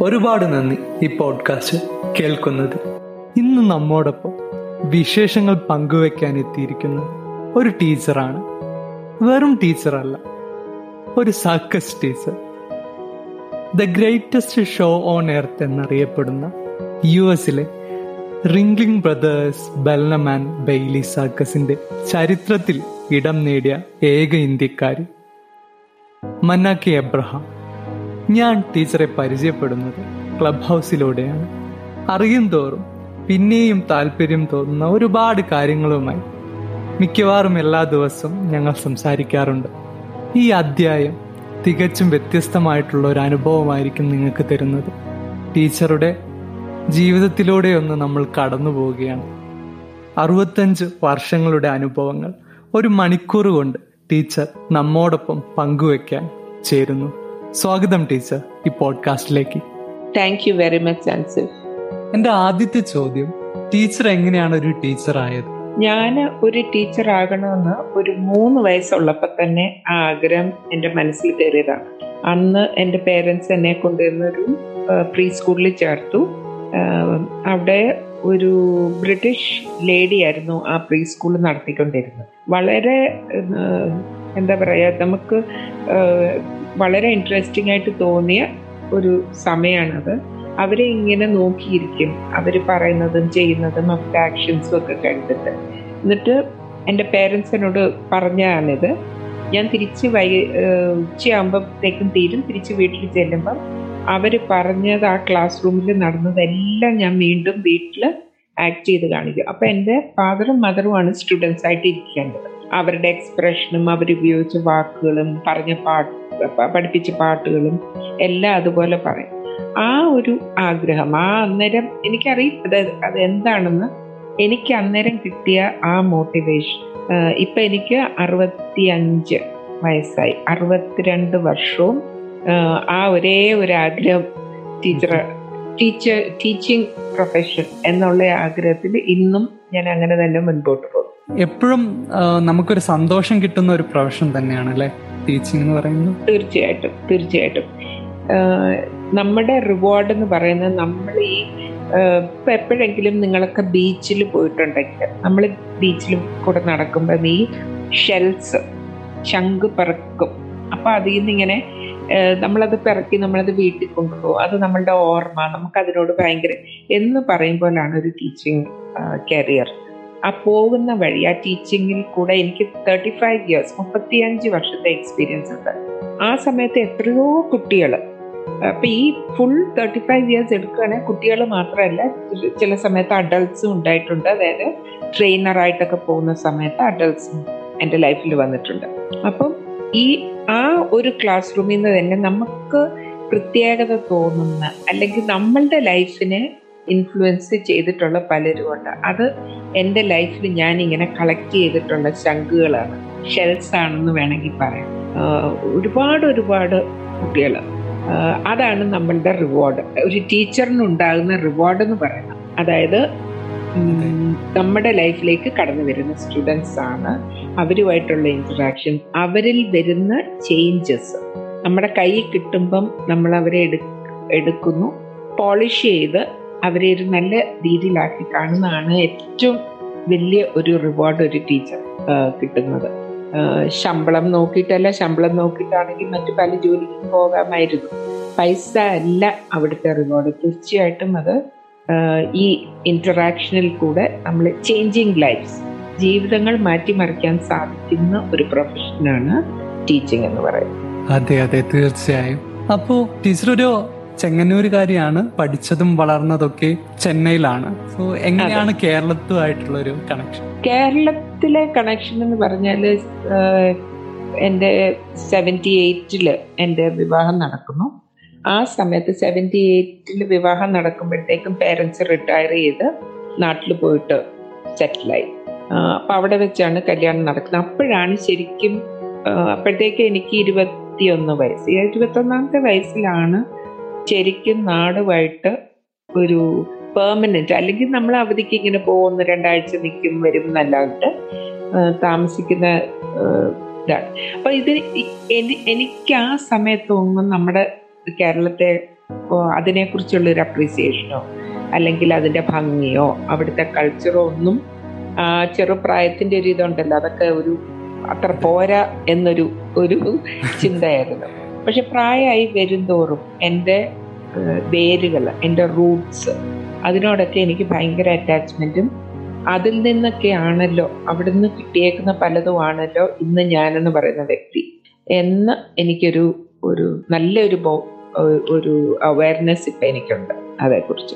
ഒരുപാട് നന്ദി ഈ പോഡ്കാസ്റ്റ് കേൾക്കുന്നത്. ഇന്ന് നമ്മോടൊപ്പം വിശേഷങ്ങൾ പങ്കുവെക്കാൻ എത്തിയിരിക്കുന്ന ഒരു ടീച്ചറാണ്. വെറും ടീച്ചറല്ല ഒരു circus teacher. The greatest show on earth എന്നറിയപ്പെടുന്ന യു എസിലെ റിംഗ്ലിംഗ് ബ്രദേഴ്സ് ബെൽനമാൻ ബെയ്ലി സർക്കസിന്റെ ചരിത്രത്തിൽ ഇടം നേടിയ ഏക ഇന്ത്യക്കാരി മന്നാക്കി എബ്രഹാം ഞാൻ ടീച്ചറെ പരിചയപ്പെടുന്നത് ക്ലബ് ഹൗസിലൂടെയാണ്. അറിയും തോറും പിന്നെയും താല്പര്യം തോന്നുന്ന ഒരുപാട് കാര്യങ്ങളുമായി മിക്കവാറും എല്ലാ ദിവസവും ഞങ്ങൾ സംസാരിക്കാറുണ്ട്. ഈ അധ്യായം തികച്ചും വ്യത്യസ്തമായിട്ടുള്ള ഒരു അനുഭവമായിരിക്കും നിങ്ങൾക്ക് തരുന്നത്. ടീച്ചറുടെ ജീവിതത്തിലൂടെ ഒന്ന് നമ്മൾ കടന്നു പോവുകയാണ്. അറുപത്തഞ്ച് വർഷങ്ങളുടെ അനുഭവങ്ങൾ ഒരു മണിക്കൂർ കൊണ്ട് ടീച്ചർ നമ്മോടൊപ്പം പങ്കുവെക്കാൻ ചേരുന്നു. സ്വാഗതം ടീച്ചർ ഈ പോഡ്കാസ്റ്റിലേക്ക്. താങ്ക് യു വെരി മച്ച് എന്റെ ആദ്യത്തെ ചോദ്യം ടീച്ചർ എങ്ങനെയാണ് ഒരു ടീച്ചർ ആയത് ഞാൻ ഒരു ടീച്ചർ ആകണമെന്ന് ഒരു മൂന്ന് വയസ്സുള്ളപ്പോൾ തന്നെ ആ ആഗ്രഹം എന്റെ മനസ്സിൽ കയറിയതാണ്. അന്ന് എന്റെ പേരൻസ് എന്നെ കൊണ്ടുവന്നൊരു പ്രീ സ്കൂളിൽ ചേർത്തു. അവിടെ ഒരു ബ്രിട്ടീഷ് ലേഡി ആയിരുന്നു ആ പ്രീ സ്കൂൾ നടത്തിക്കൊണ്ടിരുന്നത്. വളരെ എന്താ പറയുക നമുക്ക് വളരെ ഇൻട്രസ്റ്റിംഗ് ആയിട്ട് തോന്നിയ ഒരു സമയമാണത് അവരെ ഇങ്ങനെ നോക്കിയിരിക്കും. അവർ പറയുന്നതും ചെയ്യുന്നതും അവരുടെ ആക്ഷൻസും ഒക്കെ കണ്ടിട്ട്. എന്നിട്ട് എന്റെ പേരൻസ് എന്നോട് പറഞ്ഞാണിത് ഞാൻ തിരിച്ച് വൈ ഉച്ചയാകുമ്പോഴത്തേക്കും തീരും. തിരിച്ച് വീട്ടിൽ ചെല്ലുമ്പം അവർ പറഞ്ഞത് ആ ക്ലാസ് റൂമിൽ നടന്നതെല്ലാം ഞാൻ വീണ്ടും വീട്ടിൽ ആക്ട് ചെയ്ത് കാണിക്കും. അപ്പം എന്റെ ഫാദറും മദറുമാണ് സ്റ്റുഡൻസ് ആയിട്ട് ഇരിക്കേണ്ടത്. അവരുടെ എക്സ്പ്രഷനും അവരുപയോഗിച്ച വാക്കുകളും പറഞ്ഞ പാട്ട് പഠിപ്പിച്ച പാട്ടുകളും എല്ലാം അതുപോലെ പറയും. ആ ഒരു ആഗ്രഹം ആ അന്നേരം എനിക്കറിയില്ല അത് എന്താണെന്ന് എനിക്ക് അന്നേരം കിട്ടിയ ആ മോട്ടിവേഷൻ ഇപ്പം എനിക്ക് അറുപത്തി അഞ്ച് വയസ്സായി. അറുപത്തിരണ്ട് വർഷവും ആ ഒരേ ഒരു ആഗ്രഹം ടീച്ചർ ടീച്ചർ ടീച്ചിങ് പ്രൊഫഷൻ എന്നുള്ള ആഗ്രഹത്തിൽ ഇന്നും ഞാൻ അങ്ങനെ തന്നെ മുൻപോട്ട് പോകും എപ്പോഴും നമുക്കൊരു സന്തോഷം കിട്ടുന്ന ഒരു പ്രൊഫഷൻ തന്നെയാണ് അല്ലേ ടീച്ചിങ് എന്ന് പറയുന്നത്? തീർച്ചയായിട്ടും തീർച്ചയായിട്ടും. നമ്മുടെ റിവാർഡ് എന്ന് പറയുന്നത് നമ്മൾ ഈ ഇപ്പം എപ്പോഴെങ്കിലും നിങ്ങളൊക്കെ ബീച്ചിൽ പോയിട്ടുണ്ടെങ്കിൽ നമ്മൾ ബീച്ചിൽ കൂടെ നടക്കുമ്പോൾ ഈ ഷെൽസ് ശംഖ് പിറക്കും. അപ്പം അതിൽ നിന്ന് ഇങ്ങനെ നമ്മളത് പിറക്കി നമ്മളത് വീട്ടിൽ കൊണ്ടുപോകും. അത് നമ്മളുടെ ഓർമ്മ നമുക്കതിനോട് ഭയങ്കര എന്ന് പറയുമ്പോഴാണ് ഒരു ടീച്ചിങ് കരിയർ ആ പോകുന്ന വഴി ആ ടീച്ചിങ്ങിൽ കൂടെ എനിക്ക് തേർട്ടി ഫൈവ് ഇയേഴ്സ് മുപ്പത്തിയഞ്ച് വർഷത്തെ എക്സ്പീരിയൻസ് ഉണ്ട്. ആ സമയത്ത് എത്രയോ കുട്ടികൾ അപ്പം ഈ ഫുൾ തേർട്ടി ഫൈവ് ഇയേഴ്സ് എടുക്കുകയാണെങ്കിൽ കുട്ടികൾ മാത്രമല്ല ചില സമയത്ത് അഡൾട്ട്സും ഉണ്ടായിട്ടുണ്ട്. അതായത് ട്രെയിനറായിട്ടൊക്കെ പോകുന്ന സമയത്ത് അഡൾട്ട്സും എന്റെ ലൈഫിൽ വന്നിട്ടുണ്ട്. അപ്പം ഈ ആ ഒരു ക്ലാസ് റൂമിൽ നിന്ന് തന്നെ നമുക്ക് പ്രത്യേകത തോന്നുന്ന അല്ലെങ്കിൽ നമ്മളുടെ ലൈഫിനെ ഇൻഫ്ലുവൻസ് ചെയ്തിട്ടുള്ള പലരും ഉണ്ട്. അത് എന്റെ ലൈഫിൽ ഞാൻ ഇങ്ങനെ കളക്ട് ചെയ്തിട്ടുള്ള ശംഖുകളാണ് ഷെൽസ് ആണെന്ന് വേണമെങ്കിൽ പറയാം. ഒരുപാട് ഒരുപാട് കുട്ടികൾ. അതാണ് നമ്മളുടെ റിവാർഡ് ഒരു ടീച്ചറിന് ഉണ്ടാകുന്ന റിവാർഡ് എന്ന് പറയുന്നത്. അതായത് നമ്മുടെ ലൈഫിലേക്ക് കടന്നു വരുന്ന സ്റ്റുഡൻസ് ആണ് അവരുമായിട്ടുള്ള ഇൻട്രാക്ഷൻ അവരിൽ വരുന്ന ചേഞ്ചസ് നമ്മുടെ കൈ കിട്ടുമ്പം നമ്മൾ അവരെ എടുക്കുന്നു. പോളിഷ് ചെയ്ത് അവരെ ഒരു നല്ല രീതിയിലാക്കി കാണുന്നതാണ് ഏറ്റവും വലിയ ഒരു റിവാർഡ് ഒരു ടീച്ചർ കിട്ടുന്നത്. ശമ്പളം നോക്കിയിട്ടല്ല ശമ്പളം നോക്കിയിട്ടാണെങ്കിൽ മറ്റു പല ജോലിക്കും പോകാമായിരുന്നു. പൈസ അല്ല അവിടുത്തെ റിവാർഡ് തീർച്ചയായിട്ടും അത് ഈ ഇന്ററാക്ഷനിൽ കൂടെ നമ്മൾ ചേഞ്ചിങ് ലൈഫ്സ് ജീവിതങ്ങൾ മാറ്റിമറിക്കാൻ സാധിക്കുന്ന ഒരു പ്രൊഫഷനാണ് ടീച്ചിങ് എന്ന് പറയുന്നത്. അതെ അതെ തീർച്ചയായും. അപ്പോ ടീച്ചർ ഒരു ചെങ്ങന്നൂരുകാരിയാണ് പഠിച്ചതും വളർന്നതൊക്കെ ചെന്നൈയിലാണ്. സോ എങ്ങനെയാണ് കേരളത്തുമായിട്ടുള്ള ഒരു കണക്ഷൻ കേരളത്തിലെ കണക്ഷൻ എന്ന് പറഞ്ഞാൽ എന്റെ സെവന്റി എയ്റ്റിൽ എന്റെ വിവാഹം നടക്കുന്നു. ആ സമയത്ത് സെവന്റി എയ്റ്റിൽ വിവാഹം നടക്കുമ്പോഴത്തേക്കും പേരൻസ് റിട്ടയർ ചെയ്ത് നാട്ടിൽ പോയിട്ട് സെറ്റിലായി അപ്പം അവിടെ വെച്ചാണ് കല്യാണം നടക്കുന്നത്. അപ്പോഴാണ് ശരിക്കും അപ്പോഴത്തേക്ക് എനിക്ക് ഇരുപത്തിയൊന്ന് വയസ്സ്. ഇരുപത്തൊന്നാമത്തെ വയസ്സിലാണ് ശരിക്കും നാടുമായിട്ട് ഒരു പെർമനന്റ് അല്ലെങ്കിൽ നമ്മൾ അവധിക്ക് ഇങ്ങനെ പോകുന്ന രണ്ടാഴ്ച നിൽക്കും വരും എന്നല്ലാണ്ട് താമസിക്കുന്ന ഇതാണ്. അപ്പൊ ഇത് എനിക്ക് ആ സമയത്തൊന്നും നമ്മുടെ കേരളത്തെ അതിനെക്കുറിച്ചുള്ള ഒരു അപ്രീസിയേഷനോ അല്ലെങ്കിൽ അതിന്റെ ഭംഗിയോ അവിടുത്തെ കൾച്ചറോ ഒന്നും ചെറുപ്രായത്തിന്റെ ഒരു ഇതുണ്ടല്ലോ അതൊക്കെ ഒരു അത്ര പോരാ എന്നൊരു ഒരു ചിന്തയായിരുന്നു. പക്ഷെ പ്രായമായി വരുന്തോറും എന്റെ വേരുകൾ എന്റെ റൂട്ട്സ് അതിനോടൊക്കെ എനിക്ക് ഭയങ്കര അറ്റാച്ച്മെന്റും അതിൽ നിന്നൊക്കെ ആണല്ലോ അവിടുന്ന് കിട്ടിയേക്കുന്ന പലതുമാണല്ലോ ഇന്ന് ഞാനെന്ന് പറയുന്ന വ്യക്തി എന്ന് എനിക്കൊരു ഒരു നല്ലൊരു ഒരു അവയർനെസ് ഇപ്പം എനിക്കുണ്ട് അതേക്കുറിച്ച്.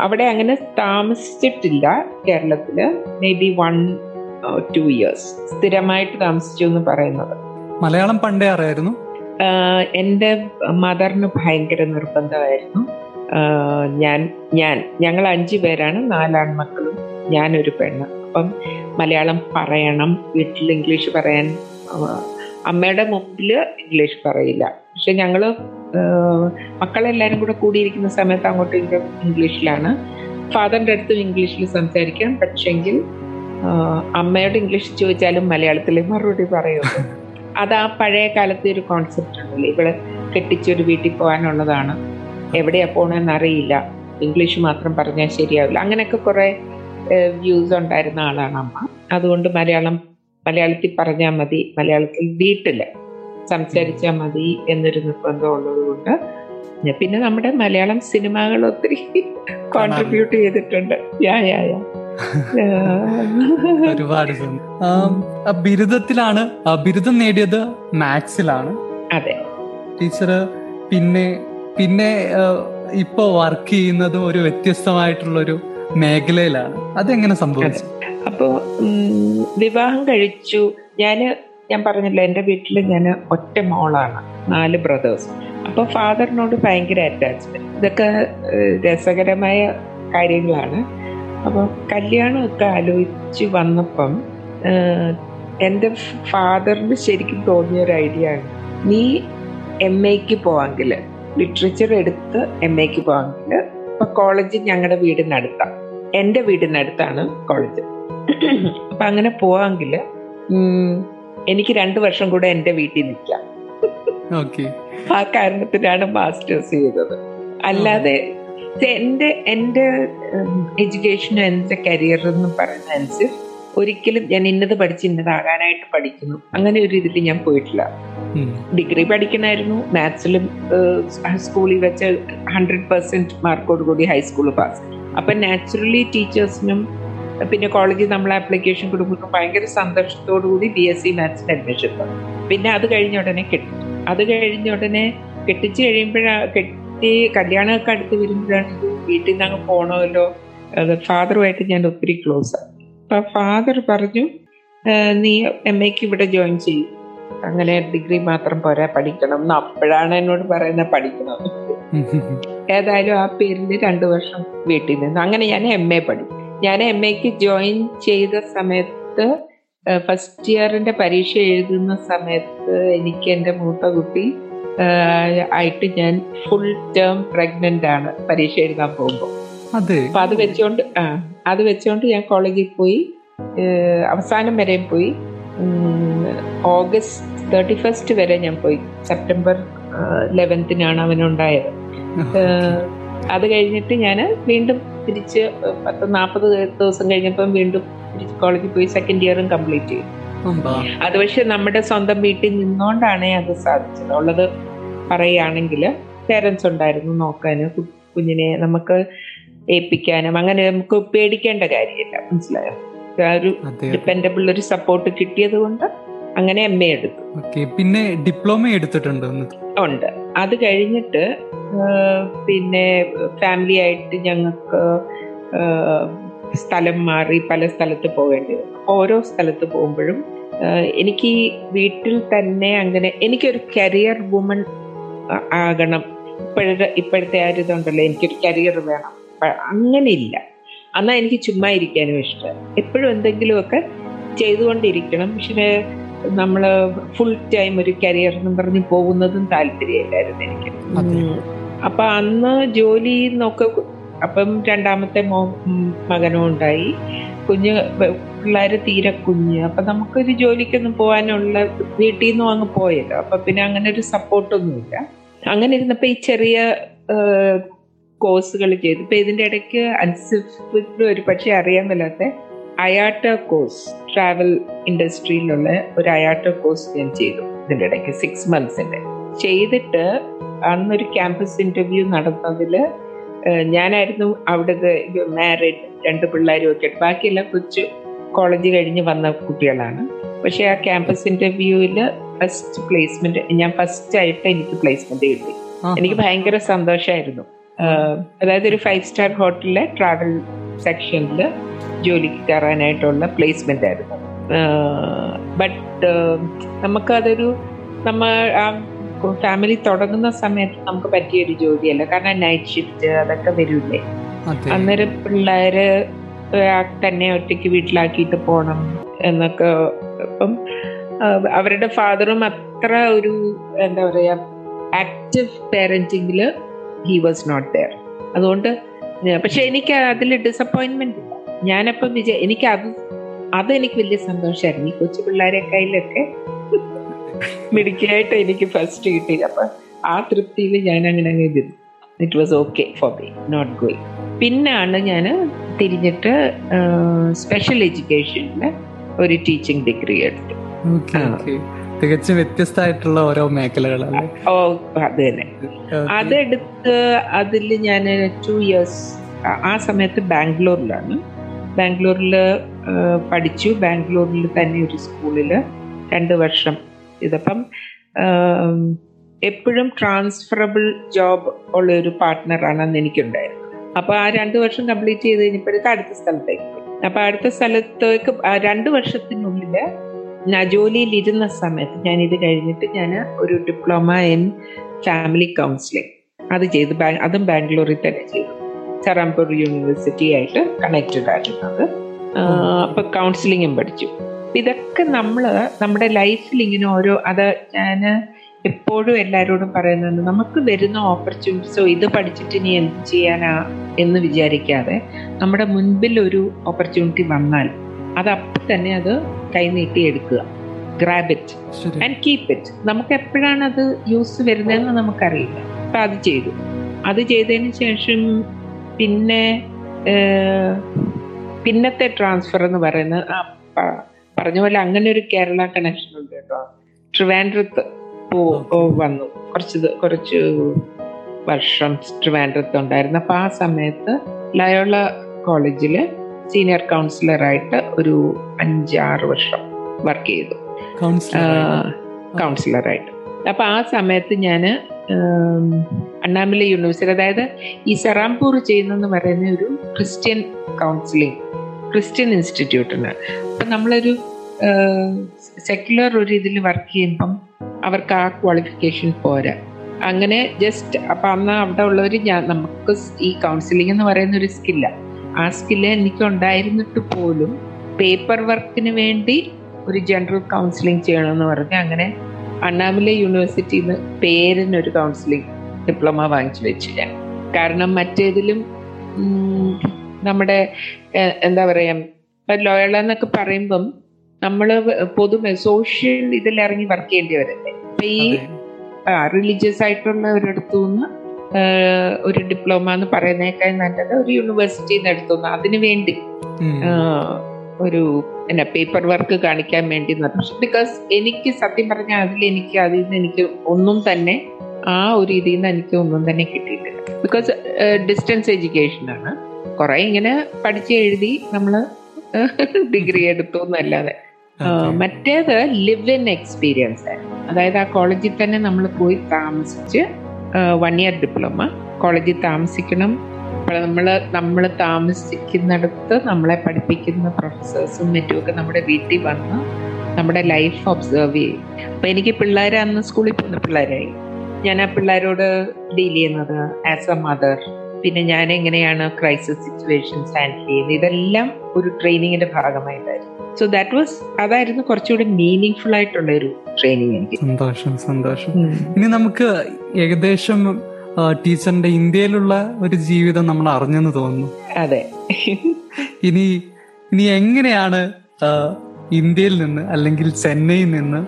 അവിടെ അങ്ങനെ താമസിച്ചിട്ടില്ല കേരളത്തിൽ maybe one two years സ്ഥിരമായിട്ട് താമസിച്ചു എന്ന് പറയുന്നത്. മലയാളം പണ്ടേ അറിയായിരുന്നു. എന്റെ മദറിന് ഭയങ്കര നിർബന്ധമായിരുന്നു. ഞാൻ ഞാൻ ഞങ്ങൾ അഞ്ചു പേരാണ് നാലാൺമക്കളും ഞാനൊരു പെണ്ണ്. അപ്പം മലയാളം പറയണം വീട്ടിൽ ഇംഗ്ലീഷ് പറയാൻ അമ്മയുടെ മുമ്പിൽ ഇംഗ്ലീഷ് പറയില്ല. പക്ഷെ ഞങ്ങൾ മക്കളെല്ലാവരും കൂടെ കൂടിയിരിക്കുന്ന സമയത്ത് അങ്ങോട്ടും ഇംഗ്ലീഷിലാണ്. ഫാദറിന്റെ അടുത്തും ഇംഗ്ലീഷിൽ സംസാരിക്കാം. പക്ഷെങ്കിൽ അമ്മയോട് ഇംഗ്ലീഷ് ചോദിച്ചാലും മലയാളത്തിലെ മറുപടി പറയുള്ളൂ. അത് ആ പഴയ കാലത്തെ ഒരു കോൺസെപ്റ്റ് ഉണ്ടല്ലോ ഇവൾ കെട്ടിച്ചൊരു വീട്ടിൽ പോകാനുള്ളതാണ്. എവിടെയാ പോകണമെന്ന് അറിയില്ല. ഇംഗ്ലീഷ് മാത്രം പറഞ്ഞാൽ ശരിയാവില്ല. അങ്ങനെയൊക്കെ കുറെ വ്യൂസ് ഉണ്ടായിരുന്ന ആളാണ് അമ്മ. അതുകൊണ്ട് മലയാളം മലയാളത്തിൽ പറഞ്ഞാൽ മതി. മലയാളത്തിൽ വീട്ടിൽ സംസാരിച്ചാൽ മതി എന്നൊരു നിർബന്ധം ഉള്ളത് കൊണ്ട് പിന്നെ നമ്മുടെ മലയാളം സിനിമകൾ ഒത്തിരി കോൺട്രിബ്യൂട്ട് ചെയ്തിട്ടുണ്ട്. യാ യാ യാ. ഒരുപാട് ബിരുദത്തിലാണ് ബിരുദം നേടിയത് മാത്സിലാണ്. അതെ. ടീച്ചർ പിന്നെ പിന്നെ ഇപ്പോ വർക്ക് ചെയ്യുന്നതും ഒരു വ്യത്യസ്തമായിട്ടുള്ള ഒരു മേഖലയിലാണ്. അതെങ്ങനെ സംഭവിച്ചു? അപ്പോൾ വിവാഹം കഴിച്ചു. ഞാൻ ഞാൻ പറഞ്ഞില്ല എന്റെ വീട്ടിൽ ഞാൻ ഒറ്റ മോളാണ്. നാല് ബ്രദേഴ്സ്. അപ്പോൾ ഫാദറിനോട് ഭയങ്കര അറ്റാച്ച്മെന്റ്. ഇതൊക്കെ രസകരമായ കാര്യങ്ങളാണ്. അപ്പോൾ കല്യാണമൊക്കെ ആലോചിച്ച് വന്നപ്പം എന്റെ ഫാദറിന് ശരിക്കും തോന്നിയ ഒരു ഐഡിയ ആണ്. നീ എം എക്ക് പോവാങ്കിൽ ലിറ്ററേച്ചർ എടുത്ത് എം എക്ക് പോവാങ്കിൽ ഇപ്പം കോളേജ് ഞങ്ങളുടെ വീടിനടുത്താണ് എന്റെ വീടിനടുത്താണ് കോളേജ്. അപ്പൊ അങ്ങനെ പോവാങ്കിൽ എനിക്ക് രണ്ട് വർഷം കൂടെ എന്റെ വീട്ടിൽ നിൽക്കാം. ഓക്കെ. ആ കാരണത്തിനാണ് മാസ്റ്റേഴ്സ് ചെയ്തത്. അല്ലാതെ എന്റെ എന്റെ എഡ്യൂക്കേഷനും എന്റെ കരിയർ എന്ന് പറയുന്ന അനുസരിച്ച് ഒരിക്കലും ഞാൻ ഇന്നത് പഠിച്ച് ഇന്നതാകാനായിട്ട് പഠിക്കുന്നു. അങ്ങനെ ഒരു ഇതിൽ ഞാൻ പോയിട്ടില്ല. ഡിഗ്രി പഠിക്കണമായിരുന്നു മാത്സിലും സ്കൂളിൽ വെച്ച് ഹൺഡ്രഡ് പെർസെന്റ് മാർക്കോട് കൂടി ഹൈസ്കൂൾ പാസ് അപ്പം നാച്ചുറലി ടീച്ചേഴ്സിനും പിന്നെ കോളേജിൽ നമ്മൾ ആപ്ലിക്കേഷൻ കൊടുക്കുമ്പോൾ ഭയങ്കര സന്തോഷത്തോടു കൂടി ബി എസ് സി മാത്സിന് അഡ്മിഷൻ പിന്നെ അത് കഴിഞ്ഞ ഉടനെ കിട്ടും. അത് കഴിഞ്ഞ ഉടനെ കെട്ടിച്ച് കഴിയുമ്പോഴാ കെട്ടി കല്യാണമൊക്കെ അടുത്ത് വരുമ്പോഴാണ് വീട്ടിൽ നിന്ന് അങ്ങ് പോകണമല്ലോ അത് ഫാദറുമായിട്ട് ഞാൻ ഒത്തിരി ക്ലോസ് ആണ് അപ്പൊ ഫാദർ പറഞ്ഞു നീ എം എക്ക് ഇവിടെ ജോയിൻ ചെയ്യും. അങ്ങനെ ഡിഗ്രി മാത്രം പോരാ പഠിക്കണം. എന്ന് അപ്പോഴാണ് എന്നോട് പറയുന്നത് പഠിക്കണം. ഏതായാലും ആ പേരിൽ രണ്ടു വർഷം വീട്ടിൽ നിന്ന്. അങ്ങനെ ഞാൻ എം എ പഠി ഞാൻ എം എക്ക് ജോയിൻ ചെയ്ത സമയത്ത് ഫസ്റ്റ് ഇയറിന്റെ പരീക്ഷ എഴുതുന്ന സമയത്ത് എനിക്ക് എന്റെ മൂത്ത കുട്ടി ആയിട്ട് ഞാൻ ഫുൾ ടേം പ്രഗ്നന്റ് ആണ് പരീക്ഷ എഴുതാൻ പോകുമ്പോൾ അപ്പൊ അത് വെച്ചോണ്ട് ആ അത് വെച്ചോണ്ട് ഞാൻ കോളേജിൽ പോയി അവസാനം വരെയും പോയി. ഓഗസ്റ്റ് തേർട്ടി ഫസ്റ്റ് വരെ ഞാൻ പോയി. സെപ്റ്റംബർ ലെവൻത്തിനാണ് അവനുണ്ടായത്. അത് കഴിഞ്ഞിട്ട് ഞാൻ വീണ്ടും തിരിച്ച് പത്ത് നാൽപ്പത് ദിവസം കഴിഞ്ഞപ്പം വീണ്ടും കോളേജിൽ പോയി സെക്കൻഡ് ഇയറും കംപ്ലീറ്റ് ചെയ്തു. അത് പക്ഷെ നമ്മുടെ സ്വന്തം വീട്ടിൽ നിന്നുകൊണ്ടാണ് അത് സാധിച്ചത്. ഉള്ളത് പറയുകയാണെങ്കിൽ പേരൻസ് ഉണ്ടായിരുന്നു നോക്കാന് കുഞ്ഞിനെ നമുക്ക് ഏൽപ്പിക്കാനും അങ്ങനെ നമുക്ക് പേടിക്കേണ്ട കാര്യമില്ല. മനസ്സിലായോ? ഒരു ഡിപ്പെൻഡബിൾ ഒരു സപ്പോർട്ട് കിട്ടിയത് കൊണ്ട് അങ്ങനെ എം എ എടുത്തു. പിന്നെ ഡിപ്ലോമ എടുത്തിട്ടുണ്ട് ഉണ്ട്. അത് കഴിഞ്ഞിട്ട് പിന്നെ ഫാമിലി ആയിട്ട് ഞങ്ങൾക്ക് സ്ഥലം മാറി പല സ്ഥലത്ത് പോകേണ്ടി വന്നു. ഓരോ സ്ഥലത്ത് പോകുമ്പോഴും എനിക്ക് വീട്ടിൽ തന്നെ അങ്ങനെ എനിക്കൊരു കരിയർ വുമൺ ആകണം. ഇപ്പോഴത്തെ ഇപ്പോഴത്തെ ആ ഒരു ഇതുണ്ടല്ലോ എനിക്കൊരു കരിയർ വേണം. അങ്ങനെയില്ല. എന്നാൽ എനിക്ക് ചുമ്മാ ഇരിക്കാനും ഇഷ്ടം. എപ്പോഴും എന്തെങ്കിലുമൊക്കെ ചെയ്തുകൊണ്ടിരിക്കണം. പക്ഷേ നമ്മൾ ഫുൾ ടൈം ഒരു കരിയർ എന്ന് പറഞ്ഞ് പോകുന്നതും താല്പര്യമില്ലായിരുന്നു എനിക്ക്. അപ്പൊ അന്ന് ജോലി നോക്ക അപ്പം രണ്ടാമത്തെ മോ മകനും ഉണ്ടായി. കുഞ്ഞ് പിള്ളേര് തീരെ കുഞ്ഞ്. അപ്പൊ നമുക്കൊരു ജോലിക്കൊന്നും പോകാനുള്ള വീട്ടിൽ നിന്നും അങ്ങ് പോയല്ലോ. അപ്പൊ പിന്നെ അങ്ങനെ ഒരു സപ്പോർട്ടൊന്നുമില്ല. അങ്ങനെ ഇരുന്നപ്പോൾ ഈ ചെറിയ കോഴ്സുകൾ ചെയ്തു. ഇപ്പൊ ഇതിന്റെ ഇടയ്ക്ക് അൻസിഫിന് ഒരു പക്ഷേ അറിയാൻ മേലാത്ത അയാട്ട കോഴ്സ് ട്രാവൽ ഇൻഡസ്ട്രിയിലുള്ള ഒരു അയാട്ട കോഴ്സ് ഞാൻ ചെയ്തു ഇതിന്റെ ഇടയ്ക്ക് സിക്സ് മന്ത്സിന്റെ ചെയ്തിട്ട് അന്നൊരു ക്യാമ്പസ് ഇന്റർവ്യൂ നടന്നതിൽ ഏഹ് ഞാനായിരുന്നു അവിടുത്തെ മാരിഡ് രണ്ട് പിള്ളേരും ഒക്കെ. ബാക്കിയെല്ലാം കൊച്ചു കോളേജ് കഴിഞ്ഞ് വന്ന കുട്ടികളാണ്. പക്ഷെ ആ ക്യാമ്പസ് ഇന്റർവ്യൂവിൽ ഫസ്റ്റ് പ്ലേസ്മെന്റ് ഞാൻ ഫസ്റ്റ് ആയിട്ട് എനിക്ക് പ്ലേസ്മെന്റ് കിട്ടി. എനിക്ക് ഭയങ്കര സന്തോഷമായിരുന്നു അതായത് ഒരു ഫൈവ് സ്റ്റാർ ഹോട്ടലിലെ ട്രാവൽ സെക്ഷനിൽ ജോലിക്ക് കയറാനായിട്ടുള്ള പ്ലേസ്മെന്റ് ആയിരുന്നു. ബട്ട് നമുക്കതൊരു നമ്മൾ ആ ഫാമിലി തുടങ്ങുന്ന സമയത്ത് നമുക്ക് പറ്റിയ ഒരു ജോലിയല്ല. കാരണം നൈറ്റ് ഷിഫ്റ്റ് അതൊക്കെ വരില്ലേ? അന്നേരം പിള്ളേര് തന്നെ ഒറ്റയ്ക്ക് വീട്ടിലാക്കിയിട്ട് പോണം എന്നൊക്കെ അപ്പം അവരുടെ ഫാദറും അത്ര ഒരു എന്താ പറയാ ആക്റ്റീവ് പേരന്റിങ്ങിൽ ഹി വാസ് നോട്ട് ദയർ അതുകൊണ്ട് പക്ഷെ എനിക്ക് അതിൽ ഡിസപ്പോയിന്റ്മെന്റ് ഇല്ല. ഞാനപ്പം വിജയ എനിക്ക് അത് അതെനിക്ക് വലിയ സന്തോഷമായിരുന്നു ഈ കൊച്ചു പിള്ളേരെ കയ്യിലൊക്കെ മിടുക്കിയായിട്ട് എനിക്ക് ഫസ്റ്റ് കിട്ടി അപ്പൊ ആ തൃപ്തിയിൽ ഞാൻ അങ്ങനെ അങ്ങ് ഇരുന്നു. It was okay for me not going പിന്നാണ് ഞാൻ തിരിഞ്ഞിട്ട് സ്പെഷ്യൽ എഡ്യൂക്കേഷനിൽ ഒരു ടീച്ചിങ് ഡിഗ്രി എടുത്തു. തികച്ചും വ്യത്യസ്തമായിട്ടുള്ള ഓരോ മേഖലകളല്ലേ ഓ അത് തന്നെ. അതെടുത്ത് അതിൽ ഞാൻ ടു ഇയേഴ്സ് ആ സമയത്ത് ബാംഗ്ലൂരിലാണ്. ബാംഗ്ലൂരിൽ പഠിച്ചു. ബാംഗ്ലൂരിൽ തന്നെ ഒരു സ്കൂളിൽ രണ്ട് വർഷം ഇതപ്പം എപ്പോഴും ട്രാൻസ്ഫറബിൾ ജോബ് ഉള്ള ഒരു പാർട്ട്ണറാണെന്ന് അന്ന് എനിക്കുണ്ടായിരുന്നത് അപ്പൊ ആ രണ്ട് വർഷം കംപ്ലീറ്റ് ചെയ്ത് കഴിഞ്ഞപ്പോഴേക്ക് അടുത്ത സ്ഥലത്തേക്ക്. അപ്പൊ അടുത്ത സ്ഥലത്തേക്ക് രണ്ടു രണ്ട് വർഷത്തിനുള്ളിൽ ഞാൻ ജോലിയിൽ ഇരുന്ന സമയത്ത് ഞാൻ ഇത് കഴിഞ്ഞിട്ട് ഞാൻ ഒരു ഡിപ്ലോമ ഇൻ ഫാമിലി കൗൺസിലിംഗ് അത് ചെയ്തു അതും ബാംഗ്ലൂരിൽ തന്നെ ചെയ്തു. ചറാംപൂർ യൂണിവേഴ്സിറ്റി ആയിട്ട് കണക്റ്റഡ് ആയിരുന്നത് അപ്പൊ കൗൺസിലിങ്ങും പഠിച്ചു. അപ്പൊ ഇതൊക്കെ നമ്മൾ നമ്മുടെ ലൈഫിൽ ഇങ്ങനെ ഓരോ അത് ഞാൻ എപ്പോഴും എല്ലാവരോടും പറയുന്നത് നമുക്ക് വരുന്ന ഓപ്പർച്യൂണിറ്റീസോ ഇത് പഠിച്ചിട്ട് ഇനി എന്ത് ചെയ്യാനാ എന്ന് വിചാരിക്കാതെ നമ്മുടെ മുൻപിൽ ഒരു ഓപ്പർച്യൂണിറ്റി വന്നാൽ അത് അപ്പം തന്നെ അത് കൈനീട്ടി എടുക്കുക. Grab it and keep it നമുക്ക് എപ്പോഴാണ് അത് യൂസ് വരുന്നതെന്ന് നമുക്കറിയില്ല. അപ്പൊ അത് ചെയ്തു. അത് ചെയ്തതിന് ശേഷം പിന്നെ പിന്നത്തെ ട്രാൻസ്ഫർ എന്ന് പറയുന്നത് പറഞ്ഞ പോലെ അങ്ങനെ ഒരു കേരള കണക്ഷൻ ഉണ്ട് കേട്ടോ. ട്രിവാൻഡ്രത്ത് വന്നു. കുറച്ച് കുറച്ച് വർഷം ട്രിവാൻഡ്രത്ത് ഉണ്ടായിരുന്നു. അപ്പൊ ആ സമയത്ത് ലയോള കോളേജിൽ സീനിയർ കൗൺസിലറായിട്ട് ഒരു അഞ്ചാറ് വർഷം വർക്ക് ചെയ്തു. കൗൺസിലറായിട്ട് അപ്പൊ ആ സമയത്ത് ഞാൻ അണ്ണാമല യൂണിവേഴ്സിറ്റി അതായത് ഈ സെറാംപൂർ ചെയ്യുന്നെന്ന് പറയുന്ന ഒരു ക്രിസ്ത്യൻ കൗൺസിലിംഗ് ക്രിസ്ത്യൻ ഇൻസ്റ്റിറ്റ്യൂട്ടിന് അപ്പം നമ്മളൊരു സെക്യുലർ ഒരു ഇതിൽ വർക്ക് ചെയ്യുമ്പം അവർക്ക് ആ ക്വാളിഫിക്കേഷൻ പോരാ. അങ്ങനെ ജസ്റ്റ് അപ്പം അന്ന് അവിടെ ഉള്ളവർ ഞാൻ നമുക്ക് ഈ കൗൺസിലിംഗ് എന്ന് പറയുന്ന ഒരു സ്കില്ല. ആ സ്കില്ല് എനിക്ക് ഉണ്ടായിരുന്നിട്ട് പോലും പേപ്പർ വർക്കിന് വേണ്ടി ഒരു ജനറൽ കൗൺസിലിംഗ് ചെയ്യണമെന്ന് പറഞ്ഞ് അങ്ങനെ അണ്ണാമല യൂണിവേഴ്സിറ്റിയിൽ നിന്ന് പേരിനൊരു കൗൺസിലിംഗ് ഡിപ്ലോമ വാങ്ങിച്ചു വെച്ചു ഞാൻ കാരണം മറ്റേതിലും നമ്മുടെ എന്താ പറയാ ഇപ്പൊ ലോയള എന്നൊക്കെ പറയുമ്പം നമ്മൾ പൊതുവെ സോഷ്യൽ ഇതിൽ ഇറങ്ങി വർക്ക് ചെയ്യേണ്ടി വരല്ലേ? അപ്പൊ ഈ റിലീജിയസ് ആയിട്ടുള്ള ഒരിടത്തു നിന്ന് ഒരു ഡിപ്ലോമ എന്ന് പറയുന്നേക്കാൾ നല്ലത് ഒരു യൂണിവേഴ്സിറ്റിയിൽ നിന്ന് എടുത്തുനിന്ന് അതിനു വേണ്ടി ഒരു എന്നാ പേപ്പർ വർക്ക് കാണിക്കാൻ വേണ്ടി ബിക്കോസ് എനിക്ക് സത്യം പറഞ്ഞാൽ അതിൽ എനിക്ക് അതിൽ നിന്ന് എനിക്ക് ഒന്നും തന്നെ ആ ഒരു ഇതിൽ നിന്ന് എനിക്ക് ഒന്നും തന്നെ കിട്ടിയിട്ടില്ല. ബിക്കോസ് ഡിസ്റ്റൻസ് എഡ്യൂക്കേഷൻ ആണ്. കുറെ ഇങ്ങനെ പഠിച്ച് എഴുതി നമ്മൾ ഡിഗ്രി എടുത്തു എന്നല്ലാതെ. മറ്റേത് ലിവ് ഇൻ എക്സ്പീരിയൻസ് ആയിരുന്നു. അതായത് ആ കോളേജിൽ തന്നെ നമ്മൾ പോയി താമസിച്ച് വൺ ഇയർ ഡിപ്ലോമ കോളേജിൽ താമസിക്കണം. നമ്മൾ നമ്മൾ താമസിക്കുന്നിടത്ത് നമ്മളെ പഠിപ്പിക്കുന്ന പ്രൊഫസേഴ്സും മറ്റുമൊക്കെ നമ്മുടെ വീട്ടിൽ വന്ന് നമ്മുടെ ലൈഫ് ഒബ്സർവ് ചെയ്യും. അപ്പോൾ എനിക്ക് പിള്ളേരെ അന്ന് സ്കൂളിൽ പോകുന്ന പിള്ളേരായി. ഞാൻ ആ പിള്ളേരോട് ഡീൽ ചെയ്യുന്നത് ആസ് എ മദർ പിന്നെ ഞാൻ എങ്ങനെയാണ് ക്രൈസിസ് സിറ്റുവേഷൻസ് ഹാൻഡിൽ ചെയ്യുന്നത്? ഇതെല്ലാം ഒരു ട്രെയിനിങ്ങിന്റെ ഭാഗമായിട്ടായിരുന്നു സോ ദാറ്റ് വാസ് അതായിരുന്നു കുറച്ചുകൂടി മീനിങ് ഫുൾ ആയിട്ടുള്ള ഒരു ട്രെയിനിങ് എനിക്ക്. സന്തോഷം സന്തോഷം. ഇനി നമുക്ക് ഏകദേശം ടീച്ചറിന്റെ ഇന്ത്യയിലുള്ള ഒരു ജീവിതം നമ്മൾ അറിഞ്ഞെന്ന് തോന്നുന്നു. അതെ. ഇനി ഇനി എങ്ങനെയാണ് ഇന്ത്യയിൽ നിന്ന് അല്ലെങ്കിൽ ചെന്നൈയിൽ നിന്ന്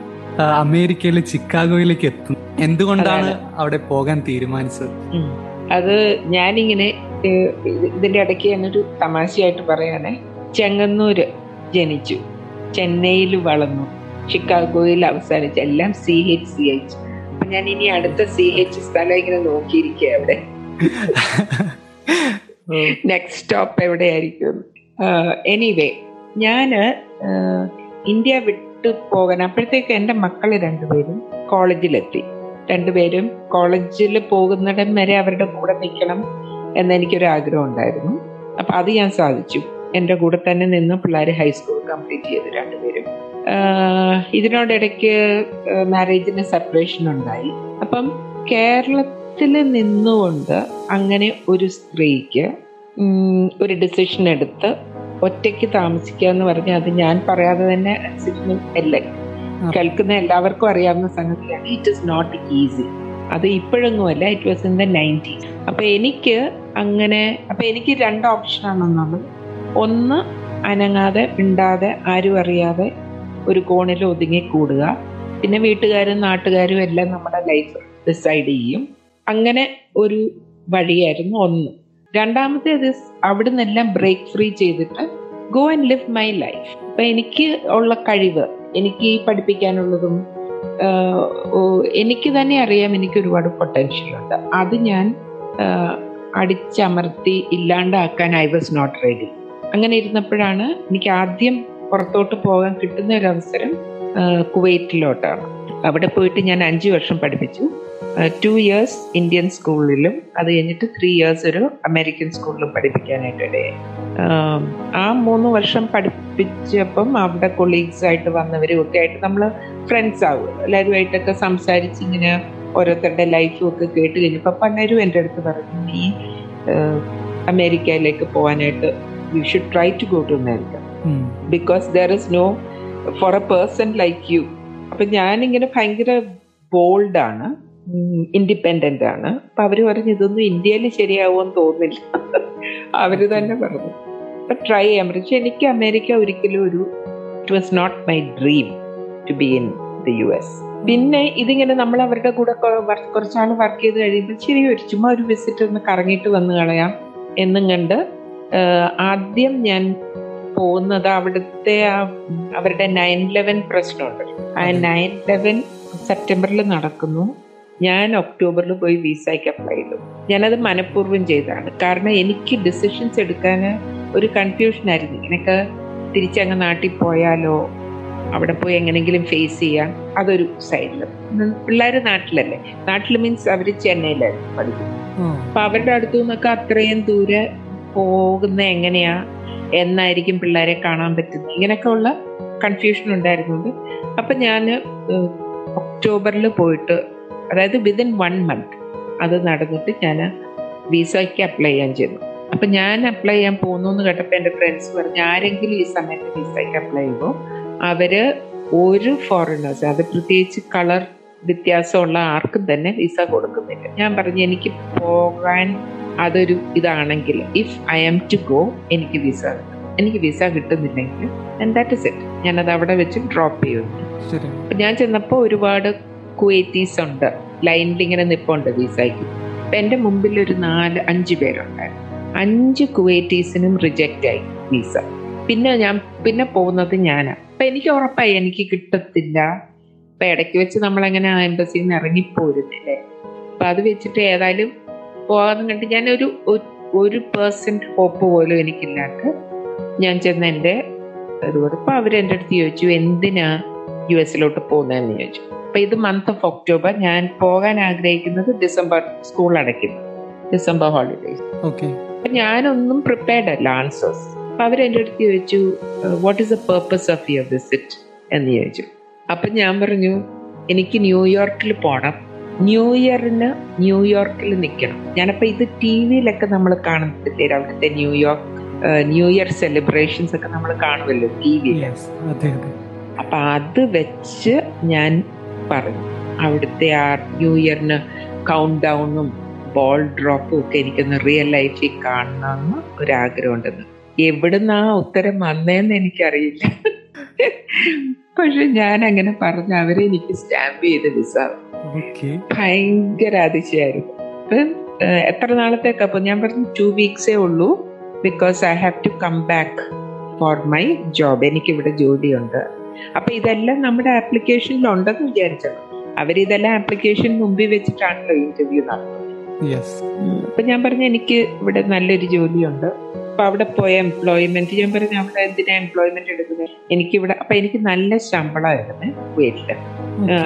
അമേരിക്കയിലെ ചിക്കാഗോയിലേക്ക് എത്തുന്നത്? എന്തുകൊണ്ടാണ് അവിടെ പോകാൻ തീരുമാനിച്ചത്. അത് ഞാനിങ്ങനെ ഇതിന്റെ ഇടയ്ക്ക് ഞാനൊരു തമാശയായിട്ട് പറയാനേ ചെങ്ങന്നൂര് ജനിച്ചു. ചെന്നൈയിൽ വളർന്നു. ഷിക്കാഗോയിൽ അവസാനിച്ചു. എല്ലാം സി എച്ച് സി എച്ച് ഞാൻ ഇനി അടുത്ത സി എച്ച് സ്ഥലം ഇങ്ങനെ നോക്കിയിരിക്കുക അവിടെ. നെക്സ്റ്റ് സ്റ്റോപ്പ് എവിടെയായിരിക്കും? എനിവേ ഞാൻ ഇന്ത്യ വിട്ടു പോകാൻ അപ്പോഴത്തേക്ക് എന്റെ മക്കൾ രണ്ടുപേരും കോളേജിലെത്തി രണ്ടുപേരും കോളേജിൽ പോകുന്നിടം വരെ അവരുടെ കൂടെ നിൽക്കണം എന്നെനിക്കൊരു ആഗ്രഹം ഉണ്ടായിരുന്നു. അപ്പം അത് ഞാൻ സാധിച്ചു. എന്റെ കൂടെ തന്നെ നിന്ന് പിള്ളേർ ഹൈസ്കൂൾ കംപ്ലീറ്റ് ചെയ്തു രണ്ടുപേരും. ഇതിനോടിടയ്ക്ക് മാരേജിന് സെപ്പറേഷൻ ഉണ്ടായി. അപ്പം കേരളത്തിൽ നിന്നുകൊണ്ട് അങ്ങനെ ഒരു സ്ത്രീക്ക് ഒരു ഡിസിഷൻ എടുത്ത് ഒറ്റയ്ക്ക് താമസിക്കുക എന്ന് പറഞ്ഞാൽ അത് ഞാൻ പറയാതെ തന്നെ അനുസരിച്ച് അല്ലേ കേൾക്കുന്ന എല്ലാവർക്കും അറിയാവുന്ന സംഗതിയാണ്. ഇറ്റ് ഇസ് നോട്ട് ഈസി അത് ഇപ്പോഴൊന്നുമല്ല it was in the ninety അപ്പൊ എനിക്ക് അങ്ങനെ അപ്പൊ എനിക്ക് രണ്ട് ഓപ്ഷനാണെന്നുള്ളത് ഒന്ന് അനങ്ങാതെ മിണ്ടാതെ ആരും അറിയാതെ ഒരു കോണിൽ ഒതുങ്ങി കൂടുക പിന്നെ വീട്ടുകാരും നാട്ടുകാരും എല്ലാം നമ്മുടെ ലൈഫ് ഡിസൈഡ് ചെയ്യും. അങ്ങനെ ഒരു വഴിയായിരുന്നു ഒന്ന്. രണ്ടാമത്തേത് അവിടെ നിന്നെല്ലാം ബ്രേക്ക് ഫ്രീ ചെയ്തിട്ട് go and live my life അപ്പൊ എനിക്ക് ഉള്ള കഴിവ് എനിക്ക് പഠിപ്പിക്കാനുള്ളതും എനിക്ക് തന്നെ അറിയാം എനിക്ക് ഒരുപാട് പൊട്ടൻഷ്യൽ ഉണ്ട്. അത് ഞാൻ അടിച്ചമർത്തി ഇല്ലാണ്ടാക്കാൻ ഐ വാസ് നോട്ട് റെഡി അങ്ങനെ ഇരുന്നപ്പോഴാണ് എനിക്ക് ആദ്യം പുറത്തോട്ട് പോകാൻ കിട്ടുന്ന ഒരു അവസരം കുവൈറ്റിലോട്ടാണ് അവിടെ പോയിട്ട് ഞാൻ അഞ്ച് വർഷം പഠിപ്പിച്ചു. ടു ഇയേഴ്സ് ഇന്ത്യൻ സ്കൂളിലും അത് കഴിഞ്ഞിട്ട് ത്രീ ഇയേഴ്സ് ഒരു അമേരിക്കൻ സ്കൂളിലും പഠിപ്പിക്കാനായിട്ട് ആം, മൂന്ന് വർഷം പഠിപ്പിച്ചപ്പം അവിടെ കൊളീഗ്സ് ആയിട്ട് വന്നവരും ഒക്കെ ആയിട്ട് നമ്മൾ ഫ്രണ്ട്സ് ആവും. എല്ലാവരുമായിട്ടൊക്കെ സംസാരിച്ച് ഇങ്ങനെ ഓരോരുത്തരുടെ ലൈഫും ഒക്കെ കേട്ട് കഴിഞ്ഞപ്പോൾ പലരും എന്റെ അടുത്ത് പറഞ്ഞു നീ അമേരിക്കയിലേക്ക് പോകാനായിട്ട് you should try to go to America because there is no for a person like you അപ്പൊ ഞാനിങ്ങനെ ഭയങ്കര ബോൾഡാണ് ഇൻഡിപെൻഡന്റ് ആണ്. അപ്പൊ അവർ പറഞ്ഞു ഇതൊന്നും ഇന്ത്യയിൽ ശരിയാവുമെന്ന് തോന്നില്ല അവർ തന്നെ പറഞ്ഞു. അപ്പൊ ട്രൈ ചെയ്യാൻ പറ്റും. പക്ഷെ എനിക്ക് അമേരിക്ക ഒരിക്കലും ഒരു it was not my dream to be in the U S പിന്നെ ഇതിങ്ങനെ നമ്മൾ അവരുടെ കൂടെ കുറച്ചാൾ വർക്ക് ചെയ്ത് കഴിയുമ്പോൾ ശരി ഒരു ചുമ്മാ ഒരു വിസിറ്റ് ഒന്ന് കറങ്ങിയിട്ട് വന്ന് കളയാം എന്നും കണ്ട് ആദ്യം ഞാൻ പോകുന്നത് അവിടുത്തെ ആ അവരുടെ നയൻ ലെവൻ പ്രശ്നമുണ്ട്. ആ നയൻ ലെവൻ സെപ്റ്റംബറിൽ നടക്കുന്നു. ഞാൻ ഒക്ടോബറിൽ പോയി വിസയ്ക്ക് അപ്ലൈ ചെയ്തു. ഞാനത് മനഃപൂർവം ചെയ്തതാണ്. കാരണം എനിക്ക് ഡിസിഷൻസ് എടുക്കാൻ ഒരു കൺഫ്യൂഷൻ ആയിരുന്നു. എനിക്ക് തിരിച്ചങ്ങ് നാട്ടിൽ പോയാലോ അവിടെ പോയി എങ്ങനെങ്കിലും ഫേസ് ചെയ്യാം. അതൊരു സൈഡിൽ പിള്ളേർ നാട്ടിലല്ലേ? നാട്ടിൽ മീൻസ് അവർ ചെന്നൈയിലായിരുന്നു പഠിക്കുന്നത്. അപ്പം അപ്പൊ അവരുടെ അടുത്തു നിന്നൊക്കെ അത്രയും ദൂരെ പോകുന്ന എങ്ങനെയാ എന്നായിരിക്കും പിള്ളേരെ കാണാൻ പറ്റുന്നത്. ഇങ്ങനെയൊക്കെ ഉള്ള കൺഫ്യൂഷൻ ഉണ്ടായിരുന്നുണ്ട്. അപ്പൊ ഞാൻ ഒക്ടോബറിൽ പോയിട്ട് അതായത് വിതിൻ വൺ മന്ത് അത് നടന്നിട്ട് ഞാൻ വിസയ്ക്ക് അപ്ലൈ ചെയ്യാൻ ചെയ്തു അപ്പൊ ഞാൻ അപ്ലൈ ചെയ്യാൻ പോകുന്നു എന്ന് കേട്ടപ്പോൾ എന്റെ ഫ്രണ്ട്സ് പറഞ്ഞു ആരെങ്കിലും ഈ സമയത്ത് വിസയ്ക്ക് അപ്ലൈ ചെയ്യുമ്പോൾ അവർ ഒരു ഫോറിനേഴ്സ് അത് പ്രത്യേകിച്ച് കളർ വ്യത്യാസമുള്ള ആർക്കും തന്നെ വിസ കൊടുക്കുന്നില്ല. ഞാൻ പറഞ്ഞു എനിക്ക് പോകാൻ അതൊരു ഇതാണെങ്കിൽ if I am to go എനിക്ക് വിസ എനിക്ക് വിസ കിട്ടുന്നില്ലെങ്കിൽ ദാറ്റ് ഇസ് ഇറ്റ് ഞാനത് അവിടെ വെച്ച് ഡ്രോപ്പ് ചെയ്യുന്നു. ഞാൻ ചെന്നപ്പോൾ ഒരുപാട് കുവൈറ്റീസ് ഉണ്ട്. ലൈനിൽ ഇങ്ങനെ നിപ്പുണ്ട് വിസയ്ക്ക് അപ്പൊ എന്റെ മുമ്പിൽ ഒരു നാല് അഞ്ച് പേരുണ്ടായിരുന്നു. അഞ്ച് കുവൈറ്റീസിനും റിജക്റ്റ് ആയി വിസ പിന്നെ ഞാൻ പിന്നെ പോകുന്നത് ഞാനാണ് അപ്പൊ എനിക്ക് ഉറപ്പായി എനിക്ക് കിട്ടത്തില്ല. അപ്പൊ ഇടയ്ക്ക് വെച്ച് നമ്മളെങ്ങനെ എംബസിയിൽ നിന്ന് ഇറങ്ങിപ്പോരുന്നില്ലേ അപ്പൊ അത് വെച്ചിട്ട് ഏതായാലും പോകാന്ന് കണ്ട് ഞാൻ ഒരു പേഴ്സന്റ് ഹോപ്പ് പോലും എനിക്കില്ലാണ്ട് ഞാൻ ചെന്ന് എന്റെ ഇത് കൊടുത്തപ്പോൾ അവരെന്റെ അടുത്ത് ചോദിച്ചു എന്തിനാ യു എസിലോട്ട് പോകുന്നതെന്ന് ചോദിച്ചു? അപ്പൊ ഇത് മന്ത് ഓഫ് ഒക്ടോബർ ഞാൻ പോകാൻ ആഗ്രഹിക്കുന്നത് ഡിസംബർ സ്കൂൾ അടയ്ക്കുന്നു ഡിസംബർ ഹോളിഡേസ് ഓക്കെ അപ്പൊ ഞാനൊന്നും പ്രിപ്പയർഡ് അല്ല ആൻസേഴ്സ് അപ്പൊ അവരെന്റെ അടുത്ത് ചോദിച്ചു what is the purpose of your visit എന്ന് ചോദിച്ചു. അപ്പൊ ഞാൻ പറഞ്ഞു എനിക്ക് ന്യൂയോർക്കിൽ പോകണം ന്യൂ ഇയറിന് ന്യൂയോർക്കിൽ നിൽക്കണം. ഞാനപ്പോൾ ഇത് ടി വിയിലൊക്കെ നമ്മൾ കാണത്തില്ലേ? അവിടുത്തെ ന്യൂയോർക്ക് ന്യൂ ഇയർ സെലിബ്രേഷൻസ് ഒക്കെ നമ്മൾ കാണുമല്ലോ ടി വിയിൽ അതെ. അപ്പൊ അത് വെച്ച് ഞാൻ പറഞ്ഞു. അവിടുത്തെ ആ ന്യൂ ഇയറിന് കൗണ്ട് ഡൗണും ബോൾ ഡ്രോപ്പും ഒക്കെ എനിക്കൊന്ന് റിയൽ ലൈഫിൽ കാണണമെന്ന് ഒരാഗ്രഹമുണ്ടെന്ന്. എവിടുന്ന് ആ ഉത്തരം വന്നേന്ന് എനിക്കറിയില്ല. പക്ഷെ ഞാൻ അങ്ങനെ പറഞ്ഞ അവരെ എനിക്ക് സ്റ്റാമ്പ് ചെയ്ത് വിസ ഭയങ്കര അതിശയായിരുന്നു. അപ്പം എത്ര നാളത്തേക്ക്? അപ്പൊ ഞാൻ പറഞ്ഞു ടു വീക്സേ ഉള്ളൂ. Because I have to come back for my job എനിക്കിവിടെ ജോലിയുണ്ട്. അപ്പൊ ഇതെല്ലാം നമ്മുടെ ആപ്ലിക്കേഷനിൽ ഉണ്ടെന്ന് വിചാരിച്ചത്. അവരിതെല്ലാം ആപ്ലിക്കേഷൻ മുമ്പിൽ വെച്ചിട്ടാണല്ലോ ഇന്റർവ്യൂ നടത്തുന്നത്. അപ്പൊ ഞാൻ പറഞ്ഞു എനിക്ക് ഇവിടെ നല്ലൊരു ജോലിയുണ്ട്. അപ്പൊ അവിടെ പോയ എംപ്ലോയ്മെന്റ് ഞാൻ പറഞ്ഞു അവിടെ എന്തിനാ എംപ്ലോയ്മെന്റ് എടുക്കുന്നത് എനിക്ക് ഇവിടെ അപ്പൊ എനിക്ക് നല്ല ശമ്പളമായിരുന്നു വീട്ടിൽ.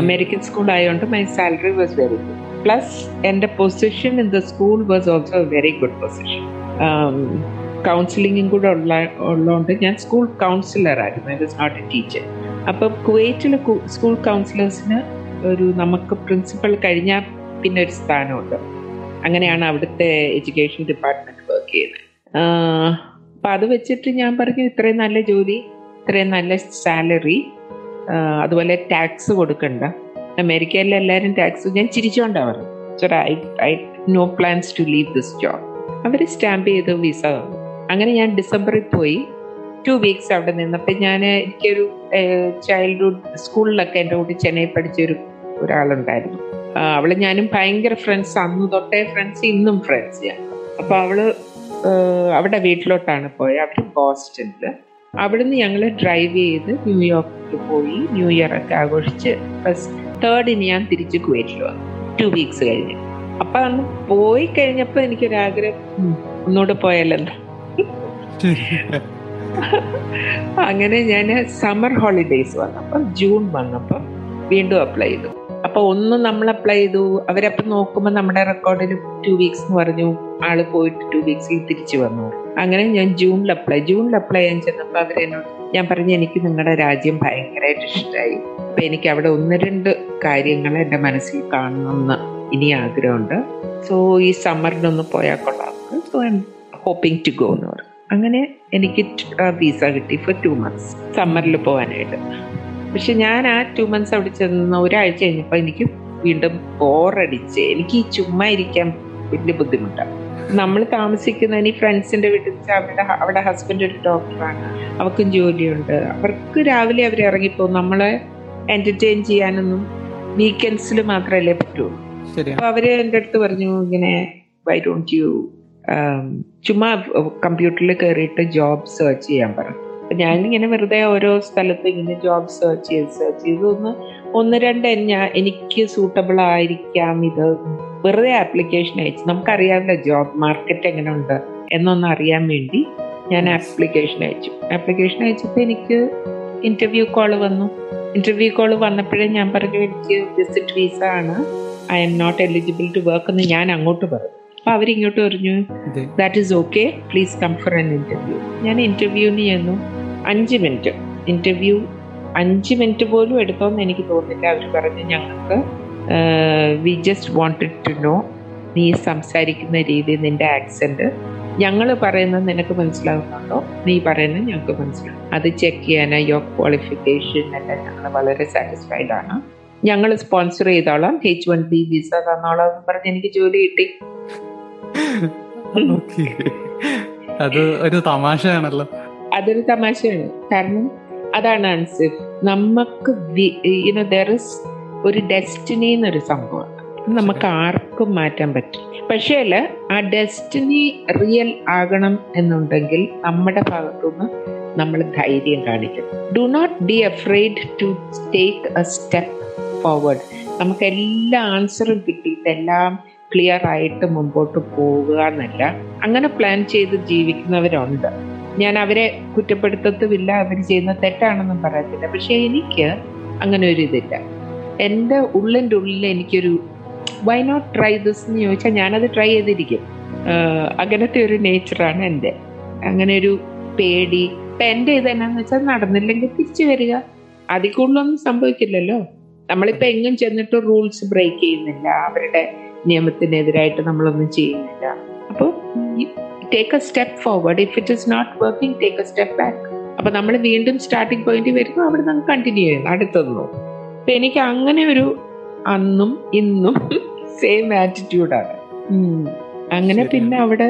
അമേരിക്കൻ സ്കൂൾ ആയതുകൊണ്ട് my salary was very good plus എന്റെ position in the school was also very good position കൗൺസിലിംഗും കൂടെ ഉള്ള ഉള്ളതുകൊണ്ട് ഞാൻ സ്കൂൾ കൗൺസിലർ ആയിരുന്നു. I was not a teacher അപ്പം കുവൈറ്റിലെ സ്കൂൾ കൗൺസിലേഴ്സിന് ഒരു നമുക്ക് പ്രിൻസിപ്പൽ കഴിഞ്ഞാൽ പിന്നെ ഒരു സ്ഥാനമുണ്ട്. അങ്ങനെയാണ് അവിടുത്തെ എഡ്യൂക്കേഷൻ ഡിപ്പാർട്ട്മെന്റ് വർക്ക് ചെയ്യുന്നത്. അപ്പം അത് വെച്ചിട്ട് ഞാൻ പറഞ്ഞു ഇത്രയും നല്ല ജോലി ഇത്രയും നല്ല സാലറി അതുപോലെ ടാക്സ് കൊടുക്കണ്ട. അമേരിക്കയിലെ എല്ലാവരും ടാക്സ് ഞാൻ ചിരിച്ചോണ്ടാ പറഞ്ഞു I no plans to leave this job our stamp ചെയ്ത് വിസ തന്നു. അങ്ങനെ ഞാൻ ഡിസംബറിൽ പോയി. ടു വീക്സ് അവിടെ നിന്നപ്പോൾ ഞാൻ എനിക്കൊരു ചൈൽഡ്ഹുഡ് സ്കൂളിലൊക്കെ എന്റെ കൂടി ചെന്നൈ പഠിച്ചൊരു ഒരാളുണ്ടായിരുന്നു. അവൾ ഞാനും ഭയങ്കര ഫ്രണ്ട്സ് അന്ന് തൊട്ടേ ഫ്രണ്ട്സ് ഇന്നും ഫ്രണ്ട്സ് ഞാൻ അപ്പൊ അവൾ അവിടെ വീട്ടിലോട്ടാണ് പോയത് അവർ ബോസ്റ്റണിൽ. അവിടുന്ന് ഞങ്ങൾ ഡ്രൈവ് ചെയ്ത് ന്യൂയോർക്കിൽ പോയി. ന്യൂ ഇയർ ഒക്കെ ആഘോഷിച്ച് ഫസ്റ്റ് തേർഡിന് ഞാൻ തിരിച്ച് കുവൈറ്റിൽ വന്നു. ടു വീക്സ് കഴിഞ്ഞ്. അപ്പൊ അന്ന് പോയി കഴിഞ്ഞപ്പോ എനിക്കൊരാഗ്രഹം ഒന്നുകൂടെ പോയാലെന്താ അങ്ങനെ ഞാൻ സമ്മർ ഹോളിഡേയ്സ് വന്നപ്പം ജൂൺ വന്നപ്പം വീണ്ടും അപ്ലൈ ചെയ്തു. അപ്പൊ ഒന്ന് നമ്മൾ അപ്ലൈ ചെയ്തു. അവരപ്പം നോക്കുമ്പോൾ നമ്മുടെ റെക്കോർഡിൽ ടു വീക്സ് എന്ന് പറഞ്ഞു. ആൾ പോയിട്ട് ടു വീക്സിൽ തിരിച്ചു വന്നു. അങ്ങനെ ഞാൻ ജൂണിൽ അപ്ലൈ ജൂണിൽ അപ്ലൈ ചെയ്യാൻ ചെന്നപ്പോൾ അവരെന്നോട് ഞാൻ പറഞ്ഞു എനിക്ക് നിങ്ങളുടെ രാജ്യം ഭയങ്കരമായിട്ട് ഇഷ്ടമായി അപ്പൊ എനിക്ക് അവിടെ ഒന്ന് രണ്ട് കാര്യങ്ങൾ എന്റെ മനസ്സിൽ കാണണമെന്ന് ഇനി ആഗ്രഹമുണ്ട്. സോ ഈ സമ്മറിനൊന്ന് പോയാൽ കൊള്ളാം. So I hoping to go എന്ന് പറഞ്ഞു അങ്ങനെ എനിക്ക് വിസ കിട്ടി ഫോർ ടു മന്ത്സ് സമ്മറിൽ പോകാനായിട്ട് പക്ഷെ ഞാൻ ആ ടു മന്ത്സ് അവിടെ ചെന്ന ഒരാഴ്ച കഴിഞ്ഞപ്പോൾ എനിക്ക് വീണ്ടും ബോറടിച്ച് എനിക്ക് ഈ ചുമ്മാ ഇരിക്കാൻ വലിയ ബുദ്ധിമുട്ടാണ് നമ്മൾ താമസിക്കുന്ന ഈ ഫ്രണ്ട്സിന്റെ വീട്ടിൽ വെച്ചാൽ അവരുടെ അവിടെ ഹസ്ബൻഡ് ഒരു ഡോക്ടറാണ് അവർക്കും ജോലിയുണ്ട്. അവർക്ക് രാവിലെ അവർ ഇറങ്ങിപ്പോകും. നമ്മളെ എന്റർടൈൻ ചെയ്യാനൊന്നും വീക്കെൻഡ്സിൽ മാത്രമല്ലേ പറ്റുള്ളൂ. അപ്പോൾ അപ്പൊ അവർ എന്റെ അടുത്ത് പറഞ്ഞു ഇങ്ങനെ വൈ ഡോണ്ട് യു ചുമ്മാ കമ്പ്യൂട്ടറിൽ കയറിയിട്ട് ജോബ് സെർച്ച് ചെയ്യാൻ പറഞ്ഞു അപ്പൊ ഞാനിങ്ങനെ വെറുതെ ഓരോ സ്ഥലത്ത് ഇങ്ങനെ ജോബ് സെർച്ച് ചെയ്ത് സെർച്ച് ചെയ്ത് ഒന്ന് ഒന്ന് രണ്ട് ഞാൻ എനിക്ക് സൂട്ടബിൾ ആയിരിക്കാം ഇത്. വെറുതെ ആപ്ലിക്കേഷൻ അയച്ചു. നമുക്കറിയാമല്ലോ ജോബ് മാർക്കറ്റ് എങ്ങനെ ഉണ്ട് എന്നൊന്ന് അറിയാൻ വേണ്ടി ഞാൻ ആപ്ലിക്കേഷൻ അയച്ചു. ആപ്ലിക്കേഷൻ അയച്ചപ്പോൾ എനിക്ക് ഇന്റർവ്യൂ കോൾ വന്നു. ഇന്റർവ്യൂ കോൾ വന്നപ്പോഴേ ഞാൻ പറഞ്ഞു എനിക്ക് വിസിറ്റ് വീസ ആണ്. I'm not eligible to work എന്ന് ഞാൻ അങ്ങോട്ട് പറഞ്ഞു. അപ്പൊ അവരിങ്ങോട്ട് പറഞ്ഞു that is okay please come for an interview ഞാൻ ഇന്റർവ്യൂവിന് ചെന്നു. അഞ്ച് മിനിറ്റ്. ഇന്റർവ്യൂ അഞ്ച് മിനിറ്റ് പോലും എടുത്തോന്ന് എനിക്ക് തോന്നില്ല. അവർ പറഞ്ഞു ഞങ്ങൾക്ക് we just wanted to know നീ സംസാരിക്കുന്ന രീതി നിന്റെ ആക്സെന്റ് ഞങ്ങൾ പറയുന്നത് നിനക്ക് മനസ്സിലാകുന്നുണ്ടോ നീ പറയുന്നത് ഞങ്ങൾക്ക് മനസ്സിലാവും. അത് ചെക്ക് ചെയ്യാൻ യോർ ക്വാളിഫിക്കേഷൻ എല്ലാം ഞങ്ങൾ വളരെ സാറ്റിസ്ഫൈഡ് ആണ്. ഞങ്ങൾ സ്പോൺസർ ചെയ്തോളാം. എച്ച് വൺ ബി വിസ തന്നോളാം എന്ന് പറഞ്ഞ് എനിക്ക് ജോലി കിട്ടി. അത് ഒരു തമാശയാണല്ലോ. അതൊരു തമാശയാണ്. കാരണം അതാണ് ആൻസർ. നമുക്ക് യുനോ ദർ ഇസ് ഒരു ഡെസ്റ്റിനി എന്നൊരു സംഭവമാണ് അത് നമുക്ക് ആർക്കും മാറ്റാൻ പറ്റും. പക്ഷേ ആ ഡെസ്റ്റിനി റിയൽ ആകണം എന്നുണ്ടെങ്കിൽ നമ്മുടെ ഭാഗത്തുനിന്ന് നമ്മൾ ധൈര്യം കാണിക്കണം. Do not be afraid to take a step forward നമുക്ക് എല്ലാ ആൻസറും കിട്ടിയിട്ട് എല്ലാം ക്ലിയർ ആയിട്ട് മുമ്പോട്ട് പോവുക എന്നല്ല. അങ്ങനെ പ്ലാൻ ചെയ്ത് ജീവിക്കുന്നവരുണ്ട്. ഞാൻ അവരെ കുറ്റപ്പെടുത്തത്തുമില്ല അവർ ചെയ്യുന്ന തെറ്റാണെന്നും പറയത്തില്ല. പക്ഷെ എനിക്ക് അങ്ങനെ ഒരു ഇതില്ല. എന്റെ ഉള്ളിന്റെ ഉള്ളിൽ എനിക്കൊരു വൈ നോട്ട് ട്രൈ ദിസ് എന്ന് ചോദിച്ചാൽ ഞാനത് ട്രൈ ചെയ്തിരിക്കും. അങ്ങനത്തെ ഒരു നേച്ചറാണ് എന്റെ. അങ്ങനെ ഒരു പേടി. ഇപ്പം എന്റെ ഇത് എന്നാന്ന് വെച്ചാൽ നടന്നില്ലെങ്കിൽ തിരിച്ചു വരിക. അതിൽ കൂടുതലൊന്നും സംഭവിക്കില്ലല്ലോ. നമ്മളിപ്പോൾ എങ്ങും ചെന്നിട്ട് റൂൾസ് ബ്രേക്ക് ചെയ്യുന്നില്ല. അവരുടെ നിയമത്തിനെതിരായിട്ട് നമ്മളൊന്നും ചെയ്യുന്നില്ല. അപ്പോൾ take a step forward if it is not working take a step back അപ്പൊ നമ്മൾ വീണ്ടും സ്റ്റാർട്ടിംഗ് പോയിന്റ് വരുന്നു അവിടെ നമുക്ക് കണ്ടിന്യൂ ചെയ്യുന്നു. അടുത്തൊന്നും അപ്പൊ എനിക്ക് അങ്ങനെ ഒരു അന്നും ഇന്നും സെയിം ആറ്റിറ്റ്യൂഡാണ് അങ്ങനെ പിന്നെ അവിടെ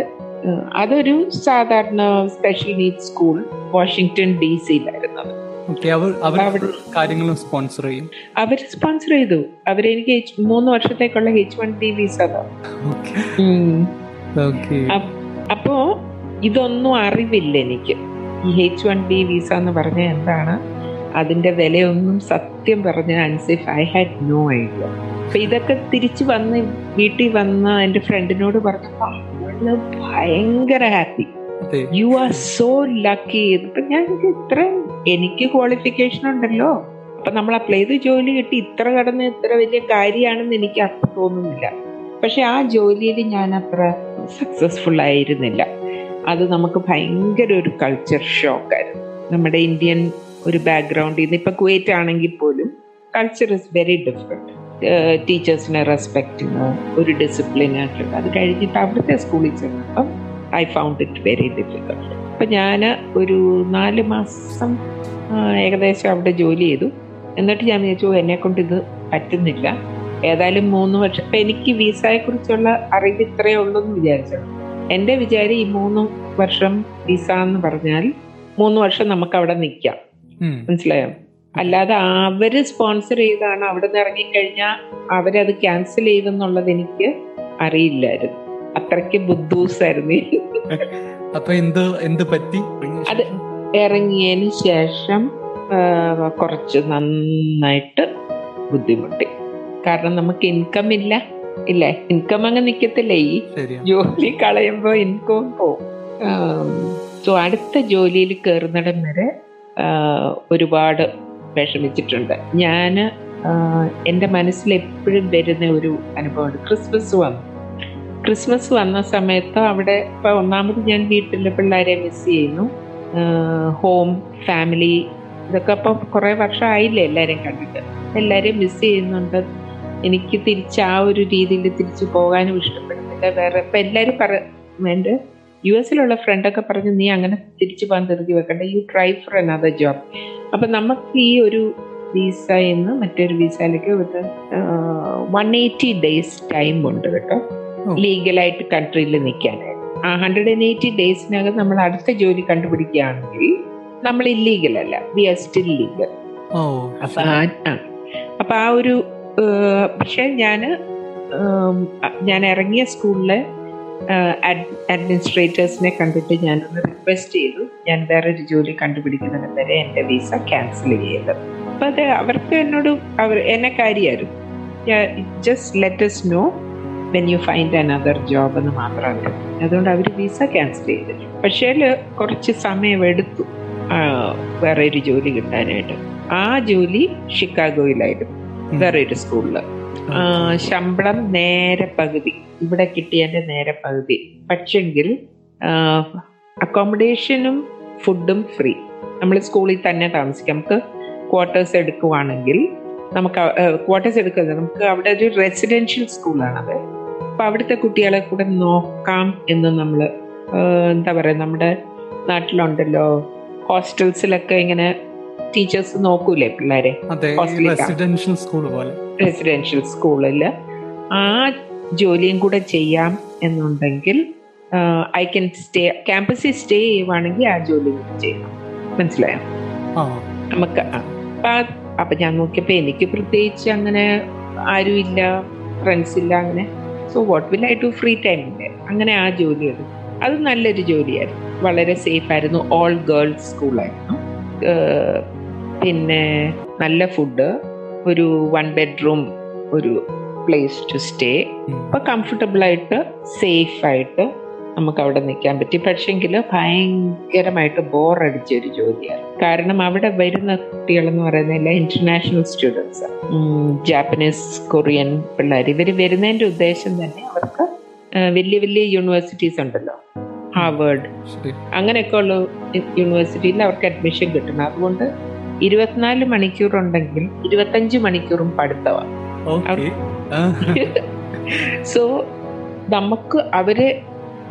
അതൊരു സാധാരണ special need school Washington D സിയിലായിരുന്നു അത്. അവർ കാര്യങ്ങളും സ്പോൺസർ ചെയ്യും. അവർ സ്പോൺസർ ചെയ്തു. അവരെനിക്ക് മൂന്ന് വർഷത്തേക്കുള്ള എച്ച് വൺ ഡി വിസ അപ്പോ ഇതൊന്നും അറിവില്ല എനിക്ക്. ഈ എച്ച് വൺ ബി വിസ എന്ന് പറഞ്ഞ എന്താണ്? അതിന്റെ വിലയൊന്നും സത്യം പറഞ്ഞ Ansif I had no idea അപ്പൊ ഇതൊക്കെ തിരിച്ചു വന്ന് വീട്ടിൽ വന്ന് എന്റെ ഫ്രണ്ടിനോട് പറഞ്ഞപ്പോ അവൾ ഭയങ്കര happy you are so lucky ഇപ്പൊ ഞാൻ ഇത്രയും എനിക്ക് ക്വാളിഫിക്കേഷൻ ഉണ്ടല്ലോ. അപ്പൊ നമ്മൾ അപ്ലൈ ചെയ്ത് ജോലി കിട്ടി. ഇത്ര കടന്ന് ഇത്ര വലിയ കാര്യമാണെന്ന് എനിക്ക് അപ്പൊ തോന്നുന്നില്ല. പക്ഷെ ആ ജോലിയിൽ ഞാൻ അത്ര സക്സസ്ഫുൾ ആയിരുന്നില്ല. അത് നമുക്ക് ഭയങ്കര ഒരു കൾച്ചർ ഷോക്കായിരുന്നു നമ്മുടെ ഇന്ത്യൻ ഒരു ബാക്ക്ഗ്രൗണ്ടിൽ നിന്ന് ഇപ്പൊ കുവൈറ്റ് ആണെങ്കിൽ പോലും കൾച്ചർ ഇസ് വെരി ഡിഫറെന്റ് ടീച്ചേഴ്സിനെ റെസ്പെക്ട് ചെയ്യുന്നു ഒരു ഡിസിപ്ലിൻ ആയിട്ടുണ്ട് അത് കഴിഞ്ഞിട്ട് അവിടുത്തെ സ്കൂളിൽ ചെന്നപ്പം I found it very difficult അപ്പം ഞാൻ ഒരു നാല് മാസം ഏകദേശം അവിടെ ജോലി ചെയ്തു. എന്നിട്ട് ഞാൻ വിചാരിച്ചു "ഓ, എന്നെ കൊണ്ട് ഇത് പറ്റുന്നില്ല. ഏതായാലും മൂന്ന് വർഷം ഇപ്പം എനിക്ക് വിസയെ കുറിച്ചുള്ള അറിവ് ഇത്രയേ ഉള്ളൂ എന്ന് വിചാരിച്ചു. എന്റെ വിചാരം ഈ മൂന്ന് വർഷം വിസ എന്ന് പറഞ്ഞാൽ മൂന്ന് വർഷം നമുക്ക് അവിടെ നിൽക്കാം. മനസ്സിലായോ? അല്ലാതെ അവർ സ്പോൺസർ ചെയ്താണ് അവിടെ നിന്ന് ഇറങ്ങിക്കഴിഞ്ഞാൽ അവരത് ക്യാൻസൽ ചെയ്തെന്നുള്ളത് എനിക്ക് അറിയില്ലായിരുന്നു. അത്രയ്ക്ക് ബുദ്ധൂസായിരുന്നു. അപ്പൊ എന്ത് എന്ത് പറ്റി? അത് ഇറങ്ങിയതിന് ശേഷം കുറച്ച് നന്നായിട്ട് ബുദ്ധിമുട്ടി. കാരണം നമുക്ക് ഇൻകം ഇല്ല. ഇല്ലേ? ഇൻകം അങ്ങ് നിക്കത്തില്ലേ? ഈ ജോലി കളയുമ്പോ ഇൻകം പോവും. സോ അടുത്ത ജോലിയിൽ കയറുന്നിടം വരെ ഒരുപാട് വിഷമിച്ചിട്ടുണ്ട്. ഞാൻ എന്റെ മനസ്സിൽ എപ്പോഴും വരുന്ന ഒരു അനുഭവമുണ്ട് ക്രിസ്മസ് വന്നു. ക്രിസ്മസ് വന്ന സമയത്ത് അവിടെ ഇപ്പം ഒന്നാമത് ഞാൻ വീട്ടിലെ പിള്ളേരെ മിസ് ചെയ്യുന്നു. ഹോം ഫാമിലി ഇതൊക്കെ ഇപ്പം കുറേ വർഷമായില്ലേ എല്ലാവരെയും കണ്ടിട്ട്. എല്ലാവരെയും മിസ് ചെയ്യുന്നുണ്ട്. എനിക്ക് തിരിച്ച് ആ ഒരു രീതിയിൽ തിരിച്ചു പോകാനും ഇഷ്ടപ്പെടുന്നില്ല. വേറെ ഇപ്പം എല്ലാവരും പറ എന്റെ യു എസിലുള്ള ഫ്രണ്ടൊക്കെ പറഞ്ഞു നീ അങ്ങനെ തിരിച്ചു പോകാൻ തിരുത്തി വെക്കണ്ട. You try for another job അപ്പം നമുക്ക് ഈ ഒരു വിസയിൽ നിന്ന് മറ്റൊരു വിസയിലേക്ക് വൺ എയ്റ്റി ഡേയ്സ് ടൈം ഉണ്ട് കേട്ടോ. ലീഗലായിട്ട് കൺട്രിയിൽ നിൽക്കാൻ. ആ ഹൺഡ്രഡ് ആൻഡ് എയ്റ്റി ഡേയ്സിനകം നമ്മൾ അടുത്ത ജോലി കണ്ടുപിടിക്കുകയാണെങ്കിൽ നമ്മൾ ഇല്ലീഗൽ അല്ല വി ആർ സ്റ്റിൽ ലീഗൽ അപ്പൊ ആ ആ. അപ്പൊ ആ ഒരു പക്ഷെ ഞാൻ ഞാൻ ഇറങ്ങിയ സ്കൂളിലെ അഡ്മിനിസ്ട്രേറ്റേഴ്സിനെ കണ്ടിട്ട് ഞാനൊന്ന് റിക്വസ്റ്റ് ചെയ്തു. ഞാൻ വേറൊരു ജോലി കണ്ടുപിടിക്കുന്നത് വരെ എന്റെ വിസ ക്യാൻസൽ ചെയ്ത് അപ്പൊ അത് അവർക്ക് എന്നോട് അവർ എന്നെ കാര്യമായിരുന്നു. Just let's know when you find another job എന്ന് മാത്രമല്ല. അതുകൊണ്ട് അവർ വിസ ക്യാൻസൽ ചെയ്തു പക്ഷേ കുറച്ച് സമയം എടുത്തു. വേറെ ഒരു ജോലി കിട്ടാനായിട്ട്. ആ ജോലി ഷിക്കാഗോയിലായിരുന്നു. വേറെ ഒരു സ്കൂളിൽ ശമ്പളം നേരെ പകുതി. ഇവിടെ കിട്ടിയതിന്റെ നേരെ പകുതി. പക്ഷെങ്കിൽ അക്കോമഡേഷനും ഫുഡും ഫ്രീ നമ്മൾ സ്കൂളിൽ തന്നെ താമസിക്കാം. നമുക്ക് ക്വാർട്ടേഴ്സ് എടുക്കുവാണെങ്കിൽ നമുക്ക് ക്വാർട്ടേഴ്സ് എടുക്കുന്നത് നമുക്ക് അവിടെ ഒരു റെസിഡൻഷ്യൽ സ്കൂളാണത് അപ്പൊ അവിടുത്തെ കുട്ടികളെ കൂടെ നോക്കാം എന്ന് നമ്മൾ എന്താ പറയുക നമ്മുടെ നാട്ടിലുണ്ടല്ലോ. ഹോസ്റ്റൽസിലൊക്കെ ഇങ്ങനെ ടീച്ചേഴ്സ് നോക്കൂലേ പിള്ളേരെ. റെസിഡൻഷ്യൽ സ്കൂൾ പോലെ. റെസിഡൻഷ്യൽ സ്കൂളിൽ ആ ജോലിയും കൂടെ ചെയ്യാം എന്നുണ്ടെങ്കിൽ ഐ കൻ സ്റ്റേ ക്യാമ്പസിൽ സ്റ്റേ ചെയ്യുവാണെങ്കിൽ ആ ജോലി ചെയ്യണം. മനസ്സിലായോ? നമുക്ക് അപ്പൊ ഞാൻ നോക്കിയപ്പോ എനിക്ക് പ്രത്യേകിച്ച് അങ്ങനെ ആരും ഇല്ല ഫ്രണ്ട്സ് ഇല്ല അങ്ങനെ so what will I do free time അങ്ങനെ ആ ജോലി എടുത്തു അത് നല്ലൊരു ജോലിയായിരുന്നു. വളരെ സേഫ് ആയിരുന്നു. ഓൾ ഗേൾസ് സ്കൂളായിരുന്നു പിന്നെ നല്ല ഫുഡ് ഒരു വൺ ബെഡ്റൂം ഒരു പ്ലേസ് ടു സ്റ്റേ ഉം. അപ്പൊ കംഫർട്ടബിൾ ആയിട്ട് സേഫ് ആയിട്ട് നമുക്ക് അവിടെ നിൽക്കാൻ പറ്റി. പക്ഷെങ്കിൽ ഭയങ്കരമായിട്ട് ബോറടിച്ച ഒരു ജോലിയാണ്. കാരണം അവിടെ വരുന്ന കുട്ടികൾ എന്ന് പറയുന്നില്ല ഇന്റർനാഷണൽ സ്റ്റുഡൻസ് ജാപ്പനീസ് കൊറിയൻ പിള്ളേർ ഇവർ വരുന്നതിന്റെ ഉദ്ദേശം തന്നെ അവർക്ക് വലിയ വലിയ യൂണിവേഴ്സിറ്റീസ് ഉണ്ടല്ലോ. ഹാർവേഡ് അങ്ങനെയൊക്കെ ഉള്ള യൂണിവേഴ്സിറ്റിയിൽ അവർക്ക് അഡ്മിഷൻ കിട്ടണം. അതുകൊണ്ട് ഇരുപത്തിനാല് മണിക്കൂർ ഉണ്ടെങ്കിൽ ഇരുപത്തഞ്ച് മണിക്കൂറും പഠിത്തമാണ് സോ നമുക്ക് അവരെ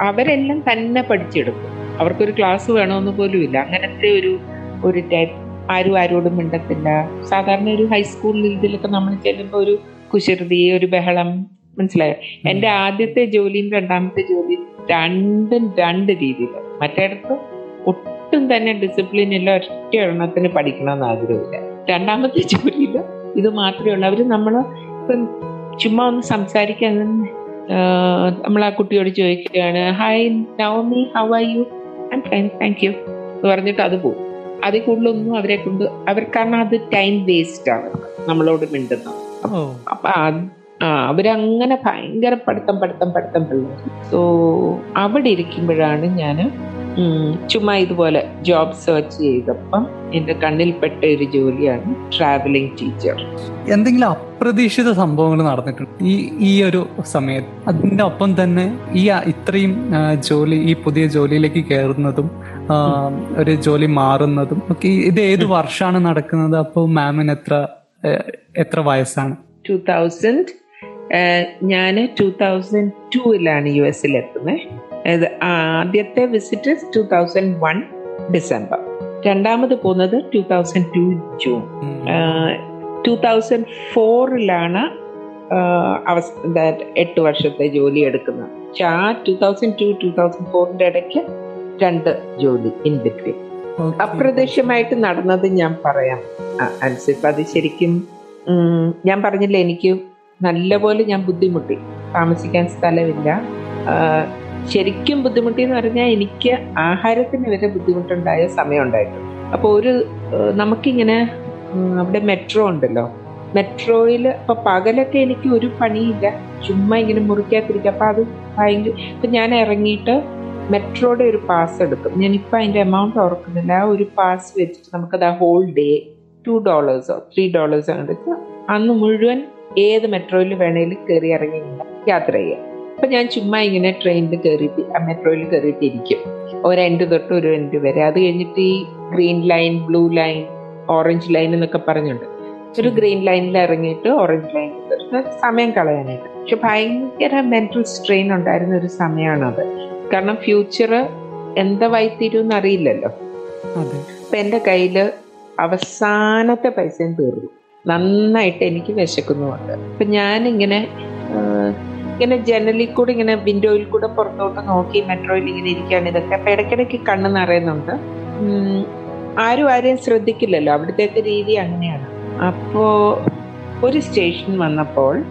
അവരെല്ലാം തന്നെ പഠിച്ചെടുക്കും. അവർക്കൊരു ക്ലാസ് വേണമെന്ന് പോലും ഇല്ല. അങ്ങനത്തെ ഒരു ഒരു ടൈപ്പ് ആരും ആരോടും മിണ്ടത്തില്ല. സാധാരണ ഒരു ഹൈസ്കൂളിൽ ഇതിലൊക്കെ നമ്മൾ ചെല്ലുമ്പോൾ ഒരു കുശൃതി ഒരു ബഹളം മനസ്സിലായോ? എന്റെ ആദ്യത്തെ ജോലിയും രണ്ടാമത്തെ ജോലിയും രണ്ടും രണ്ട് രീതിയിൽ മറ്റേടത്ത് ഒട്ടും തന്നെ ഡിസിപ്ലിൻ ഇല്ല ഒറ്റ എണ്ണത്തിന് പഠിക്കണമെന്ന് ആഗ്രഹമില്ല. രണ്ടാമത്തെ ജോലിയിൽ ഇത് മാത്രമേ ഉള്ളൂ. അവർ നമ്മൾ ഇപ്പം ചുമ്മാ ഒന്ന് സംസാരിക്കാൻ നമ്മൾ ആ കുട്ടിയോട് ചോദിക്കുകയാണ് hi Navami how are you I fine thank you എന്ന് പറഞ്ഞിട്ട് അത് പോകും. അതിൽ കൂടുതലൊന്നും അവരെ കൊണ്ട് അവർ കാരണം അത് ടൈം വേസ്റ്റ് ആണ്. നമ്മളോട് മിണ്ടുന്ന അപ്പൊ ആ അവരങ്ങനെ ഭയങ്കര പഠിത്തം പഠിത്തം പഠിത്തം പിള്ളേർ സോ അവിടെ ഇരിക്കുമ്പോഴാണ് ഞാൻ ചുമ്മാ ഇതുപോലെ ജോബ് സെർച്ച് ചെയ്തപ്പം എന്റെ കണ്ണിൽപ്പെട്ട ഒരു ജോലിയാണ് ട്രാവലിംഗ് ടീച്ചർ എന്തെങ്കിലും അപ്രതീക്ഷിത സംഭവങ്ങൾ നടന്നിട്ടുണ്ട് ഈ ഈ ഒരു സമയത്ത് അതിന്റെ ഒപ്പം തന്നെ ഈ ഇത്രയും ജോലി ഈ പുതിയ ജോലിയിലേക്ക് കയറുന്നതും ഒരു ജോലി മാറുന്നതും ഒക്കെ ഇത് ഏത് വർഷമാണ് നടക്കുന്നത്? അപ്പോൾ മാമിന് എത്ര എത്ര വയസ്സാണ്? ടൂ തൗസൻഡ് ഞാൻ ടൂ തൗസൻഡ് ടൂവിലാണ് യു എസിൽ എത്തുന്നത് ഇത് ആദ്യത്തെ visit two thousand one December രണ്ടാമത് പോകുന്നത് two thousand two June two thousand ഫോറിലാണ് അവസ് എട്ട് വർഷത്തെ ജോലി എടുക്കുന്നത്. പക്ഷെ ആ two thousand two two thousand ഫോറിന്റെ ഇടയ്ക്ക് രണ്ട് ജോലി ഇൻ ബിറ്റ്വീൻ Okay. അപ്രത്യക്ഷമായിട്ട് നടന്നത് ഞാൻ പറയാം. അൻസിഫ് അത് ശരിക്കും ഞാൻ പറഞ്ഞില്ല എനിക്ക് നല്ലപോലെ ഞാൻ ബുദ്ധിമുട്ടി. താമസിക്കാൻ സ്ഥലമില്ല. ശരിക്കും ബുദ്ധിമുട്ടി എന്ന് പറഞ്ഞാൽ എനിക്ക് ആഹാരത്തിന് വരെ ബുദ്ധിമുട്ടുണ്ടായ സമയം ഉണ്ടായിട്ടുണ്ട് അപ്പോൾ ഒരു നമുക്കിങ്ങനെ അവിടെ മെട്രോ ഉണ്ടല്ലോ. മെട്രോയിൽ ഇപ്പൊ പകലൊക്കെ എനിക്ക് ഒരു പണിയില്ല. ചുമ്മാ ഇങ്ങനെ മുറിക്കാത്തിരിക്കുക അപ്പൊ അത് ഭയങ്കര ഇപ്പൊ ഞാൻ ഇറങ്ങിയിട്ട് മെട്രോയുടെ ഒരു പാസ് എടുക്കും ഞാനിപ്പോൾ അതിന്റെ എമൗണ്ട് ഓർക്കുന്നില്ല. ആ ഒരു പാസ് വെച്ചിട്ട് നമുക്കത് ആ ഹോൾ ഡേ ടു ഡോളേഴ്സോ ത്രീ ഡോളേഴ്സോ എടുത്ത് അന്ന് മുഴുവൻ ഏത് മെട്രോയിൽ വേണേലും കയറി ഇറങ്ങി യാത്ര ചെയ്യാം. അപ്പൊ ഞാൻ ചുമ്മാ ഇങ്ങനെ ട്രെയിനിൽ കയറിയിട്ട് ആ മെട്രോയിൽ കയറിയിട്ട് ഇരിക്കും. ഒരു എൻഡ് തൊട്ട് ഒരു എൻഡ് വരെ. അത് കഴിഞ്ഞിട്ട് ഈ green line blue line orange line എന്നൊക്കെ പറഞ്ഞുണ്ട്. ഒരു ഗ്രീൻ ലൈനിൽ ഇറങ്ങിയിട്ട് ഓറഞ്ച് ലൈനിൽ കയറുന്ന സമയം കളയാനായിട്ട്. പക്ഷെ ഭയങ്കര മെന്റൽ സ്ട്രെയിൻ ഉണ്ടായിരുന്ന ഒരു സമയമാണത് കാരണം ഫ്യൂച്ചർ എന്താ വൈത്തിരും അറിയില്ലല്ലോ. അപ്പൊ എന്റെ കയ്യിൽ അവസാനത്തെ പൈസയും തീർന്നു. നന്നായിട്ട് എനിക്ക് വിശക്കുന്നുമുണ്ട്. അപ്പൊ ഞാനിങ്ങനെ ഇങ്ങനെ ജനലിൽ കൂടെ ഇങ്ങനെ വിൻഡോയിൽ കൂടെ പുറത്തോട്ട് നോക്കി മെട്രോയിൽ ഇങ്ങനെ ഇരിക്കുകയാണ് ഇതൊക്കെ. അപ്പൊ ഇടയ്ക്കിടയ്ക്ക് കണ്ണ് നിറയുന്നുണ്ട്. ആരും ആരെയും ശ്രദ്ധിക്കില്ലല്ലോ. അവിടുത്തെ രീതി അങ്ങനെയാണ്. അപ്പോ ഒരു സ്റ്റേഷൻ വന്നപ്പോൾ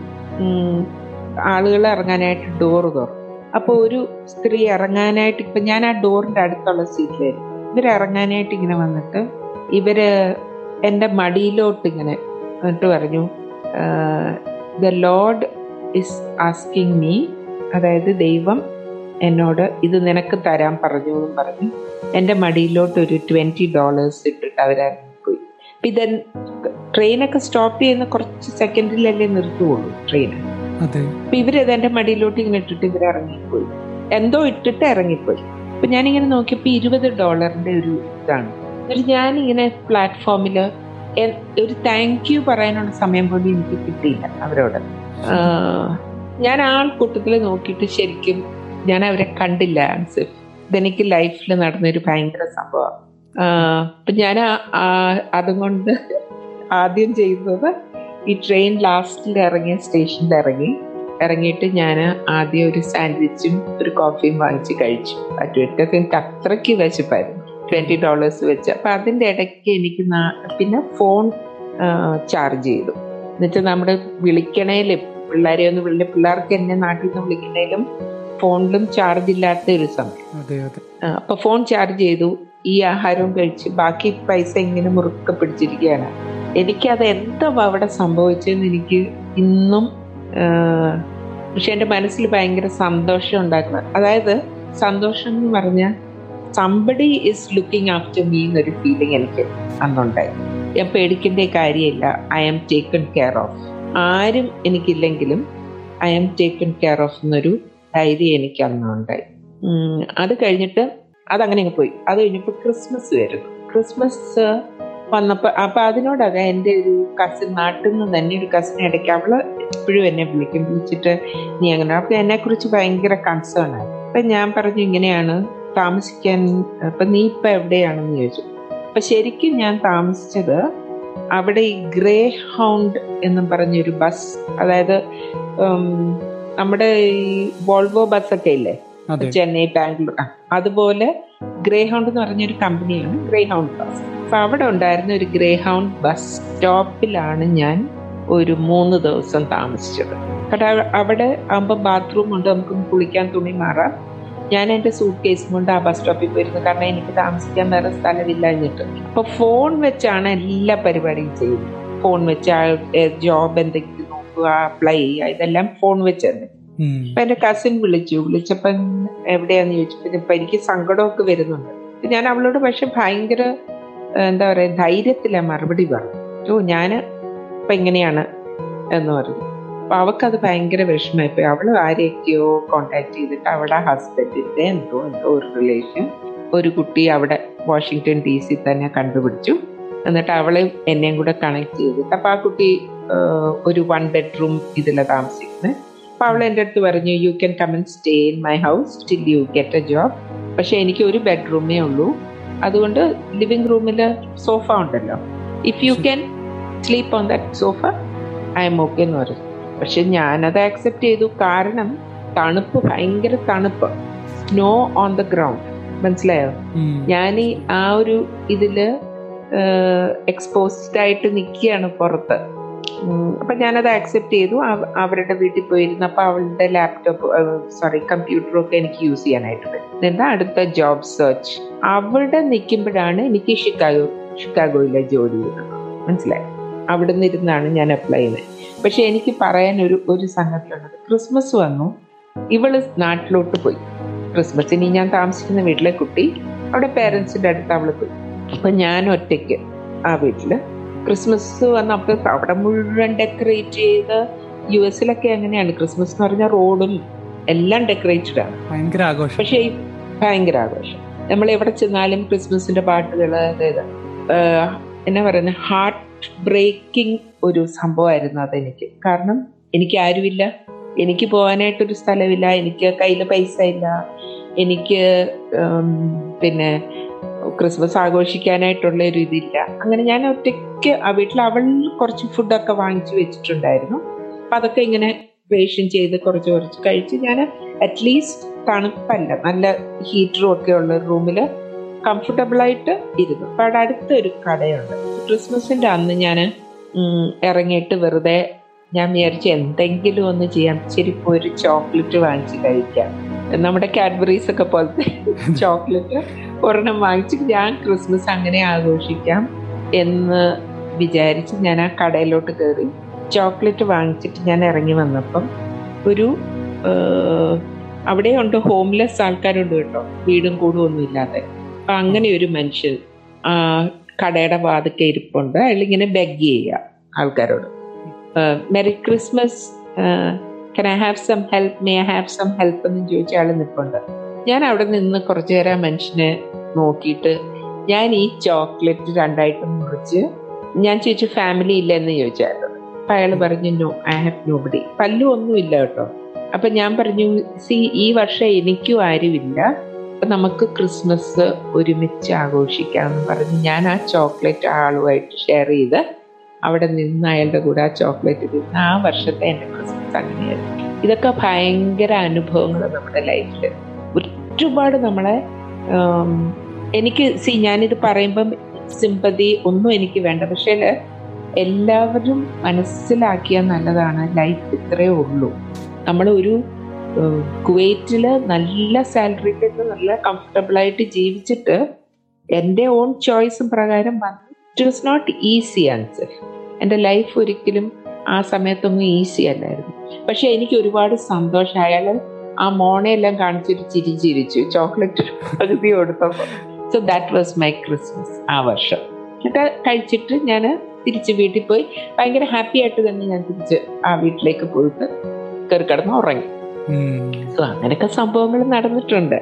ആളുകൾ ഇറങ്ങാനായിട്ട് ഡോർ തുറന്നു. അപ്പോൾ ഒരു സ്ത്രീ ഇറങ്ങാനായിട്ട് ഇപ്പൊ ഞാൻ ആ ഡോറിന്റെ അടുത്തുള്ള സീറ്റിലായിരുന്നു ഇവർ ഇറങ്ങാനായിട്ട് ഇങ്ങനെ വന്നിട്ട് ഇവർ എന്റെ മടിയിലോട്ട് ഇങ്ങനെ എന്നിട്ട് പറഞ്ഞു the lord is asking me അതായത് ദൈവം എന്നോട് ഇത് നിനക്ക് തരാൻ പറഞ്ഞു എന്നും പറഞ്ഞു. എന്റെ മടിയിലോട്ട് ഒരു ട്വന്റി ഡോളേഴ്സ് ഇട്ടിട്ട് അവർ പോയി. ഇത് ട്രെയിനൊക്കെ സ്റ്റോപ്പ് ചെയ്യുന്ന കുറച്ച് സെക്കൻഡിലല്ലേ നിർത്തുകയുള്ളൂ ട്രെയിൻ അപ്പം അപ്പൊ ഇവരത് എന്റെ മടിയിലോട്ട് ഇങ്ങനെ ഇട്ടിട്ട് ഇവർ ഇറങ്ങിപ്പോയി. എന്തോ ഇട്ടിട്ട് ഇറങ്ങിപ്പോയി. അപ്പം ഞാനിങ്ങനെ നോക്കിയപ്പോൾ ഇരുപത് ഡോളറിന്റെ ഒരു ഇതാണ്. എന്നിട്ട് ഞാനിങ്ങനെ പ്ലാറ്റ്ഫോമിൽ ഒരു താങ്ക് യു പറയാനുള്ള സമയം പോലും എനിക്ക് കിട്ടിയില്ല അവരോട്. ഞാൻ ആൾക്കൂട്ടത്തിൽ നോക്കിയിട്ട് ശരിക്കും ഞാൻ അവരെ കണ്ടില്ല ആൻസിഫ് ഇതെനിക്ക് ലൈഫിൽ നടന്നൊരു ഭയങ്കര സംഭവം. അപ്പൊ ഞാൻ ആ- കൊണ്ട് ആദ്യം ചെയ്യുന്നത് ഈ ട്രെയിൻ ലാസ്റ്റിൽ ഇറങ്ങിയ സ്റ്റേഷനിൽ ഇറങ്ങി. ഇറങ്ങിയിട്ട് ഞാൻ ആദ്യം ഒരു സാൻഡ്വിച്ചും ഒരു കോഫിയും വാങ്ങിച്ച് കഴിച്ചു. പറ്റുമായിട്ട് എനിക്ക് അത്രയ്ക്ക് വിശപ്പായിരുന്നു. ട്വന്റി ഡോളേഴ്സ് വെച്ച്. അപ്പൊ അതിന്റെ ഇടയ്ക്ക് എനിക്ക് പിന്നെ ഫോൺ ചാർജ് ചെയ്തു. എന്നിട്ട് നമ്മുടെ വിളിക്കണേലും പിള്ളേരെ ഒന്ന് വിളി പിള്ളേർക്ക് എന്നെ നാട്ടിൽ നിന്ന് വിളിക്കുന്നതിലും ഫോണിലും ചാർജ് ഇല്ലാത്ത ഒരു സമയം. അപ്പൊ ഫോൺ ചാർജ് ചെയ്തു. ഈ ആഹാരവും കഴിച്ച് ബാക്കി പൈസ ഇങ്ങനെ മുറുക്കെ പിടിച്ചിരിക്കുകയാണ്. എനിക്കത് എന്താ അവിടെ സംഭവിച്ചെന്ന് എനിക്ക് ഇന്നും പക്ഷെ എന്റെ മനസ്സിൽ ഭയങ്കര സന്തോഷം ഉണ്ടാക്കുന്നത്. അതായത് സന്തോഷം എന്ന് പറഞ്ഞാൽ somebody is looking after me എന്നൊരു ഫീലിംഗ് എനിക്ക് അന്നുണ്ടായി. ഞാൻ പേടിക്കേണ്ട കാര്യമില്ല. I am taken care of ആരും എനിക്കില്ലെങ്കിലും I am taken care of എന്നൊരു ധൈര്യം എനിക്ക് അന്നുണ്ടായി അത് കഴിഞ്ഞിട്ട് അതങ്ങനെ അങ്ങ് പോയി. അത് കഴിഞ്ഞപ്പോൾ ക്രിസ്മസ് വരുന്നു. ക്രിസ്മസ് വന്നപ്പോൾ അപ്പൊ അതിനോടൊക്കെ എന്റെ ഒരു കസിൻ നാട്ടിൽ നിന്ന് തന്നെ ഒരു കസിൻ ഇടയ്ക്ക് അവൾ എപ്പോഴും എന്നെ വിളിക്കും. വിളിച്ചിട്ട് നീ അങ്ങനെ അപ്പൊ എന്നെക്കുറിച്ച് ഭയങ്കര കൺസേൺ ആയി അപ്പൊ ഞാൻ പറഞ്ഞു ഇങ്ങനെയാണ് താമസിക്കാൻ അപ്പൊ നീ ഇപ്പൊ എവിടെയാണെന്ന് ചോദിച്ചു. അപ്പൊ ശരിക്കും ഞാൻ താമസിച്ചത് അവിടെ ഈ ഗ്രേ ഹൗണ്ട് എന്നും പറഞ്ഞൊരു ബസ് അതായത് നമ്മുടെ ഈ വോൾവോ ബസ്സൊക്കെ ഇല്ലേ? അതെ. ചെന്നൈ ബാംഗ്ലൂർ അതുപോലെ ഗ്രേ ഹൗണ്ട് എന്ന് പറഞ്ഞൊരു കമ്പനിയാണ് ഗ്രേ ഹൗണ്ട് ബസ് അപ്പൊ അവിടെ ഉണ്ടായിരുന്ന ഒരു ഗ്രേ ഹൗണ്ട് ബസ് സ്റ്റോപ്പിലാണ് ഞാൻ ഒരു മൂന്ന് ദിവസം താമസിച്ചത്. കാരണം അവിടെ ആകുമ്പോൾ ബാത്റൂം ഉണ്ട് നമുക്ക് കുളിക്കാൻ തുണി മാറാം. ഞാൻ എന്റെ സൂട്ട് കേസും കൊണ്ട് ആ ബസ് സ്റ്റോപ്പിൽ പോയിരുന്നു. കാരണം എനിക്ക് താമസിക്കാൻ വേറെ സ്ഥലമില്ല എന്നിട്ട് അപ്പൊ ഫോൺ വെച്ചാണ് എല്ലാ പരിപാടിയും ചെയ്യുന്നത്. ഫോൺ വെച്ച് ജോബ് എന്തെങ്കിലും നോക്കുക അപ്ലൈ ചെയ്യുക ഇതെല്ലാം ഫോൺ വെച്ചായിരുന്നു. അപ്പൊ എന്റെ കസിൻ വിളിച്ചു. വിളിച്ചപ്പം എവിടെയാന്ന് ചോദിച്ചപ്പോ ഇപ്പൊ എനിക്ക് സങ്കടമൊക്കെ വരുന്നുണ്ട്. ഞാൻ അവളോട് പക്ഷെ ഭയങ്കര എന്താ പറയാ ധൈര്യത്തില മറുപടി പറഞ്ഞു ഓ ഞാൻ ഇപ്പൊ ഇങ്ങനെയാണ് എന്ന് പറഞ്ഞു. അപ്പൊ അവൾക്കത് ഭയങ്കര വിഷമമായിപ്പോയി അവൾ ആരെയൊക്കെയോ കോണ്ടാക്ട് ചെയ്തിട്ട് അവളുടെ ഹസ്ബൻഡിന്റെ എന്തോ എന്തോ ഒരു റിലേഷൻ ഒരു കുട്ടി അവിടെ വാഷിങ്ടൺ ഡി സി തന്നെ കണ്ടുപിടിച്ചു. എന്നിട്ട് അവളെ എന്നെയും കൂടെ കണക്ട് ചെയ്തിട്ട് അപ്പൊ ആ കുട്ടി ഒരു വൺ ബെഡ്റൂം ഇതിലാണ് താമസിക്കുന്നത് അപ്പൊ അവൾ എന്റെ അടുത്ത് പറഞ്ഞു you can come and stay in my house till you get a job പക്ഷെ എനിക്ക് ഒരു ബെഡ്റൂമേ ഉള്ളൂ. അതുകൊണ്ട് ലിവിംഗ് റൂമിൽ സോഫ ഉണ്ടല്ലോ. If you can sleep on that sofa I am okay എന്ന് പറഞ്ഞു. പക്ഷെ ഞാനത് ആക്സെപ്റ്റ് ചെയ്തു. കാരണം തണുപ്പ് ഭയങ്കര തണുപ്പ്. സ്നോ ഓൺ ദ ഗ്രൗണ്ട് മനസ്സിലായോ. ഞാൻ ഈ ആ ഒരു ഇതിൽ എക്സ്പോസ്ഡ് ആയിട്ട് നിൽക്കുകയാണ് പുറത്ത്. അപ്പൊ ഞാനത് ആക്സെപ്റ്റ് ചെയ്തു. അവ- അവരുടെ വീട്ടിൽ പോയിരുന്നു. അപ്പോൾ അവളുടെ ലാപ്ടോപ്പ് സോറി കമ്പ്യൂട്ടറൊക്കെ എനിക്ക് യൂസ് ചെയ്യാനായിട്ട് പറ്റും. എന്താ അടുത്ത ജോബ് സെർച്ച് അവിടെ നിൽക്കുമ്പോഴാണ് എനിക്ക് ഷിക്കാഗോ ഷിക്കാഗോയിലെ ജോലി. മനസ്സിലായി? അവിടെ നിന്നിരുന്നാണ് ഞാൻ അപ്ലൈ ചെയ്യുന്നത്. പക്ഷെ എനിക്ക് പറയാൻ ഒരു ഒരു സംഗതി ഉള്ളത് ക്രിസ്മസ് വന്നു. ഇവൾ നാട്ടിലോട്ട് പോയി. ക്രിസ്മസിന് ഞാൻ താമസിക്കുന്ന വീട്ടിലെ കുട്ടി അവിടെ പേരൻസിന്റെ അടുത്ത് അവൾ പോയി. അപ്പൊ ഞാൻ ഒറ്റയ്ക്ക് ആ വീട്ടിൽ ക്രിസ്മസ് വന്ന വന്നപ്പോൾ അവിടെ മുഴുവൻ ഡെക്കറേറ്റ് ചെയ്ത് യു എസിലൊക്കെ അങ്ങനെയാണ് ക്രിസ്മസ് എന്ന് പറഞ്ഞാൽ റോഡും എല്ലാം ഡെക്കറേറ്റഡ് ആണ്. ഭയങ്കര ആഘോഷം. പക്ഷേ ഭയങ്കര ആഘോഷം. നമ്മൾ എവിടെ ചെന്നാലും ക്രിസ്മസിന്റെ പാട്ടുകൾ അതായത് എന്നാ പറയുന്നത് ഹാർട്ട് ബ്രേക്കിംഗ് ഒരു സംഭവമായിരുന്നു അതെനിക്ക്. കാരണം എനിക്ക് ആരുമില്ല. എനിക്ക് പോകാനായിട്ടൊരു സ്ഥലമില്ല. എനിക്ക് കയ്യിൽ പൈസ ഇല്ല എനിക്ക് പിന്നെ ക്രിസ്മസ് ആഘോഷിക്കാനായിട്ടുള്ള ഒരു ഇതില്ല. അങ്ങനെ ഞാൻ ഒറ്റയ്ക്ക് ആ വീട്ടിൽ അവൾ കുറച്ച് ഫുഡൊക്കെ വാങ്ങിച്ചു വെച്ചിട്ടുണ്ടായിരുന്നു. അപ്പം അതൊക്കെ ഇങ്ങനെ വേഷം ചെയ്ത് കുറച്ച് കുറച്ച് കഴിച്ച് ഞാൻ അറ്റ്ലീസ്റ്റ് തണുപ്പല്ല. നല്ല ഹീറ്ററും ഒക്കെ ഉള്ള റൂമിൽ കംഫർട്ടബിൾ ആയിട്ട് ഇരുന്നു. അപ്പൊ അവിടെ അടുത്തൊരു കടയുണ്ട്. ക്രിസ്മസിന്റെ അന്ന് ഞാൻ ഇറങ്ങിയിട്ട് വെറുതെ ഞാൻ വിചാരിച്ചു എന്തെങ്കിലും ഒന്ന് ചെയ്യാം. ശരി ഒരു ചോക്ലേറ്റ് വാങ്ങിച്ച് കഴിക്കാം. നമ്മുടെ കാഡ്ബറീസ് ഒക്കെ പോലത്തെ ചോക്ലേറ്റ് ഒരെണ്ണം വാങ്ങിച്ച് ഞാൻ ക്രിസ്മസ് അങ്ങനെ ആഘോഷിക്കാം എന്ന് വിചാരിച്ച് ഞാൻ ആ കടയിലോട്ട് കയറി ചോക്ലേറ്റ് വാങ്ങിച്ചിട്ട് ഞാൻ ഇറങ്ങി വന്നപ്പം ഒരു അവിടെയുണ്ട് ഹോംലെസ് ആൾക്കാരുണ്ട് കേട്ടോ. വീടും കൂടും ഒന്നും ഇല്ലാതെ. അപ്പൊ അങ്ങനെ ഒരു മനുഷ്യൻ കടയുടെ വാതിക്കെ ഇരിപ്പുണ്ട്. അയാൾ ഇങ്ങനെ ബെഗ് ചെയ്യുക ആൾക്കാരോട് merry Christmas can I have some help may I have some help എന്ന് ചോദിച്ച ആൾ നിൽപ്പുണ്ട് ഞാൻ അവിടെ നിന്ന് കുറച്ചു നേരം മനുഷ്യനെ നോക്കിയിട്ട് ഞാൻ ഈ ചോക്ലേറ്റ് രണ്ടായിട്ട് മുറിച്ച് ഞാൻ ചോദിച്ചു ഫാമിലി ഇല്ല? എന്ന് ചോദിച്ചായിരുന്നു. അപ്പൊ അയാൾ പറഞ്ഞു നോ ഐ ഹാവ് നോബഡി പല്ലു ഒന്നും ഇല്ല കേട്ടോ. അപ്പൊ ഞാൻ പറഞ്ഞു സി ഈ വർഷം എനിക്കും ആരുമില്ല. അപ്പൊ നമുക്ക് ക്രിസ്മസ് ഒരുമിച്ച് ആഘോഷിക്കാമെന്ന് പറഞ്ഞ്. ഞാൻ ആ ചോക്ലേറ്റ് ആളുമായിട്ട് ഷെയർ ചെയ്ത് അവിടെ നിന്ന് അയാളുടെ കൂടെ ആ ചോക്ലേറ്റ് തിന്ന് ആ വർഷത്തെ എന്റെ ക്രിസ്മസ് അങ്ങനെയായിരുന്നു. ഇതൊക്കെ ഭയങ്കര അനുഭവങ്ങൾ നമ്മുടെ ലൈഫിൽ ഒരുപാട് നമ്മളെ എനിക്ക് സി ഞാനിത് പറയുമ്പം സിമ്പതി ഒന്നും എനിക്ക് വേണ്ട. പക്ഷേ എല്ലാവരും മനസ്സിലാക്കിയാൽ നല്ലതാണ് ലൈഫ് ഇത്രയേ ഉള്ളൂ. നമ്മൾ ഒരു ഏഹ്, കുവൈറ്റിൽ നല്ല സാലറിയിൽ നല്ല കംഫർട്ടബിൾ ആയിട്ട് ജീവിച്ചിട്ട് എന്റെ ഓൺ ചോയ്സ് പ്രകാരം it was not easy answer എന്റെ ലൈഫ് ഒരിക്കലും ആ സമയത്തൊന്നും ഈസി അല്ലായിരുന്നു. പക്ഷെ എനിക്ക് ഒരുപാട് സന്തോഷം. അയാൾ ആ മോണയെല്ലാം കാണിച്ചിട്ട് ചിരി ചിരിച്ചു. ചോക്ലേറ്റ് പകുതി കൊടുത്തപ്പോൾ so that was my Christmas ആ വർഷം. എന്നിട്ട് കഴിച്ചിട്ട് ഞാൻ തിരിച്ച് വീട്ടിൽ പോയി. ഭയങ്കര ഹാപ്പി ആയിട്ട് തന്നെ ഞാൻ തിരിച്ച് ആ വീട്ടിലേക്ക് പോയിട്ട് കയറി കിടന്ന് ഉറങ്ങി. സോ അങ്ങനെയൊക്കെ സംഭവങ്ങൾ നടന്നിട്ടുണ്ട്.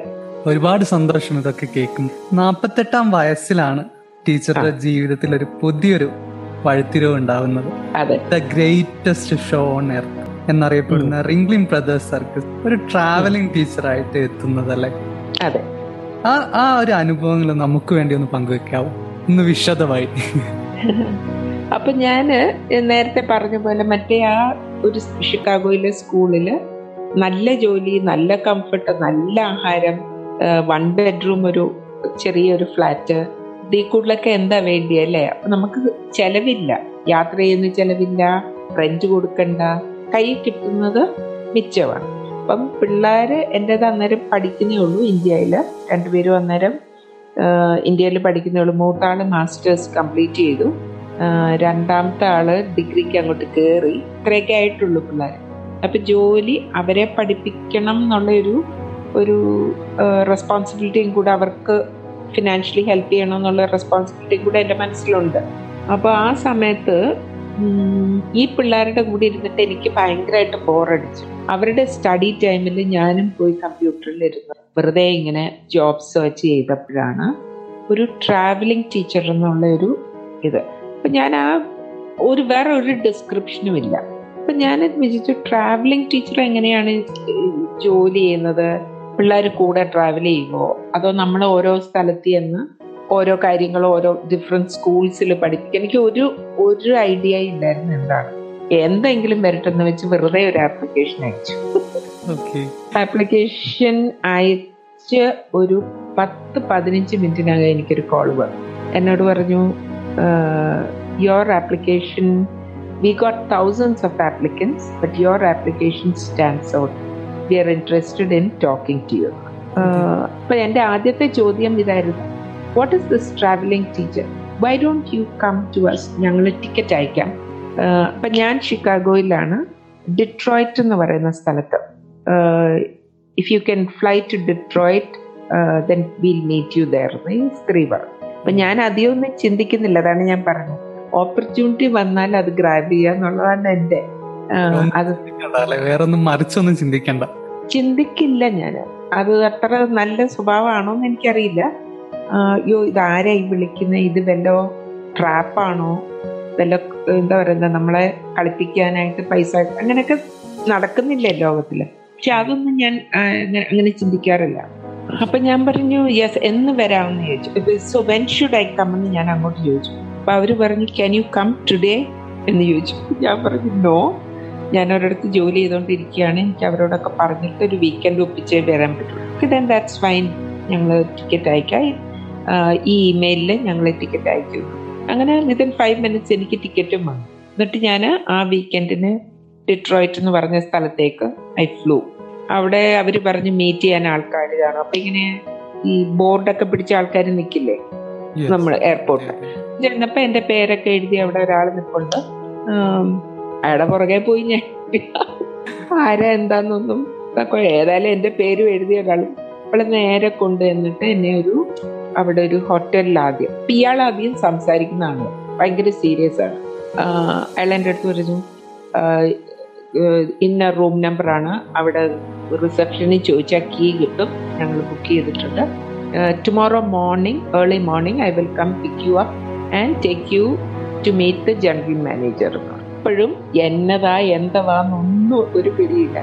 ഒരുപാട് സന്തോഷം ഇതൊക്കെ കേൾക്കും നാപ്പത്തെട്ടാം വയസ്സിലാണ് ടീച്ചറുടെ ജീവിതത്തിൽ ഒരു പുതിയൊരു വഴിത്തിരിവ് ഉണ്ടാവുന്നത് the greatest show on earth എന്നറിയപ്പെടുന്ന റിംഗ്ലിംഗ് ബ്രദേഴ്സ് സർക്കസ് ഒരു ട്രാവലിംഗ് ടീച്ചറായിട്ട് എത്തുന്നത് അല്ലെ അതെ. ആ ആ ഒരു അനുഭവങ്ങൾ നമുക്ക് വേണ്ടി ഒന്ന് പങ്കുവെക്കാവോ? ഒന്ന് വിശദമായി. അപ്പൊ ഞാൻ നേരത്തെ പറഞ്ഞ പോലെ മറ്റേ ആ ഒരു ഷിക്കാഗോയിലെ സ്കൂളിൽ നല്ല ജോലി നല്ല കംഫർട്ട് നല്ല ആഹാരം വൺ ബെഡ്റൂം ഒരു ചെറിയൊരു ഫ്ലാറ്റ് ഇതിൽ കൂടുതലൊക്കെ എന്താ വേണ്ടിയല്ലേ അപ്പൊ നമുക്ക് ചെലവില്ല. യാത്ര ചെയ്യുന്ന ചെലവില്ല. റെന്റ് കൊടുക്കണ്ട. കൈ കിട്ടുന്നത് മിച്ചമാണ്. അപ്പം പിള്ളേര് എന്റെത് അന്നേരം പഠിക്കുന്നേ ഉള്ളൂ ഇന്ത്യയിൽ രണ്ടുപേരും അന്നേരം ഇന്ത്യയിൽ പഠിക്കുന്നേ ഉള്ളൂ. മൂത്താൾ മാസ്റ്റേഴ്സ് കംപ്ലീറ്റ് ചെയ്തു. രണ്ടാമത്തെ ആൾ ഡിഗ്രിക്ക് അങ്ങോട്ട് കയറി ഇത്രയൊക്കെ ആയിട്ടുള്ളൂ പിള്ളേർ അപ്പൊ ജോലി അവരെ പഠിപ്പിക്കണം എന്നുള്ളൊരു ഒരു റെസ്പോൺസിബിലിറ്റിയും കൂടെ അവർക്ക് ഫിനാൻഷ്യലി ഹെൽപ്പ് ചെയ്യണം എന്നുള്ള റെസ്പോൺസിബിലിറ്റിയും കൂടെ എന്റെ മനസ്സിലുണ്ട്. അപ്പോൾ ആ സമയത്ത് ഈ പിള്ളേരുടെ കൂടെ ഇരുന്നിട്ട് എനിക്ക് ഭയങ്കരമായിട്ട് ബോറടിച്ചു അവരുടെ സ്റ്റഡി ടൈമിൽ ഞാനും പോയി കമ്പ്യൂട്ടറിൽ ഇരുന്നു വെറുതെ ഇങ്ങനെ ജോബ് സെർച്ച് ചെയ്തപ്പോഴാണ് ഒരു ട്രാവലിംഗ് ടീച്ചർ എന്നുള്ള ഒരു ഇത്. അപ്പം ഞാൻ ആ ഒരു വേറെ ഒരു ഡിസ്ക്രിപ്ഷനും ഇല്ല. അപ്പൊ ഞാൻ വിചാരിച്ചു ട്രാവലിംഗ് ടീച്ചർ എങ്ങനെയാണ് ജോലി ചെയ്യുന്നത്? പിള്ളേർ കൂടെ ട്രാവൽ ചെയ്യുമോ അതോ നമ്മൾ ഓരോ സ്ഥലത്ത് ചെന്ന് ഓരോ കാര്യങ്ങളും ഓരോ ഡിഫറെന്റ് സ്കൂൾസിൽ പഠിപ്പിക്കുക എനിക്ക് ഒരു ഒരു ഐഡിയ ഇല്ലായിരുന്നു എന്താണ്. എന്തെങ്കിലും വരട്ടെന്ന് വെച്ച് വെറുതെ ഒരു ആപ്ലിക്കേഷൻ അയച്ചു. ഓക്കെ ആപ്ലിക്കേഷൻ അയച്ച് ഒരു പത്ത് പതിനഞ്ച് മിനിറ്റിനകം എനിക്കൊരു കോൾ വന്നു. എന്നോട് പറഞ്ഞു your application we got thousands of applicants but your application stands out we are interested in talking to you അപ്പൊ എന്റെ ആദ്യത്തെ ചോദ്യം ഇതായിരുന്നു. What is this travelling teacher why don't you come to us ഞങ്ങൾ ticket അയക്കാം. അപ്പൊ ഞാൻ ഷിക്കാഗോയിലാണ്. ഡിട്രോയിറ്റ് എന്ന് പറയുന്ന സ്ഥലത്ത്. If you can fly to Detroit then will meet you there പറഞ്ഞു അപ്പൊ ഞാൻ അധികം ഒന്നും ചിന്തിക്കുന്നില്ല. അതാണ് ഞാൻ പറഞ്ഞത്. ഓപ്പർച്യൂണിറ്റി വന്നാൽ അത് ഗ്രാബ് ചെയ്യുക എന്നുള്ളതാണ് എന്റെ ആഹ് അത് ചിന്തിക്കണ്ട വേറൊന്നും മറിച്ചൊന്നും ചിന്തിക്കണ്ട. ചിന്തിക്കില്ല ഞാൻ അത് അത്ര നല്ല സ്വഭാവമാണോ എന്ന് എനിക്കറിയില്ല അയ്യോ ഇതാരായി വിളിക്കുന്നത്? ഇത് വല്ലോ ട്രാപ്പാണോ വല്ല എന്താ പറയുന്നത്? നമ്മളെ കളിപ്പിക്കാനായിട്ട് പൈസ അങ്ങനെയൊക്കെ നടക്കുന്നില്ല ലോകത്തിൽ പക്ഷെ അതൊന്നും ഞാൻ അങ്ങനെ- അങ്ങനെ ചിന്തിക്കാറില്ല. അപ്പൊ ഞാൻ പറഞ്ഞു യെസ് എന്ന് വരാമെന്ന് ചോദിച്ചു. So when should I come എന്ന് ഞാൻ അങ്ങോട്ട് ചോദിച്ചു. അപ്പൊ അവർ പറഞ്ഞു ക്യാൻ യു കം ടുഡേ എന്ന് ചോദിച്ചു. ഞാൻ പറഞ്ഞു നോ ഞാൻ ഒരിടത്ത് ജോലി ചെയ്തുകൊണ്ടിരിക്കുകയാണ് എനിക്ക് അവരോടൊക്കെ പറഞ്ഞിട്ട് ഒരു വീക്കെൻഡ് ഒപ്പിച്ചേ വരാൻ പറ്റുള്ളൂ. ദെൻ ദാറ്റ്സ് ഫൈൻ ഞങ്ങൾ ടിക്കറ്റ് അയക്കാം ഈ ഇമെയിലിൽ ഞങ്ങൾ ടിക്കറ്റ് അയക്കും അങ്ങനെ വിതിൻ ഫൈവ് മിനിറ്റ്സ് എനിക്ക് ടിക്കറ്റും വന്നു. എന്നിട്ട് ഞാൻ ആ വീക്കെൻഡിന് ഡിട്രോയിറ്റ് എന്ന് പറഞ്ഞ സ്ഥലത്തേക്ക് ഐ ഫ്ലൂ അവിടെ അവർ പറഞ്ഞ് മീറ്റ് ചെയ്യാൻ ആൾക്കാർ കാണും. അപ്പം ഇങ്ങനെ ഈ ബോർഡൊക്കെ പിടിച്ച ആൾക്കാർ നിൽക്കില്ലേ നമ്മൾ എയർപോർട്ടിൽ ചെന്നപ്പോ എന്റെ പേരൊക്കെ എഴുതി അവിടെ ഒരാൾ നിൽപ്പുണ്ട് അയാളുടെ പുറകെ പോയി ഞാൻ ആരാ എന്താന്നൊന്നും ഏതായാലും എന്റെ പേരും എഴുതിയ ഒരാൾ അവളെ നേരെ കൊണ്ട് എന്നിട്ട് എന്നെ ഒരു അവിടെ ഒരു ഹോട്ടലിൽ ആദ്യം ഇയാൾ ആദ്യം സംസാരിക്കുന്നതാണ് ഭയങ്കര സീരിയസ് ആണ്. അയാൾ എന്റെ അടുത്ത് പറഞ്ഞു ഇന്ന റൂം ആണ്. അവിടെ റിസപ്ഷനിൽ ചോദിച്ചാൽ കീ കിട്ടും. ഞങ്ങൾ ബുക്ക് ചെയ്തിട്ടുണ്ട്. Tomorrow morning early morning I will come pick you up. And take you to meet the general manager ഇപ്പോഴും എന്നതാ എന്തവാന്നൊന്നും ഒരു പിടിയില്ല.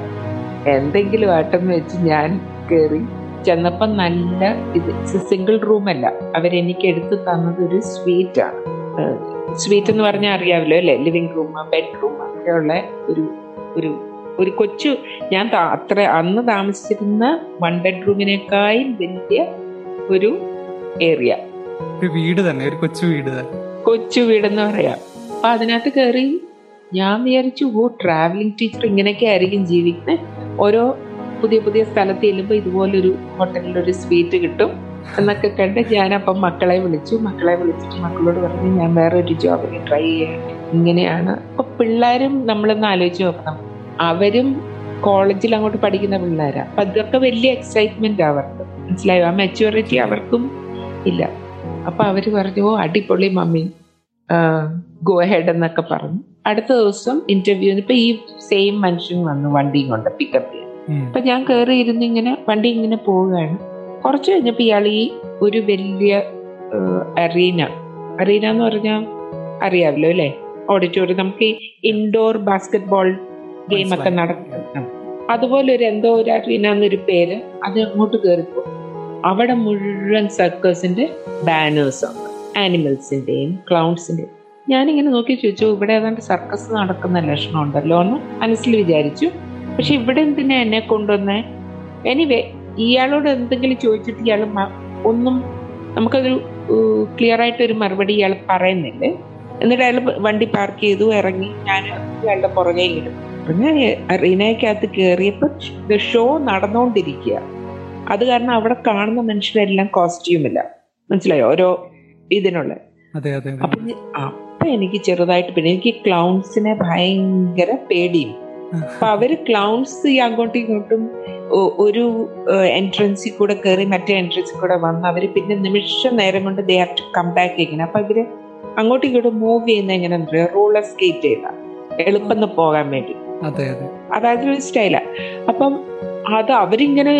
എന്തെങ്കിലും ആട്ടെന്ന് വെച്ച് ഞാൻ കയറി ചെന്നപ്പം നല്ല ഇത് സിംഗിൾ റൂമല്ല അവരെനിക്ക് എടുത്ത് തന്നത് ഒരു സ്വീറ്റ് ആണ് സ്വീറ്റ് എന്ന് പറഞ്ഞാൽ അറിയാമല്ലോ അല്ലേ? ലിവിംഗ് റൂം ബെഡ്റൂം ഒക്കെയുള്ള ഒരു ഒരു ഒരു കൊച്ചു ഞാൻ അത്ര അന്ന് താമസിച്ചിരുന്ന വൺ ബെഡ്റൂമിനേക്കാളും വലിയ ഒരു ഏരിയ ഒരു വീട് തന്നെ ഒരു കൊച്ചു വീട് തന്നെ. കൊച്ചു വീടെന്ന് പറയാം. അപ്പൊ അതിനകത്ത് കയറി ഞാൻ വിചാരിച്ചു ഓ ട്രാവലിംഗ് ടീച്ചർ ഇങ്ങനെയൊക്കെ ആയിരിക്കും ജീവിക്കുന്നത് ഓരോ പുതിയ പുതിയ സ്ഥലത്ത് ചെല്ലുമ്പോൾ ഇതുപോലൊരു ഹോട്ടലിൽ ഒരു സ്വീറ്റ് കിട്ടും എന്നൊക്കെ കണ്ട് ഞാനപ്പം മക്കളെ വിളിച്ചു. മക്കളെ വിളിച്ചിട്ട് മക്കളോട് പറഞ്ഞു ഞാൻ വേറെ ഒരു ജോബിന് ട്രൈ ചെയ്യാം. ഇങ്ങനെയാണ്. അപ്പൊ പിള്ളേരും നമ്മളൊന്ന് ആലോചിച്ച് നോക്കണം. അവരും കോളേജിൽ അങ്ങോട്ട് പഠിക്കുന്ന പിള്ളേരാ. അപ്പൊ അതൊക്കെ വലിയ എക്സൈറ്റ്മെന്റ് അവർക്ക്. മനസ്സിലായോ? ആ മെച്യൂരിറ്റി അവർക്കും ഇല്ല. അപ്പൊ അവർ പറഞ്ഞു ഓ അടിപൊളി മമ്മി. ഗോ ഹെഡ് എന്നൊക്കെ പറഞ്ഞു. അടുത്ത ദിവസം ഇന്റർവ്യൂവിന് ഇപ്പൊ ഈ സെയിം മനുഷ്യൻ വന്നു വണ്ടിയും കൊണ്ട് പിക്കപ്പ് ചെയ്യാൻ. അപ്പൊ ഞാൻ കയറി ഇരുന്ന് ഇങ്ങനെ വണ്ടി ഇങ്ങനെ പോവുകയാണ്. കുറച്ച് കഴിഞ്ഞപ്പോ ഇയാൾ ഈ ഒരു വലിയ അറീന അറീന എന്ന് പറഞ്ഞാൽ അറിയാമല്ലോ അല്ലേ? ഓഡിറ്റോറിയം നമുക്ക് ഈ ഇൻഡോർ ബാസ്കറ്റ് ബോൾ ഗെയിം ഒക്കെ നടക്കും അതുപോലെ ഒരു എന്തോ ഒരു അറീന എന്നൊരു പേര് അത് അങ്ങോട്ട് കയറിപ്പോ അവിടെ മുഴുവൻ സർക്കസിന്റെ ബാനേഴ്സ് ഉണ്ട് ആനിമൽസിന്റെയും ക്ലൗൺസിന്റെയും ഞാനിങ്ങനെ നോക്കി ചോദിച്ചു ഇവിടെ ഏതാണ്ട് സർക്കസ് നടക്കുന്ന ലക്ഷണം ഉണ്ടല്ലോ എന്ന് മനസ്സിൽ വിചാരിച്ചു. പക്ഷെ ഇവിടെ എന്തിനാ എന്നെ കൊണ്ടുവന്നേ? എനിവേ ഇയാളോട് എന്തെങ്കിലും ചോദിച്ചിട്ട് ഇയാൾ ഒന്നും നമുക്കതൊരു ക്ലിയർ ആയിട്ട് ഒരു മറുപടി ഇയാൾ പറയുന്നില്ല. എന്നിട്ട് അയാൾ വണ്ടി പാർക്ക് ചെയ്തു ഇറങ്ങി. ഞാൻ അയാളുടെ പുറകെ ഇടും ഞാൻ റീനയ്ക്കകത്ത് കയറിയപ്പോൾ ഷോ നടന്നുകൊണ്ടിരിക്കുക അത് കാരണം അവിടെ കാണുന്ന മനുഷ്യരെല്ലാം കോസ്റ്റ്യൂമില്ല. മനസ്സിലായോ? ഓരോ ഇതിനുള്ള. അപ്പൊ അപ്പൊ എനിക്ക് ചെറുതായിട്ട് പിന്നെ എനിക്ക് ക്ലൗൺസിനെ ഭയങ്കര പേടിയും. അപ്പൊ അവർ ക്ലൗൺസ് ഈ അങ്ങോട്ടും ഇങ്ങോട്ടും ഒരു എൻട്രൻസിൽ കൂടെ കയറി മറ്റേ എൻട്രൻസിൽ കൂടെ വന്ന് അവർ പിന്നെ നിമിഷ നേരം കൊണ്ട് they have to come back ഇങ്ങനെ അപ്പൊ ഇവർ അങ്ങോട്ടും ഇങ്ങോട്ടും മൂവ് ചെയ്യുന്ന എങ്ങനെ റോളർ സ്കേറ്റ് ചെയ്ത എളുപ്പം പോകാൻ വേണ്ടി. അതെ അതെ. അതായത് ഒരു സ്റ്റൈലാ അപ്പം അത് അവരിങ്ങനെ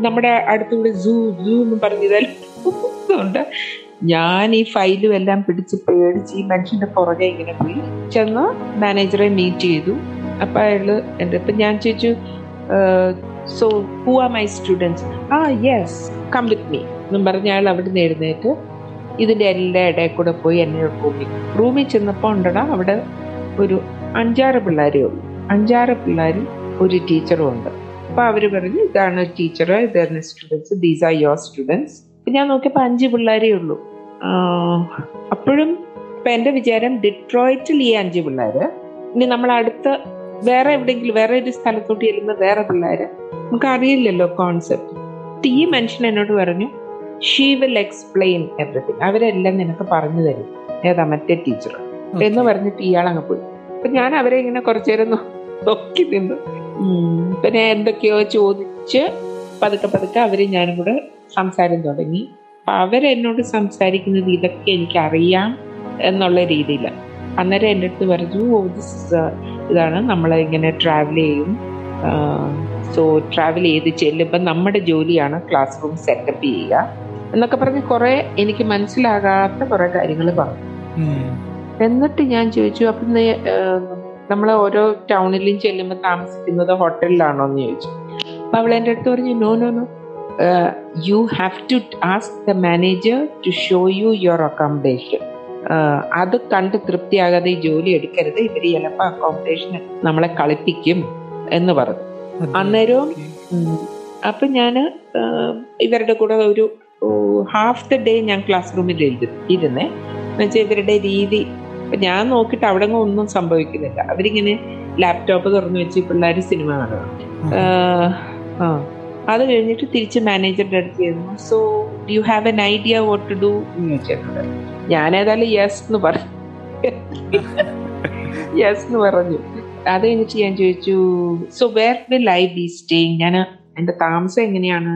നമ്മുടെ അടുത്തുകൂടെ സൂ സൂ എന്ന് പറഞ്ഞതുണ്ട് ഞാൻ ഈ ഫയലും എല്ലാം പിടിച്ച് പേടിച്ച് ഈ മനുഷ്യന്റെ പുറകെ ഇങ്ങനെ പോയി. ചെന്ന് മാനേജറെ മീറ്റ് ചെയ്തു. അപ്പൊ അയാൾ എന്റെ ഇപ്പൊ ഞാൻ ചോദിച്ചു so who are my students ആ യെസ് കം വിത്ത് മീ എന്നും പറഞ്ഞ അയാൾ അവിടെ നിന്ന് എഴുന്നേറ്റ് ഇതിന്റെ എല്ലാ ഇടയിൽ കൂടെ പോയി എന്നെ റൂമിൽ റൂമിൽ ചെന്നപ്പോൾ ഉണ്ടടാ അവിടെ ഒരു അഞ്ചാറ് പിള്ളേരേ ഉള്ളൂ. അഞ്ചാറ് പിള്ളേരും ഒരു ടീച്ചറും ഉണ്ട്. അപ്പൊ അവർ പറഞ്ഞു ഇതാണ് ടീച്ചർ ഇതാണ് students these are your students ഞാൻ നോക്കിയപ്പോ അഞ്ച് പിള്ളേരേ ഉള്ളൂ. അപ്പോഴും ഇപ്പൊ എന്റെ വിചാരം ഡിട്രോയിറ്റിൽ ഈ അഞ്ച് പിള്ളേര് ഇനി നമ്മൾ അടുത്ത വേറെ എവിടെയെങ്കിലും വേറെ ഒരു സ്ഥലത്തോട്ട് ചെല്ലുമ്പോൾ വേറെ പിള്ളേര് നമുക്ക് അറിയില്ലല്ലോ കോൺസെപ്റ്റ് ഈ മനുഷ്യൻ എന്നോട് പറഞ്ഞു ഷീ വിൽ എക്സ്പ്ലെയിൻ എവറിഥിങ് അവരെല്ലാം നിനക്ക് പറഞ്ഞു തരും ഏതാ മറ്റേ ടീച്ചർ എന്ന് പറഞ്ഞിട്ട് ഇയാൾ അങ്ങ് പോയി. അപ്പൊ ഞാൻ അവരെ ഇങ്ങനെ കുറച്ചു നേരം നോക്കി നിന്ന്. പിന്നെ എന്തൊക്കെയോ ചോദിച്ച് പതുക്കെ പതുക്കെ അവർ ഞാനും കൂടെ സംസാരം തുടങ്ങി. അപ്പൊ അവരെന്നോട് സംസാരിക്കുന്നത് ഇതൊക്കെ എനിക്ക് അറിയാം എന്നുള്ള രീതിയിൽ അന്നേരം എന്റെ അടുത്ത് പറഞ്ഞു "ഓ, ഇതാണ് നമ്മൾ ഇങ്ങനെ ട്രാവൽ ചെയ്യും. സോ ട്രാവൽ ചെയ്ത് ചെല്ലുമ്പോൾ നമ്മുടെ ജോലിയാണ് ക്ലാസ് റൂം സെറ്റപ്പ് ചെയ്യുക. എന്നൊക്കെ പറഞ്ഞ് കുറേ എനിക്ക് മനസ്സിലാകാത്ത കുറേ കാര്യങ്ങൾ പറഞ്ഞു. എന്നിട്ട് ഞാൻ ചോദിച്ചു അപ്പം നമ്മൾ ഓരോ ടൗണിലും ചെല്ലുമ്പോൾ താമസിക്കുന്നത് ഹോട്ടലിലാണോ എന്ന് ചോദിച്ചു. അപ്പൊ അവൾ എന്റെ അടുത്ത് പറഞ്ഞു no no no you have to ask the manager to show you your accommodation അത് കണ്ട് തൃപ്തിയാകാതെ ഈ ജോലി എടുക്കരുത്. ഇവർ ചിലപ്പോൾ അക്കോമഡേഷൻ നമ്മളെ കളിപ്പിക്കും എന്ന് പറഞ്ഞു. അന്നേരവും. അപ്പൊ ഞാൻ ഇവരുടെ കൂടെ ഒരു ഹാഫ് ദ ഡേ ഞാൻ ക്ലാസ് റൂമിൽ ഇരുന്നേ എന്നുവെച്ചാൽ ഇവരുടെ രീതി ഇപ്പൊ ഞാൻ നോക്കിട്ട് അവിടെ ഒന്നും സംഭവിക്കുന്നില്ല. അവരിങ്ങനെ ലാപ്ടോപ്പ് തുറന്നു വെച്ച് പിള്ളേർ സിനിമ കാണുക ആ അത് കഴിഞ്ഞിട്ട് തിരിച്ച് മാനേജറുടെ അടുത്ത് ചെന്നു. So you have an idea what to do എന്ന് ചോദിച്ചിട്ടുണ്ട്. ഞാൻ ഏതായാലും യെസ് എന്ന് പറഞ്ഞു യെസ് എന്ന് പറഞ്ഞു. അത് കഴിഞ്ഞിട്ട് ഞാൻ ചോദിച്ചു so where will I be staying ഞാൻ എന്റെ താമസം എങ്ങനെയാണ്?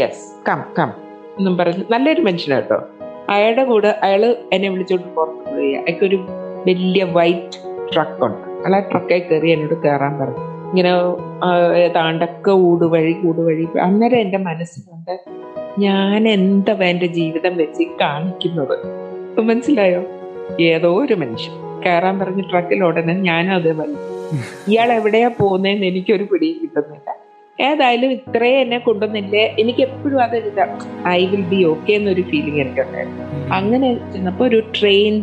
യെസ് കം കം എന്നും പറഞ്ഞു. നല്ലൊരു മനുഷ്യനാട്ടോ അയാളുടെ കൂടെ അയാൾ എന്നെ വിളിച്ചോണ്ട് പുറത്ത് പോയി. അയാൾക്കൊരു വലിയ വൈറ്റ് ട്രക്ക് ഉണ്ട്. അയാൾ ആ ട്രക്കെ കയറി എന്നോട് കയറാൻ പറഞ്ഞു. ഇങ്ങനെ ആ, ഏതാണ്ടൊക്കെ ഊടുവഴി ഊടുവഴി അന്നേരം എന്റെ മനസ്സിലുണ്ട് ഞാൻ എന്താ എന്റെ ജീവിതം വെച്ച് കാണിക്കുന്നത്? മനസ്സിലായോ? ഏതോ ഒരു മനുഷ്യൻ കയറാൻ പറഞ്ഞ ട്രക്കിൽ ഉടനെ ഞാനും അതേ പറഞ്ഞു ഇയാൾ എവിടെയാ പോകുന്നതെന്ന് എനിക്കൊരു പിടിയും കിട്ടുന്നില്ല. ഏതായാലും ഇത്രേ എന്നെ കൊണ്ടുവന്നില്ലേ? എനിക്ക് എപ്പോഴും അതൊരു ഐ വിൽ ബി ഓക്കെ എന്നൊരു ഫീലിംഗ് എനിക്കുണ്ടായിരുന്നു. ഉണ്ടായിരുന്നു അങ്ങനെ ചെന്നപ്പോ ഒരു ട്രെയിൻ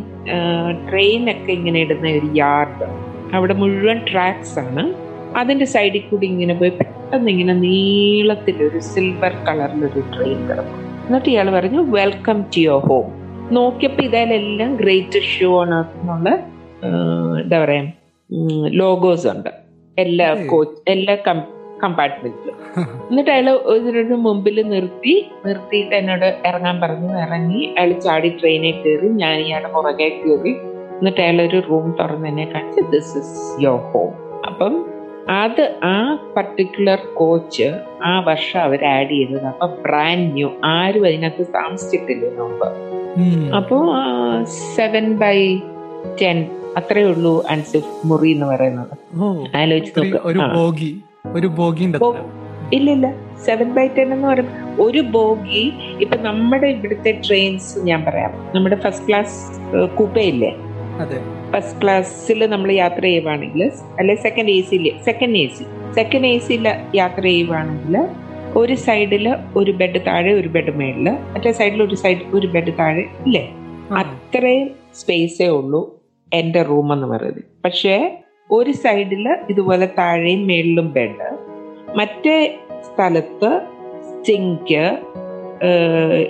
ട്രെയിൻ ഒക്കെ ഇങ്ങനെ ഇടുന്ന ഒരു യാർഡ് അവിടെ മുഴുവൻ ട്രാക്സ് ആണ്. അതിന്റെ സൈഡിൽ കൂടി ഇങ്ങനെ പോയി പെട്ടെന്ന് ഇങ്ങനെ നീളത്തിൽ ഒരു സിൽവർ കളറിലൊരു ട്രെയിൻ കിടക്കും എന്നിട്ട് ഇയാൾ പറഞ്ഞു വെൽക്കം ടു യുവർ ഹോം നോക്കിയപ്പോൾ ഇതിലെല്ലാം ഗ്രേറ്റ് ഷോ ആണ് എന്നുള്ള എന്താ പറയാ ലോഗോസ് ഉണ്ട്. എല്ലാ കോച്ച് എല്ലാ കമ്പാർട്ട്മെന്റിലും എന്നിട്ട് അയാൾ ഇതിനോട് മുമ്പിൽ നിർത്തി നിർത്തിയിട്ട് എന്നോട് ഇറങ്ങാൻ പറഞ്ഞു. ഇറങ്ങി അയാൾ ചാടി ട്രെയിനിൽ കയറി ഞാൻ ഇയാളുടെ പുറകെ കയറി. എന്നിട്ട് അയാൾ ഒരു റൂം തുറന്ന് എന്നെ കാണിച്ച് ദിസ് ഇസ് യുവർ ഹോം അപ്പം അത് ആ പർട്ടിക്കുലർ കോച്ച് ആ വർഷം അവർ ആഡ് ചെയ്തത്. അപ്പൊ ബ്രാൻഡ് ന്യൂ ആരും അതിനകത്ത് താമസിച്ചിട്ടില്ല മുമ്പ്. അപ്പോ സെവൻ ബൈ ടെൻ അത്രേ ഉള്ളൂ അൻസിഫ് മുറി എന്ന് പറയുന്നത്. ആലോചിച്ച് നോക്കുക നോക്ക്. ഒരു ബോഗി ഇല്ല ഇല്ല സെവൻ ബൈ ടെൻ എന്ന് പറയുന്നത് ഒരു ബോഗി. ഇപ്പൊ നമ്മുടെ ഇവിടുത്തെ ട്രെയിൻസ് ഞാൻ പറയാം. നമ്മുടെ ഫസ്റ്റ് ക്ലാസ് കൂപ്പയില്ലേ ഫസ്റ്റ് ക്ലാസ്സിൽ നമ്മൾ യാത്ര ചെയ്യുവാണെങ്കിൽ അല്ലെ സെക്കൻഡ് എ സിയിൽ second A C second A സിയിൽ യാത്ര ചെയ്യുവാണെങ്കിൽ ഒരു സൈഡിൽ ഒരു ബെഡ് താഴെ ഒരു ബെഡ് മേളിൽ മറ്റേ സൈഡിൽ ഒരു സൈഡ് ഒരു ബെഡ് താഴെ ഇല്ലേ? അത്രയും സ്പേസേ ഉള്ളൂ എന്റെ റൂം എന്ന് പറയുന്നത്. പക്ഷേ ഒരു സൈഡിൽ ഇതുപോലെ താഴെയും മേളിലും ബെഡ് മറ്റേ സ്ഥലത്ത് sink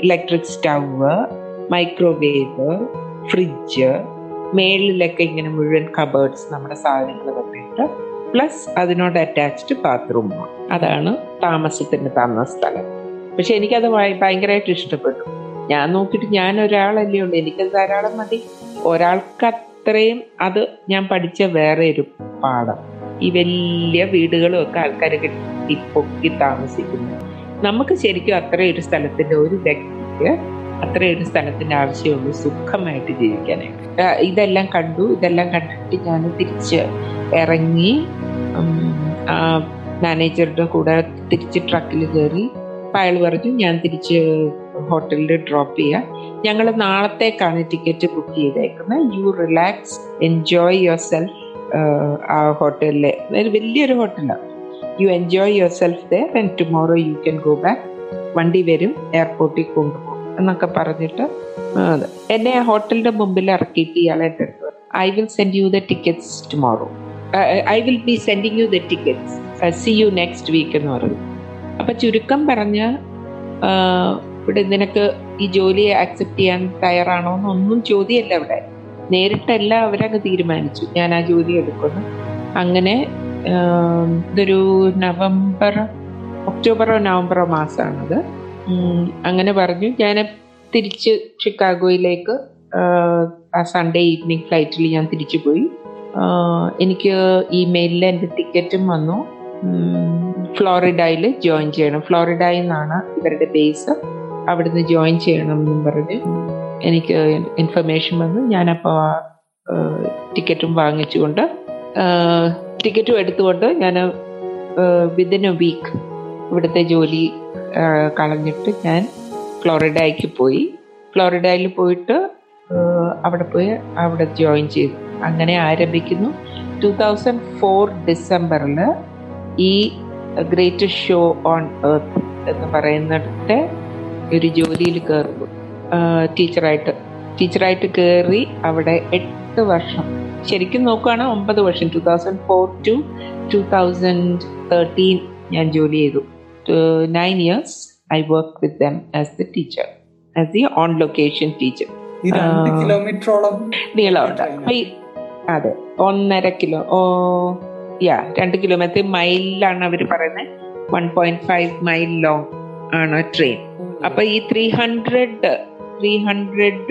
electric stove microwave fridge മേളിലൊക്കെ ഇങ്ങനെ മുഴുവൻ കബേർഡ്സ് നമ്മുടെ സാധനങ്ങൾ വെച്ചിട്ട് പ്ലസ് അതിനോട് അറ്റാച്ച്ഡ് ബാത്റൂം അതാണ് താമസത്തിന് തന്ന സ്ഥലം. പക്ഷെ എനിക്കത് ഭയ- ഭയങ്കരമായിട്ട് ഇഷ്ടപ്പെട്ടു. ഞാൻ നോക്കിയിട്ട് ഞാൻ ഒരാളല്ലേ ഉള്ളൂ. എനിക്കത് ധാരാളം മതി. ഒരാൾക്ക് അത്രയും അത് ഞാൻ പഠിച്ച വേറെ ഒരു പാഠം. ഈ വലിയ വീടുകളും ഒക്കെ ആൾക്കാർ കെട്ടി പൊക്കി താമസിക്കുന്നു. നമുക്ക് ശരിക്കും അത്രയും ഒരു സ്ഥലത്തിന്റെ ഒരു വ്യക്തിക്ക് അത്രയും ഒരു സ്ഥലത്തിന്റെ ആവശ്യമുള്ളൂ സുഖമായിട്ട് ജീവിക്കാനായിട്ട്. ഇതെല്ലാം കണ്ടു. ഇതെല്ലാം കണ്ടിട്ട് ഞാൻ തിരിച്ച് ഇറങ്ങി മാനേജറുടെ കൂടെ തിരിച്ച് ട്രക്കിൽ കയറി. അയാൾ പറഞ്ഞു ഞാൻ തിരിച്ച് ഹോട്ടലിൽ ഡ്രോപ്പ് ചെയ്യാം. ഞങ്ങൾ നാളത്തേക്കാണ് ടിക്കറ്റ് ബുക്ക് ചെയ്തേക്കുന്നത്. You relax enjoy yourself ആ ഹോട്ടലിലെ വലിയൊരു ഹോട്ടലാണ് you enjoy yourself there and tomorrow you can go back വണ്ടി വരും എയർപോർട്ടിൽ കൊണ്ടുപോകും എന്നൊക്കെ പറഞ്ഞിട്ട്. എന്നെ ആ ഹോട്ടലിന്റെ മുമ്പിൽ ഇറക്കിയിട്ട് ഇയാളെ I will send you the tickets tomorrow I will be sending you the tickets see you next week എന്ന് പറഞ്ഞു. അപ്പൊ ചുരുക്കം പറഞ്ഞ ഇവിടെ നിനക്ക് ഈ ജോലിയെ ആക്സെപ്റ്റ് ചെയ്യാൻ തയ്യാറാണോ എന്നൊന്നും ചോദ്യമല്ല അവിടെ നേരിട്ടല്ല അവരങ്ങ് തീരുമാനിച്ചു. ഞാൻ ആ ജോലി എടുക്കുന്നു. അങ്ങനെ ഇതൊരു നവംബർ ഒക്ടോബറോ നവംബറോ മാസമാണത് അങ്ങനെ പറഞ്ഞു. ഞാൻ തിരിച്ച് ഷിക്കാഗോയിലേക്ക് ആ, സൺഡേ ഈവനിങ് ഫ്ലൈറ്റിൽ ഞാൻ തിരിച്ചു പോയി. എനിക്ക് ഇമെയിലിൽ എന്റെ ടിക്കറ്റും വന്നു. ഫ്ലോറിഡയിൽ ജോയിൻ ചെയ്യണം. ഫ്ലോറിഡയിൽ നിന്നാണ് ഇവരുടെ ബേസ് അവിടുന്ന് ജോയിൻ ചെയ്യണം എന്നും പറഞ്ഞ് എനിക്ക് ഇൻഫർമേഷൻ വന്ന് ഞാനപ്പോൾ ടിക്കറ്റും വാങ്ങിച്ചുകൊണ്ട് ടിക്കറ്റും എടുത്തുകൊണ്ട് ഞാൻ വിതിൻ എ വീക്ക് ഇവിടുത്തെ ജോലി കളഞ്ഞിട്ട് ഞാൻ ഫ്ലോറിഡയ്ക്ക് പോയി. ഫ്ലോറിഡയിൽ പോയിട്ട് അവിടെ പോയി അവിടെ ജോയിൻ ചെയ്തു. അങ്ങനെ ആരംഭിക്കുന്നു. ടു തൗസൻഡ് ഫോർ ഡിസംബറിൽ ഈ ഗ്രേറ്റസ്റ്റ് ഷോ ഓൺ എർത്ത് എന്ന് പറയുന്നിടത്തെ ഒരു ജോലിയിൽ കയറുന്നു ടീച്ചറായിട്ട്. ടീച്ചറായിട്ട് കയറി അവിടെ എട്ട് വർഷം. ശരിക്കും നോക്കുകയാണ് ഒമ്പത് വർഷം. Two thousand four to two thousand thirteen ഞാൻ ജോലി ചെയ്തു. Nine years I work with them as the teacher as the on location teacher. കിലോമീറ്ററോളം നീളമുണ്ട്. അതെ ഒന്നര കിലോ ഓ യാ രണ്ട് കിലോമീറ്റർ മൈലിലാണ് അവർ പറയുന്നത് one point five mile long ആണ് ട്രെയിൻ. അപ്പൊ ഈ ത്രീ ഹൺഡ്രഡ് ത്രീ ഹൺഡ്രഡ്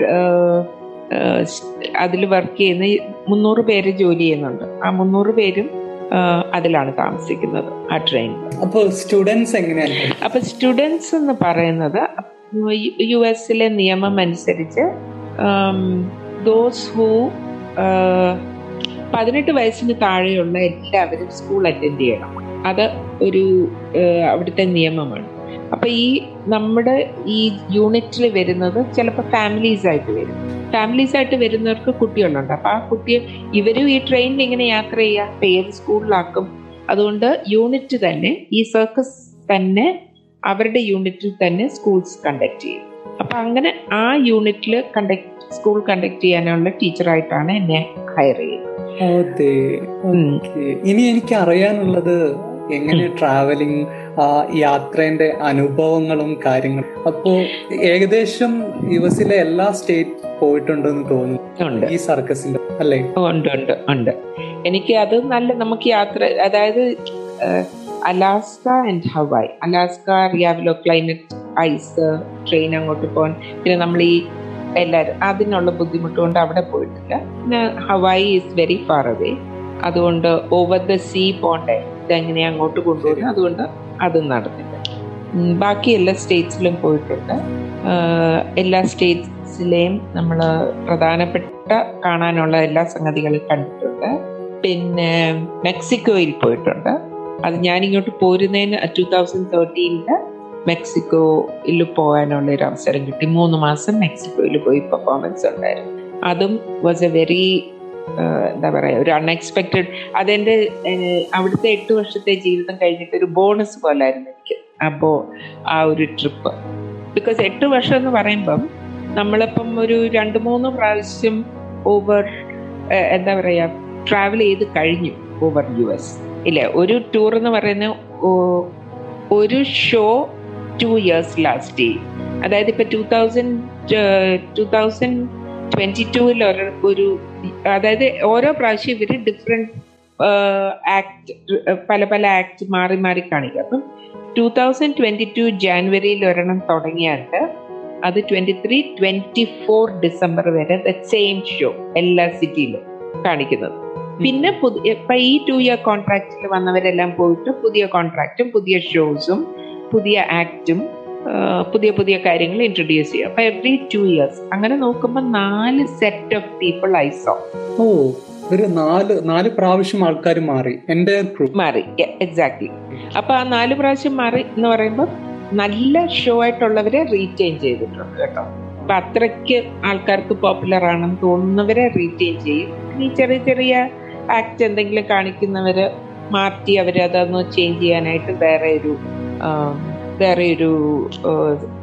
അതിൽ വർക്ക് ചെയ്യുന്ന മുന്നൂറ് പേര് ജോലി ചെയ്യുന്നുണ്ട്. ആ മുന്നൂറ് പേരും അതിലാണ് താമസിക്കുന്നത് ആ ട്രെയിൻ അപ്പോൾ സ്റ്റുഡൻസ് എങ്ങനെയാണ്? അപ്പൊ സ്റ്റുഡൻസ് എന്ന് പറയുന്നത് യു എസിലെ നിയമം അനുസരിച്ച് ദോസ് ഹൂ പതിനെട്ട് വയസ്സിന് താഴെയുള്ള എല്ലാവരും സ്കൂൾ അറ്റൻഡ് ചെയ്യണം. അത് ഒരു അവിടുത്തെ നിയമമാണ്. അപ്പൊ ഈ നമ്മുടെ ഈ യൂണിറ്റിൽ വരുന്നത് ചിലപ്പോൾ ഫാമിലീസ് ആയിട്ട് വരും. ഫാമിലീസ് ആയിട്ട് വരുന്നവർക്ക് കുട്ടികളുണ്ട്. അപ്പൊ ആ കുട്ടിയെ ഇവരും ഈ ട്രെയിനിൽ ഇങ്ങനെ യാത്ര ചെയ്യുക പേര് സ്കൂളിലാക്കും അതുകൊണ്ട് യൂണിറ്റ് തന്നെ ഈ സർക്കസ് തന്നെ അവരുടെ യൂണിറ്റിൽ തന്നെ സ്കൂൾസ് കണ്ടക്ട് ചെയ്യും. അപ്പൊ അങ്ങനെ ആ യൂണിറ്റിൽ കണ്ടക്ട് സ്കൂൾ കണ്ടക്ട് ചെയ്യാനുള്ള ടീച്ചറായിട്ടാണ് എന്നെ ഹയർ ചെയ്യുന്നത് ഇനി എനിക്ക് അറിയാനുള്ളത് എങ്ങനെ ട്രാവലിംഗ് ആ യാത്രേന്റെ അനുഭവങ്ങളും കാര്യങ്ങളും. അപ്പോ ഏകദേശം യു എസിലെ എല്ലാ സ്റ്റേറ്റ് പോയിട്ടുണ്ടെന്ന് തോന്നുന്നു. ഈ സർക്കസിന്റെ അല്ലേ? ഉണ്ട് ഉണ്ട് ഉണ്ട്. എനിക്ക് അത് നല്ല നമുക്ക് യാത്ര അതായത് അലാസ്ക ആൻഡ് ഹവായ്. അലാസ്ക അറിയാമല്ലോ ക്ലൈമറ്റ് ഐസ് ട്രെയിൻ അങ്ങോട്ട് പോകാൻ. പിന്നെ നമ്മൾ ഈ എല്ലാവരും അതിനുള്ള ബുദ്ധിമുട്ട് കൊണ്ട് അവിടെ പോയിട്ടില്ല. പിന്നെ Hawaii is very far away. അതുകൊണ്ട് ഓവർ ദ സീ പോണ്ടേ ഇതെങ്ങനെ അങ്ങോട്ട് കൊണ്ടുപോകുന്നത് അതുകൊണ്ട് അത് നടന്നില്ല. ബാക്കി എല്ലാ സ്റ്റേറ്റ്സിലും പോയിട്ടുണ്ട്. എല്ലാ സ്റ്റേറ്റ്സിലെയും നമ്മൾ പ്രധാനപ്പെട്ട കാണാനുള്ള എല്ലാ സംഗതികളും കണ്ടിട്ടുണ്ട്. പിന്നെ മെക്സിക്കോയിൽ പോയിട്ടുണ്ട്. അത് ഞാനിങ്ങോട്ട് പോരുന്നതിന് ടു തൗസൻഡ് തേർട്ടീനിൽ മെക്സിക്കോയിൽ പോകാനുള്ള ഒരു അവസരം കിട്ടി. മൂന്ന് മാസം മെക്സിക്കോയിൽ പോയി പെർഫോമൻസ് ഉണ്ടായിരുന്നു. അതും വാസ് എ വെരി എന്താ പറയുക ഒരു അൺഎക്സ്പെക്റ്റഡ് അതെന്റെ അവിടുത്തെ എട്ട് വർഷത്തെ ജീവിതം കഴിഞ്ഞിട്ട് ഒരു ബോണസ് പോലെ ആയിരുന്നു എനിക്ക്. അപ്പോൾ ആ ഒരു ട്രിപ്പ് ബിക്കോസ് എട്ട് വർഷം എന്ന് പറയുമ്പം നമ്മളിപ്പം ഒരു രണ്ട് മൂന്ന് പ്രാവശ്യം ഓവർ എന്താ പറയുക ട്രാവൽ ചെയ്ത് കഴിഞ്ഞു ഓവർ യു എസ് ഇല്ലേ? ഒരു ടൂർ എന്ന് പറയുന്ന ഒരു ഷോ ടു ഇയേഴ്സ് ലാസ്റ്റ് ചെയ്യും അതായത് ഇപ്പൊ two thousand two thousand twenty ടൂവിൽ ഒരു അതായത് ഓരോ പ്രാവശ്യം ഇവർ ഡിഫറെന്റ് ആക്ട് പല പല ആക്ട് മാറി മാറി കാണിക്കും. അപ്പം ടൂ തൗസൻഡ് ട്വന്റി ടു ജാനുവരിയിൽ ഒരെണ്ണം തുടങ്ങിയാണ്ട് അത് twenty three twenty four December വരെ ദ സെയിം ഷോ എല്ലാ സിറ്റിയിലും കാണിക്കുന്നത്. പിന്നെ പുതിയ ഇപ്പൊ ഈ ടു ഇയർ കോൺട്രാക്റ്റിൽ വന്നവരെല്ലാം പോയിട്ട് പുതിയ കോൺട്രാക്റ്റും പുതിയ ഷോസും പുതിയ ആക്റ്റും പുതിയ പുതിയ കാര്യങ്ങൾ ഇൻട്രൊഡ്യൂസ് ചെയ്യുക. അപ്പൊ എവറി ടു ഇയേഴ്സ് അങ്ങനെ നോക്കുമ്പോൾ നാല് set of people I saw ഓ ഒരു നാല് നാല് പ്രാവശ്യം ആൾക്കാർ മാറി. എന്റെ ക്രൂ മാറി. എക്സാക്ട്ലി അപ്പൊ ആ നാല് പ്രാവശ്യം മാറി എന്ന് പറയുമ്പോൾ നല്ല ഷോ ആയിട്ടുള്ളവരെ റീറ്റെയിൻ ചെയ്തിട്ടുണ്ട് കേട്ടോ. അപ്പൊ അത്രയ്ക്ക് ആൾക്കാർക്ക് പോപ്പുലർ ആണെന്ന് തോന്നുന്നവരെ റീറ്റെയിൻ ചെയ്യും. ഈ ചെറിയ ചെറിയ ആക്ട് എന്തെങ്കിലും കാണിക്കുന്നവര് മാറ്റി അവരതൊന്ന് ചേഞ്ച് ചെയ്യാനായിട്ട് വേറെ ഒരു വേറെ ഒരു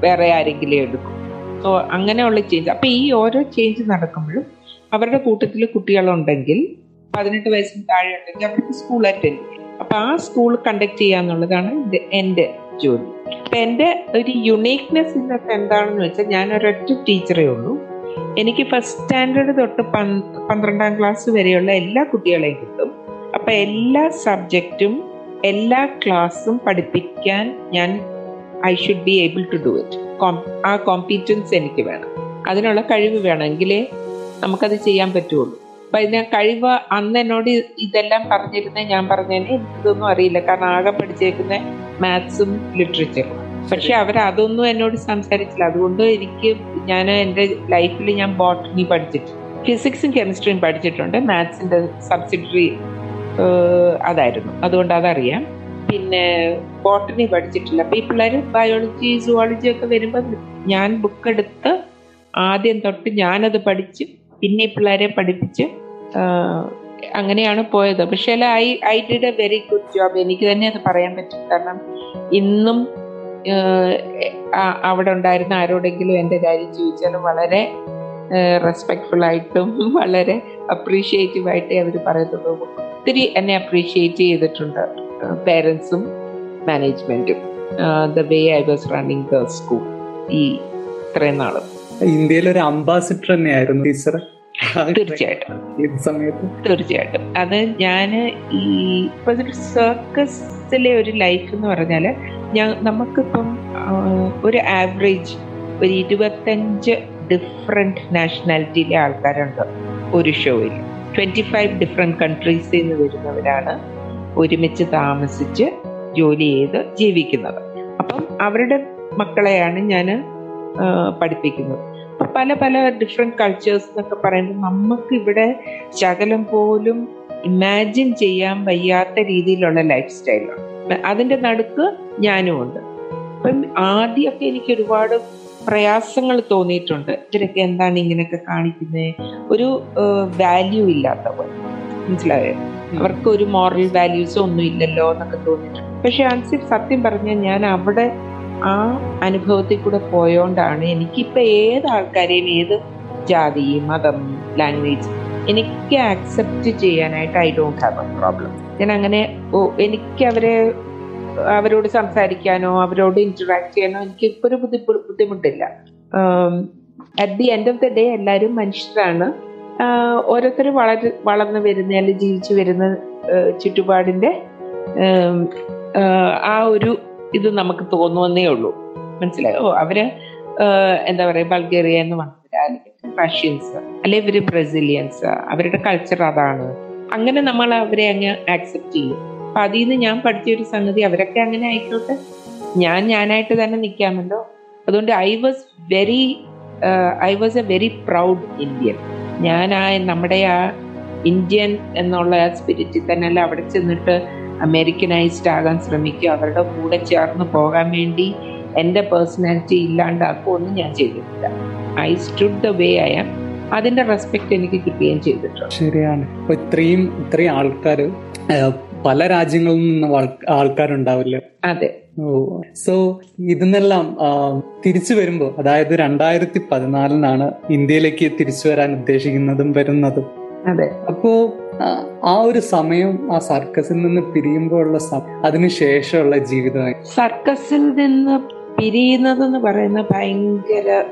വേറെ ആരെങ്കിലും എടുക്കും. സോ അങ്ങനെയുള്ള ചേഞ്ച് അപ്പൊ ഈ ഓരോ ചേഞ്ച് നടക്കുമ്പോഴും അവരുടെ കൂട്ടത്തിൽ കുട്ടികളുണ്ടെങ്കിൽ പതിനെട്ട് വയസ്സിന് താഴെ ഉണ്ടെങ്കിൽ അവർക്ക് സ്കൂൾ അറ്റൻഡ് ചെയ്യും. അപ്പൊ ആ സ്കൂൾ കണ്ടക്ട് ചെയ്യുക എന്നുള്ളതാണ് എന്റെ ജോലി. അപ്പൊ എന്റെ ഒരു യുണീക്നെസ് ഇന്നത്തെ എന്താണെന്ന് വെച്ചാൽ ഞാൻ ഒരൊറ്റ ടീച്ചറേ ഉള്ളൂ. എനിക്ക് ഫസ്റ്റ് സ്റ്റാൻഡേർഡ് തൊട്ട് പന്ത്രണ്ടാം ക്ലാസ് വരെയുള്ള എല്ലാ കുട്ടികളെയും കിട്ടും. അപ്പൊ എല്ലാ സബ്ജക്റ്റും എല്ലാ ക്ലാസ്സും പഠിപ്പിക്കാൻ ഞാൻ I should be able to do it. ആ കോമ്പീറ്റൻസ് എനിക്ക് വേണം. അതിനുള്ള കഴിവ് വേണമെങ്കിലേ നമുക്കത് ചെയ്യാൻ പറ്റുള്ളൂ. അപ്പൊ ഇതിന് കഴിവ് അന്ന് എന്നോട് ഇതെല്ലാം പറഞ്ഞിരുന്ന ഞാൻ പറഞ്ഞതിന് എനിക്കിതൊന്നും അറിയില്ല. കാരണം ആകെ പഠിച്ചേക്കുന്ന മാത്സും ലിറ്ററേച്ചറും. പക്ഷെ അവർ അതൊന്നും എന്നോട് സംസാരിച്ചില്ല. അതുകൊണ്ട് എനിക്ക് ഞാൻ എന്റെ ലൈഫിൽ ഞാൻ ബോട്ടണി പഠിച്ചിട്ടുണ്ട് ഫിസിക്സും കെമിസ്ട്രിയും പഠിച്ചിട്ടുണ്ട്. മാത്സിന്റെ സബ്സിഡറി അതായിരുന്നു. അതുകൊണ്ട് അതറിയാം. പിന്നെ ബോട്ടണി പഠിച്ചിട്ടില്ല. അപ്പൊ ഈ പിള്ളേർ ബയോളജി സുവോളജി ഒക്കെ വരുമ്പോൾ ഞാൻ ബുക്ക് എടുത്ത് ആദ്യം തൊട്ട് ഞാനത് പഠിച്ച് പിന്നെ ഈ പിള്ളേരെ പഠിപ്പിച്ച് അങ്ങനെയാണ് പോയത്. പക്ഷേ I I did a very good job എനിക്ക് തന്നെ അത് പറയാൻ പറ്റും. കാരണം ഇന്നും അവിടെ ഉണ്ടായിരുന്ന ആരോടെങ്കിലും എന്റെ കാര്യം ചോദിച്ചാൽ വളരെ റെസ്പെക്ട്ഫുൾ ആയിട്ടും വളരെ അപ്രീഷിയേറ്റീവ് ആയിട്ടേ അവർ പറയത്തുള്ളൂ ഒത്തിരി എന്നെ അപ്രീഷിയേറ്റ് ചെയ്തിട്ടുണ്ട്. പേരൻസും മാനേജ്മെന്റും the way I was running the school ഈ ഇത്രയും നാൾ. ഇന്ത്യയിലെ ഒരു അംബാസിഡർ തന്നെയായിരുന്നു ടീച്ചർ തീർച്ചയായിട്ടും. തീർച്ചയായിട്ടും. അത് ഞാൻ ഈ ഇപ്പൊ സർക്കസിലെ ഒരു ലൈഫ് എന്ന് പറഞ്ഞാൽ ഞാൻ നമുക്കിപ്പം ഒരു ആവറേജ് ഒരു ഇരുപത്തഞ്ച് ഡിഫറെന്റ് നാഷണാലിറ്റിയിലെ ആൾക്കാരുണ്ട് ഒരു ഷോയിൽ ട്വന്റി ഫൈവ് ഡിഫറെന്റ് കൺട്രീസിൽ നിന്ന് വരുന്നവരാണ്. ഒരുമിച്ച് താമസിച്ച് ജോലി ചെയ്ത് ജീവിക്കുന്നത്. അപ്പം അവരുടെ മക്കളെയാണ് ഞാൻ പഠിപ്പിക്കുന്നത്. അപ്പം പല പല ഡിഫറെന്റ് കൾച്ചേഴ്സ് എന്നൊക്കെ പറയുമ്പോൾ നമുക്ക് ഇവിടെ ശകലം പോലും ഇമാജിൻ ചെയ്യാൻ വയ്യാത്ത രീതിയിലുള്ള ലൈഫ് സ്റ്റൈലാണ് അതിന്റെ നടുക്ക് ഞാനും ഉണ്ട്. അപ്പം ആദ്യമൊക്കെ എനിക്ക് ഒരുപാട് പ്രയാസങ്ങൾ തോന്നിയിട്ടുണ്ട്. ഇവരൊക്കെ എന്താണ് ഇങ്ങനെയൊക്കെ കാണിക്കുന്നത് ഒരു വാല്യൂ ഇല്ലാത്ത പോലെ. മനസ്സിലായോ? അവർക്ക് ഒരു മോറൽ വാല്യൂസോ ഒന്നും ഇല്ലല്ലോ എന്നൊക്കെ തോന്നിയിട്ടുണ്ട് പക്ഷെ ആൻസിഫ് സത്യം പറഞ്ഞാൽ ഞാൻ അവിടെ ആ അനുഭവത്തിൽ കൂടെ പോയോണ്ടാണ് എനിക്കിപ്പൊ ഏത് ആൾക്കാരെയും ഏത് ജാതി മതം ലാംഗ്വേജ് എനിക്ക് ആക്സെപ്റ്റ് ചെയ്യാനായിട്ട് I don't have a problem ഞാൻ അങ്ങനെ ഓ എനിക്ക് അവരെ അവരോട് സംസാരിക്കാനോ അവരോട് ഇന്ററാക്ട് ചെയ്യാനോ എനിക്ക് ഇപ്പൊ ഒരു ബുദ്ധി ബുദ്ധിമുട്ടില്ല. At the end of the day എല്ലാവരും മനുഷ്യരാണ്. ഓരോരുത്തർ വളർ വളർന്നു വരുന്ന അല്ലെങ്കിൽ ജീവിച്ചു വരുന്ന ചുറ്റുപാടിന്റെ ആ ഒരു ഇത് നമുക്ക് തോന്നുവന്നേ ഉള്ളൂ. മനസ്സിലായോ? അവർ എന്താ പറയാ ബൾഗേറിയ എന്ന് വന്നവരാ അല്ലെങ്കിൽ റഷ്യൻസ് അല്ലെ ഇവർ ബ്രസീലിയൻസ് അവരുടെ കൾച്ചർ അതാണ്. അങ്ങനെ നമ്മൾ അവരെ അങ്ങ് ആക്സെപ്റ്റ് ചെയ്യും. അപ്പൊ അതിൽ നിന്ന് ഞാൻ പഠിച്ച ഒരു സംഗതി അവരൊക്കെ അങ്ങനെ ആയിക്കോട്ടെ. ഞാൻ ഞാനായിട്ട് തന്നെ നിൽക്കാമല്ലോ. അതുകൊണ്ട് I was very I was a very proud Indian ഞാൻ ആ നമ്മുടെ ആ ഇന്ത്യൻ എന്നുള്ള ആ സ്പിരിറ്റിൽ തന്നെ അല്ല അവിടെ ചെന്നിട്ട് അമേരിക്കനൈസ്ഡ് ആകാൻ ശ്രമിക്കുക. അവരുടെ കൂടെ ചേർന്ന് പോകാൻ വേണ്ടി എന്റെ പേഴ്സണാലിറ്റി ഇല്ലാണ്ടാക്കുമെന്ന് ഞാൻ ചെയ്തിട്ടില്ല. I stood the way I am അതിന്റെ റെസ്പെക്ട് എനിക്ക് കിട്ടുകയും ചെയ്തിട്ടുണ്ട്. ശരിയാണ്. ഇപ്പൊ ഇത്രയും ഇത്രയും ആൾക്കാർ പല രാജ്യങ്ങളിൽ നിന്ന് ആൾക്കാരുണ്ടാവില്ല? അതെ. സോ ഇതിനെല്ലാം തിരിച്ചു വരുമ്പോൾ അതായത് രണ്ടായിരത്തി പതിനാലിനാണ് ഇന്ത്യയിലേക്ക് തിരിച്ചു വരാൻ ഉദ്ദേശിക്കുന്നതും വരുന്നതും. അതെ. അപ്പോ ആ ഒരു സമയം ആ സർക്കസിൽ നിന്ന് പിരിയുമ്പോഴുള്ള അതിനുശേഷമുള്ള ജീവിതമായി. സർക്കസിൽ നിന്ന് പിരിയുന്നതെന്ന് പറയുന്ന ഭയങ്കര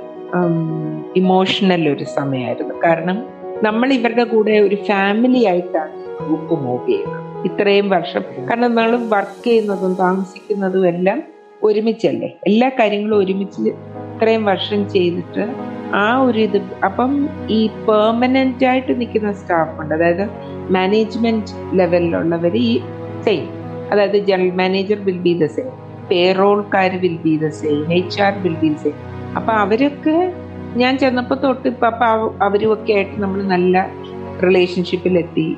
ഇമോഷണൽ ഒരു സമയമായിരുന്നു. കാരണം നമ്മൾ ഇവരുടെ കൂടെ ഒരു ഫാമിലി ആയിട്ടാണ് ഗ്രൂപ്പ് മൂവ് ചെയ്യുന്നത്. ഇത്രയും വർഷം. കാരണം നമ്മൾ വർക്ക് ചെയ്യുന്നതും താമസിക്കുന്നതും എല്ലാം ഒരുമിച്ചല്ലേ? എല്ലാ കാര്യങ്ങളും ഒരുമിച്ച് ഇത്രയും വർഷം ചെയ്തിട്ട് ആ ഒരു ഇത്. അപ്പം ഈ പെർമനന്റ് ആയിട്ട് നിൽക്കുന്ന സ്റ്റാഫ് ഉണ്ട്. അതായത് മാനേജ്മെന്റ് ലെവലിലുള്ളവർ ഈ സെയിം അതായത് general manager will be the same പേറോൾക്കാർ will be the same H R will be the same അപ്പൊ അവരൊക്കെ ഞാൻ ചെന്നപ്പോൾ തൊട്ട് ഇപ്പൊ അപ്പൊ അവരും ഒക്കെ ആയിട്ട് നമ്മൾ നല്ല റിലേഷൻഷിപ്പിലെത്തി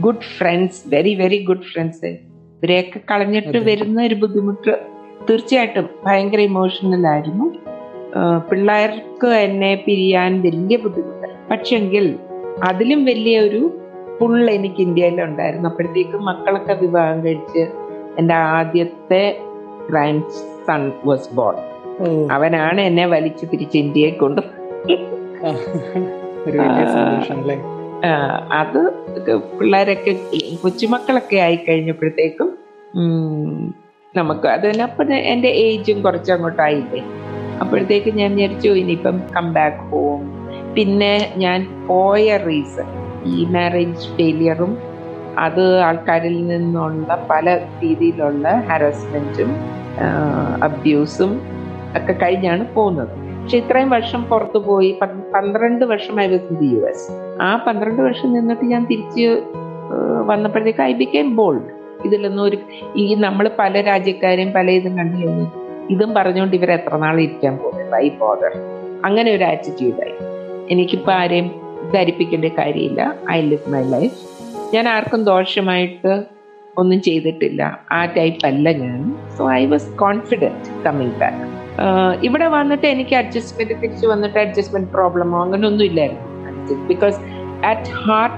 good friends very very good friends ഇവരെയൊക്കെ കളഞ്ഞിട്ട് വരുന്ന ഒരു ബുദ്ധിമുട്ട് തീർച്ചയായിട്ടും ഭയങ്കര ഇമോഷണൽ ആയിരുന്നു. പിള്ളേർക്ക് എന്നെ പിരിയാൻ വലിയ ബുദ്ധിമുട്ട്. പക്ഷെങ്കിൽ അതിലും വലിയ ഒരു പുൾ എനിക്ക് ഇന്ത്യയിലുണ്ടായിരുന്നു അപ്പോഴത്തേക്കും മക്കളൊക്കെ വിവാഹം കഴിച്ച് എന്റെ ആദ്യത്തെ ഗ്രാൻഡ് സൺ വാസ് ബോൺ അവനാണ് എന്നെ വലിച്ചു തിരിച്ച് ഇന്ത്യയെ കൊണ്ട് അത് പിള്ളേരൊക്കെ കൊച്ചുമക്കളൊക്കെ ആയി കഴിഞ്ഞപ്പോഴത്തേക്കും നമുക്ക് അത് തന്നെ അപ്പം എന്റെ ഏജും കുറച്ച് അങ്ങോട്ടായില്ലേ അപ്പോഴത്തേക്ക് ഞാൻ വിചാരിച്ചു ഇനിയിപ്പം കം ബാക്ക് ഹോം പിന്നെ ഞാൻ പോയ റീസൺ ഈ മാരേജ് ഫെയിലിയറും അത് ആൾക്കാരിൽ നിന്നുള്ള പല രീതിയിലുള്ള ഹാരസ്മെന്റും അബ്യൂസും ഒക്കെ കഴിഞ്ഞാണ് പോകുന്നത്. പക്ഷെ ഇത്രയും വർഷം പുറത്തു പോയി. പന്ത്രണ്ട് വർഷം ഐ വാസ് യു എസ് ആ പന്ത്രണ്ട് വർഷം നിന്നിട്ട് ഞാൻ തിരിച്ച് വന്നപ്പോഴത്തേക്ക് ഐ ബിക്കെയിം ബോൾഡ് ഇതിലൊന്നും ഒരു ഈ നമ്മൾ പല രാജ്യക്കാരെയും പല ഇതും കണ്ടു കഴിഞ്ഞു ഇതും പറഞ്ഞുകൊണ്ട് ഇവർ എത്ര നാൾ ഇരിക്കാൻ പോകുന്നത് ഐ ബോദർ അങ്ങനെ ഒരു ആറ്റിറ്റ്യൂഡായി എനിക്കിപ്പോൾ ആരെയും ധരിപ്പിക്കേണ്ട കാര്യമില്ല. ഐ ലിവ് മൈ ലൈഫ് ഞാൻ ആർക്കും ദോഷമായിട്ട് ഒന്നും ചെയ്തിട്ടില്ല. ആ ടൈപ്പ് അല്ല ഞാൻ. So I was confident coming back ഇവിടെ വന്നിട്ട് എനിക്ക് അഡ്ജസ്റ്റ്മെന്റ് തിരിച്ച് വന്നിട്ട് അഡ്ജസ്റ്റ്മെന്റ് പ്രോബ്ലമോ അങ്ങനെ ഒന്നും ഇല്ലായിരുന്നു. ബിക്കോസ് അറ്റ് ഹാർട്ട്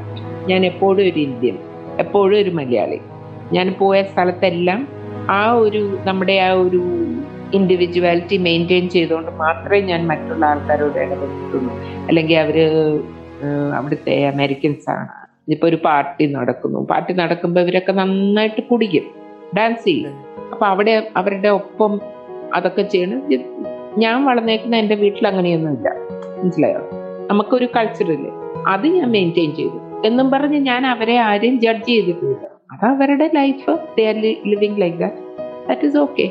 ഞാൻ എപ്പോഴും ഒരു ഇന്ത്യൻ എപ്പോഴും ഒരു മലയാളി. ഞാൻ പോയ സ്ഥലത്തെല്ലാം ആ ഒരു നമ്മുടെ ആ ഒരു ഇൻഡിവിജ്വാലിറ്റി മെയിന്റെയിൻ ചെയ്തുകൊണ്ട് മാത്രമേ ഞാൻ മറ്റുള്ള ആൾക്കാരോട് ഇടപെട്ടിട്ടുള്ളൂ. അല്ലെങ്കിൽ അവർ അവിടുത്തെ അമേരിക്കൻസ് ആണ്. ഇപ്പൊ ഒരു പാർട്ടി നടക്കുന്നു. പാർട്ടി നടക്കുമ്പോൾ ഇവരൊക്കെ നന്നായിട്ട് കുടിക്കും. ഡാൻസ് ചെയ്യും. അപ്പൊ അവിടെ അവരുടെ ഒപ്പം അതൊക്കെ ചെയ്യണം. ഞാൻ വളർന്നേക്കുന്ന എന്റെ വീട്ടിൽ അങ്ങനെയൊന്നുമില്ല. മനസ്സിലായോ? നമുക്കൊരു കൾച്ചറില്ലേ അത് ഞാൻ മെയിന്റെയിൻ ചെയ്തു. എന്നും പറഞ്ഞ് ഞാൻ അവരെ ആരെയും ജഡ്ജ് ചെയ്തിട്ടില്ല. അത് അവരുടെ life they are living like that that is okay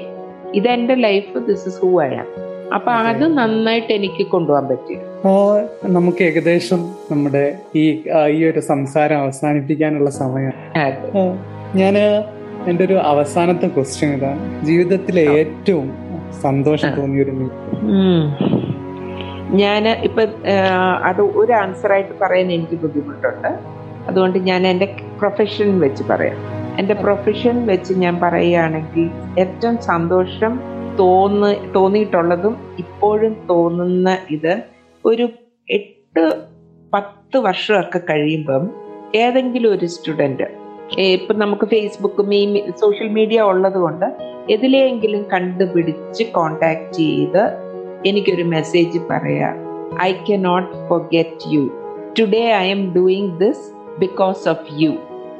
ഇത് എന്റെ life this is who I am അപ്പൊ അത് നന്നായിട്ട് എനിക്ക് കൊണ്ടുപോകാൻ പറ്റി. നമുക്ക് ഏകദേശം നമ്മുടെ ഈ ഈ ഒരു സംസാരം അവസാനിപ്പിക്കാനുള്ള സമയം. ഞാൻ എന്റെ ഒരു അവസാനത്തെ ക്വസ്റ്റ്യൻ ഇതാണ്. ജീവിതത്തിലെ ഏറ്റവും സന്തോഷം തോന്നിയൊരു ഞാൻ ഇപ്പൊ അത് ഒരു ആൻസർ ആയിട്ട് പറയാൻ എനിക്ക് ബുദ്ധിമുട്ടുണ്ട്. അതുകൊണ്ട് ഞാൻ എന്റെ പ്രൊഫഷൻ വെച്ച് പറയാം. എന്റെ പ്രൊഫഷൻ വെച്ച് ഞാൻ പറയുകയാണെങ്കിൽ ഏറ്റവും സന്തോഷം തോന്ന് തോന്നിയിട്ടുള്ളതും ഇപ്പോഴും തോന്നുന്ന ഇത് ഒരു എട്ട് പത്ത് വർഷമൊക്കെ കഴിയുമ്പം ഏതെങ്കിലും ഒരു സ്റ്റുഡന്റ് ഇപ്പം നമുക്ക് ഫേസ്ബുക്ക് മീ സോഷ്യൽ മീഡിയ ഉള്ളത് കൊണ്ട് എതിലെങ്കിലും കണ്ടുപിടിച്ച് കോണ്ടാക്ട് ചെയ്ത് എനിക്കൊരു മെസ്സേജ് പറയാ. I can not forget you today I am doing this because of you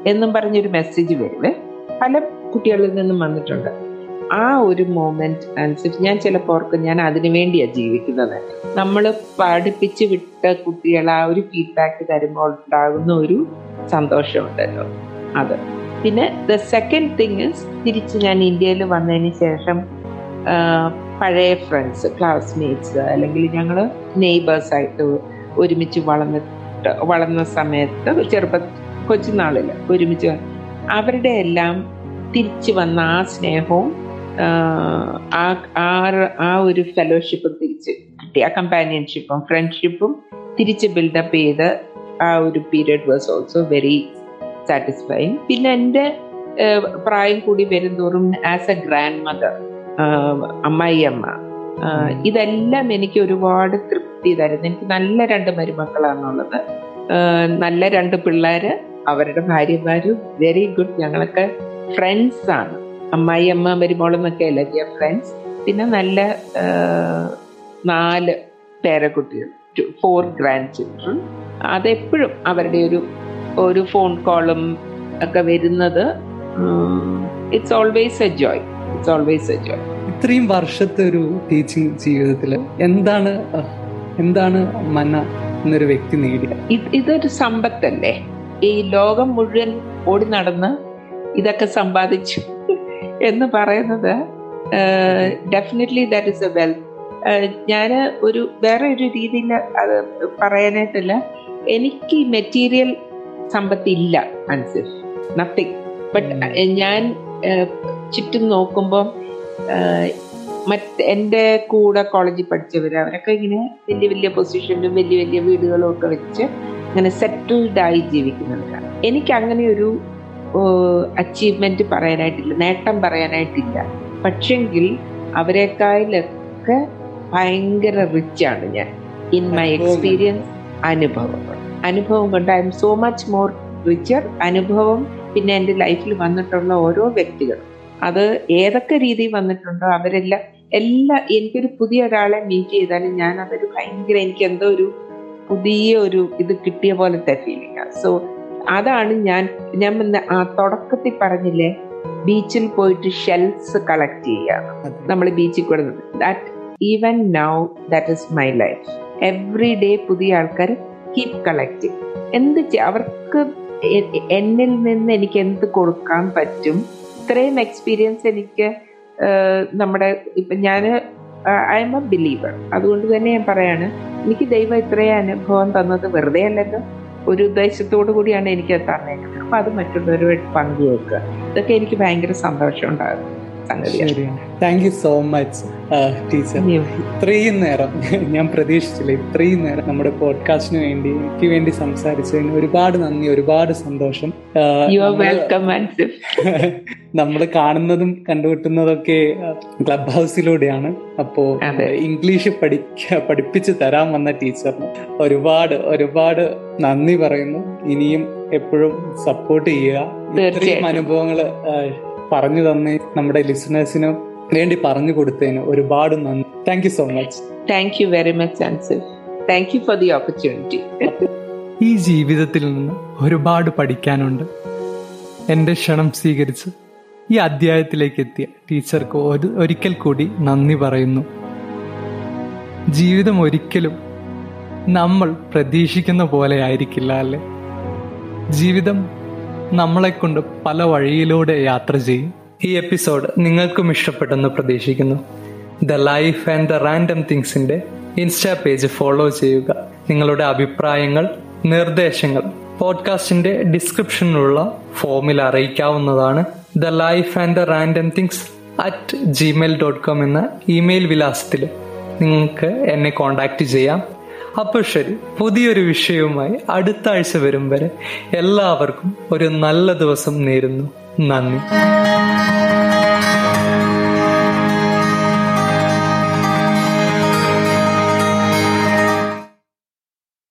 എന്നും പറഞ്ഞൊരു മെസ്സേജ് വരുവേ പല കുട്ടികളിൽ നിന്നും വന്നിട്ടുണ്ട്. ആ ഒരു മോമെന്റ് അനുസരിച്ച് ഞാൻ ചിലപ്പോൾ ഓർക്കും ഞാൻ അതിനു വേണ്ടിയാണ് ജീവിക്കുന്നത്. നമ്മൾ പഠിപ്പിച്ച് വിട്ട കുട്ടികൾ ആ ഒരു ഫീഡ്ബാക്ക് തരുമ്പോൾ ഉണ്ടാകുന്ന ഒരു സന്തോഷമുണ്ടല്ലോ. അത്. പിന്നെ ദ സെക്കൻഡ് തിങ് ഇസ് തിരിച്ച് ഞാൻ ഇന്ത്യയിൽ വന്നതിന് ശേഷം പഴയ ഫ്രണ്ട്സ് ക്ലാസ്മേറ്റ്സ് അല്ലെങ്കിൽ ഞങ്ങൾ നെയ്ബേഴ്സായിട്ട് ഒരുമിച്ച് വളർന്നിട്ട് വളർന്ന സമയത്ത് ചെറുപ്പ കൊച്ചുനാളിൽ ഒരുമിച്ച് അവരുടെ എല്ലാം തിരിച്ചു വന്ന ആ സ്നേഹവും ആ ആ ഒരു ഫെലോഷിപ്പും തിരിച്ച് കിട്ടി. ആ കമ്പാനിയൻഷിപ്പും ഫ്രണ്ട്ഷിപ്പും തിരിച്ച് ബിൽഡപ്പ് ചെയ്ത് ആ ഒരു period was also very satisfying പിന്നെ എന്റെ പ്രായം കൂടി വരുന്തോറും ആസ് എ ഗ്രാൻഡ് മദർ അമ്മായിയമ്മ ഇതെല്ലാം എനിക്ക് ഒരുപാട് തൃപ്തി തരുന്നു. എനിക്ക് നല്ല രണ്ട് മരുമക്കളാണുള്ളത്. നല്ല രണ്ട് പിള്ളേര് അവരുടെ ഭാര്യമാരും വെരി ഗുഡ് ഞങ്ങളൊക്കെ ഫ്രണ്ട്സ് ആണ്. അമ്മായി അമ്മ മരുമോളെന്നൊക്കെ അല്ല ഫ്രണ്ട്സ് പിന്നെ നല്ല നാല് പേരക്കുട്ടികൾ ഫോർ ഗ്രാൻഡ് ചിൽഡ്രൻ അതെപ്പോഴും അവരുടെ ഒരു ഒരു ഫോൺ കോളും ഒക്കെ വരുന്നത്. It's always a joy it's always a joy ഇത്രയും വർഷത്തെ ഒരു ടീച്ചിങ് ജീവിതത്തിൽ എന്താണ് എന്താണ് മന എന്നൊരു വ്യക്തി നേടിയത് ഇത് ഇതൊരു സമ്പത്തല്ലേ? ഈ ലോകം മുഴുവൻ ഓടി നടന്ന് ഇതൊക്കെ സമ്പാദിച്ചു എന്ന് പറയുന്നത് definitely that is a well ഞാൻ ഒരു വേറെ ഒരു രീതിയിൽ അത് പറയാനായിട്ടില്ല. എനിക്ക് മെറ്റീരിയൽ സമ്പത്തില്ല മനസ്സിൽ നത്തിങ് ബട്ട് ഞാൻ ചുറ്റും നോക്കുമ്പോൾ മറ്റ് എന്റെ കൂടെ കോളേജിൽ പഠിച്ചവർ അവരൊക്കെ ഇങ്ങനെ വലിയ വലിയ പൊസിഷനിലും വലിയ വലിയ വീടുകളും ഒക്കെ വെച്ച് ഇങ്ങനെ സെറ്റിൽഡ് ആയി ജീവിക്കുന്നവരാണ് എനിക്ക് അങ്ങനെ ഒരു അച്ചീവ്മെന്റ് പറയാനായിട്ടില്ല നേട്ടം പറയാനായിട്ടില്ല. പക്ഷെങ്കിൽ അവരെക്കാളിലൊക്കെ ഭയങ്കര റിച്ചാണ് ഞാൻ. ഇൻ മൈ എക്സ്പീരിയൻസ് അനുഭവങ്ങൾ. അനുഭവം കൊണ്ട് I am so much more richer അനുഭവം പിന്നെ എന്റെ ലൈഫിൽ വന്നിട്ടുള്ള ഓരോ വ്യക്തികളും. അത് ഏതൊക്കെ രീതിയിൽ വന്നിട്ടുണ്ടോ അവരെല്ലാം എല്ലാ എനിക്കൊരു പുതിയ ഒരാളെ മീറ്റ് ചെയ്താലും ഞാൻ അതൊരു ഭയങ്കര എനിക്ക് എന്തോ ഒരു പുതിയ ഒരു ഇത് കിട്ടിയ പോലത്തെ ഫീലിംഗ് സോ അതാണ് ഞാൻ ഞാൻ ആ തുടക്കത്തിൽ പറഞ്ഞില്ലേ ബീച്ചിൽ പോയിട്ട് ഷെൽസ് കളക്ട് ചെയ്യുക. നമ്മൾ ബീച്ചിൽ കൊടുക്കുന്നത് that even now that is my life every day പുതിയ ആൾക്കാർ കീപ് കളക്ടിങ് എന്ത് അവർക്ക് എന്നിൽ നിന്ന് എനിക്ക് എന്ത് കൊടുക്കാൻ പറ്റും? ഇത്രയും എക്സ്പീരിയൻസ് എനിക്ക് നമ്മുടെ ഇപ്പൊ ഞാൻ ഐ എം എ ബിലീവർ അതുകൊണ്ട് തന്നെ ഞാൻ പറയാണ് എനിക്ക് ദൈവം ഇത്രയും അനുഭവം തന്നത് വെറുതെ അല്ലല്ലോ. ഒരു ഉദ്ദേശത്തോടു കൂടിയാണ് എനിക്ക് തന്നേക്കുന്നത്. അപ്പൊ അത് മറ്റുള്ളവരുമായിട്ട് പങ്കുവെക്കുക. ഇതൊക്കെ എനിക്ക് ഭയങ്കര സന്തോഷം ഉണ്ടാകും സംഗതിയാണ്. Thank you so much teacher. ഇത്രയും നേരം ഞാൻ പ്രതീക്ഷിച്ചില്ല. ഇത്രയും നേരം നമ്മുടെ പോഡ്കാസ്റ്റിന് വേണ്ടി എനിക്ക് വേണ്ടി സംസാരിച്ചതിന് ഒരുപാട് നന്ദി ഒരുപാട് സന്തോഷം. നമ്മൾ കാണുന്നതും കണ്ടുകിട്ടുന്നതൊക്കെ ക്ലബ് ഹൗസിലൂടെയാണ് അപ്പോ. ഇംഗ്ലീഷ് പഠിക്ക പഠിപ്പിച്ചു തരാൻ വന്ന ടീച്ചറിന് ഒരുപാട് ഒരുപാട് നന്ദി പറയുന്നു. ഇനിയും എപ്പോഴും സപ്പോർട്ട് ചെയ്യുക. ഇത്രയും അനുഭവങ്ങൾ അനുഭവങ്ങൾ പറഞ്ഞു തന്നെ നമ്മുടെ ലിസണേഴ്സിന് വേണ്ടി പറഞ്ഞു കൊടുത്തതിന് ഒരുപാട് നന്ദി. Thank you so much thank you very much answer thank you for the opportunity ഈ ജീവിതത്തിൽ നിന്ന് ഒരുപാട് പഠിക്കാനുണ്ട്. എന്റെ ക്ഷണം സ്വീകരിച്ച് ഈ അധ്യായത്തിലേക്ക് എത്തിയ ടീച്ചർക്ക് ഒരു ഒരിക്കൽ കൂടി നന്ദി പറയുന്നു. ജീവിതം ഒരിക്കലും നമ്മൾ പ്രതീക്ഷിക്കുന്ന പോലെ ആയിരിക്കില്ല അല്ലേ? ജീവിതം നമ്മളെ കൊണ്ട് പല വഴിയിലൂടെ യാത്ര ചെയ്യും. ഈ എപ്പിസോഡ് നിങ്ങൾക്കും ഇഷ്ടപ്പെട്ടെന്ന് പ്രതീക്ഷിക്കുന്നു. The life and the random തിങ്സിന്റെ insta page follow ചെയ്യുക. നിങ്ങളുടെ അഭിപ്രായങ്ങൾ നിർദ്ദേശങ്ങൾ പോഡ്കാസ്റ്റിന്റെ ഡിസ്ക്രിപ്ഷനിലുള്ള ഫോമിൽ അറിയിക്കാവുന്നതാണ് the life and the random things at Gmail dot com എന്ന ഇമെയിൽ വിലാസത്തിൽ നിങ്ങൾക്ക് എന്നെ കോണ്ടാക്ട് ചെയ്യാം. അപ്പോൾ ശരി പുതിയൊരു വിഷയവുമായി അടുത്ത ആഴ്ച വരും വരെ എല്ലാവർക്കും ഒരു നല്ല ദിവസം നേരുന്നു. നന്ദി.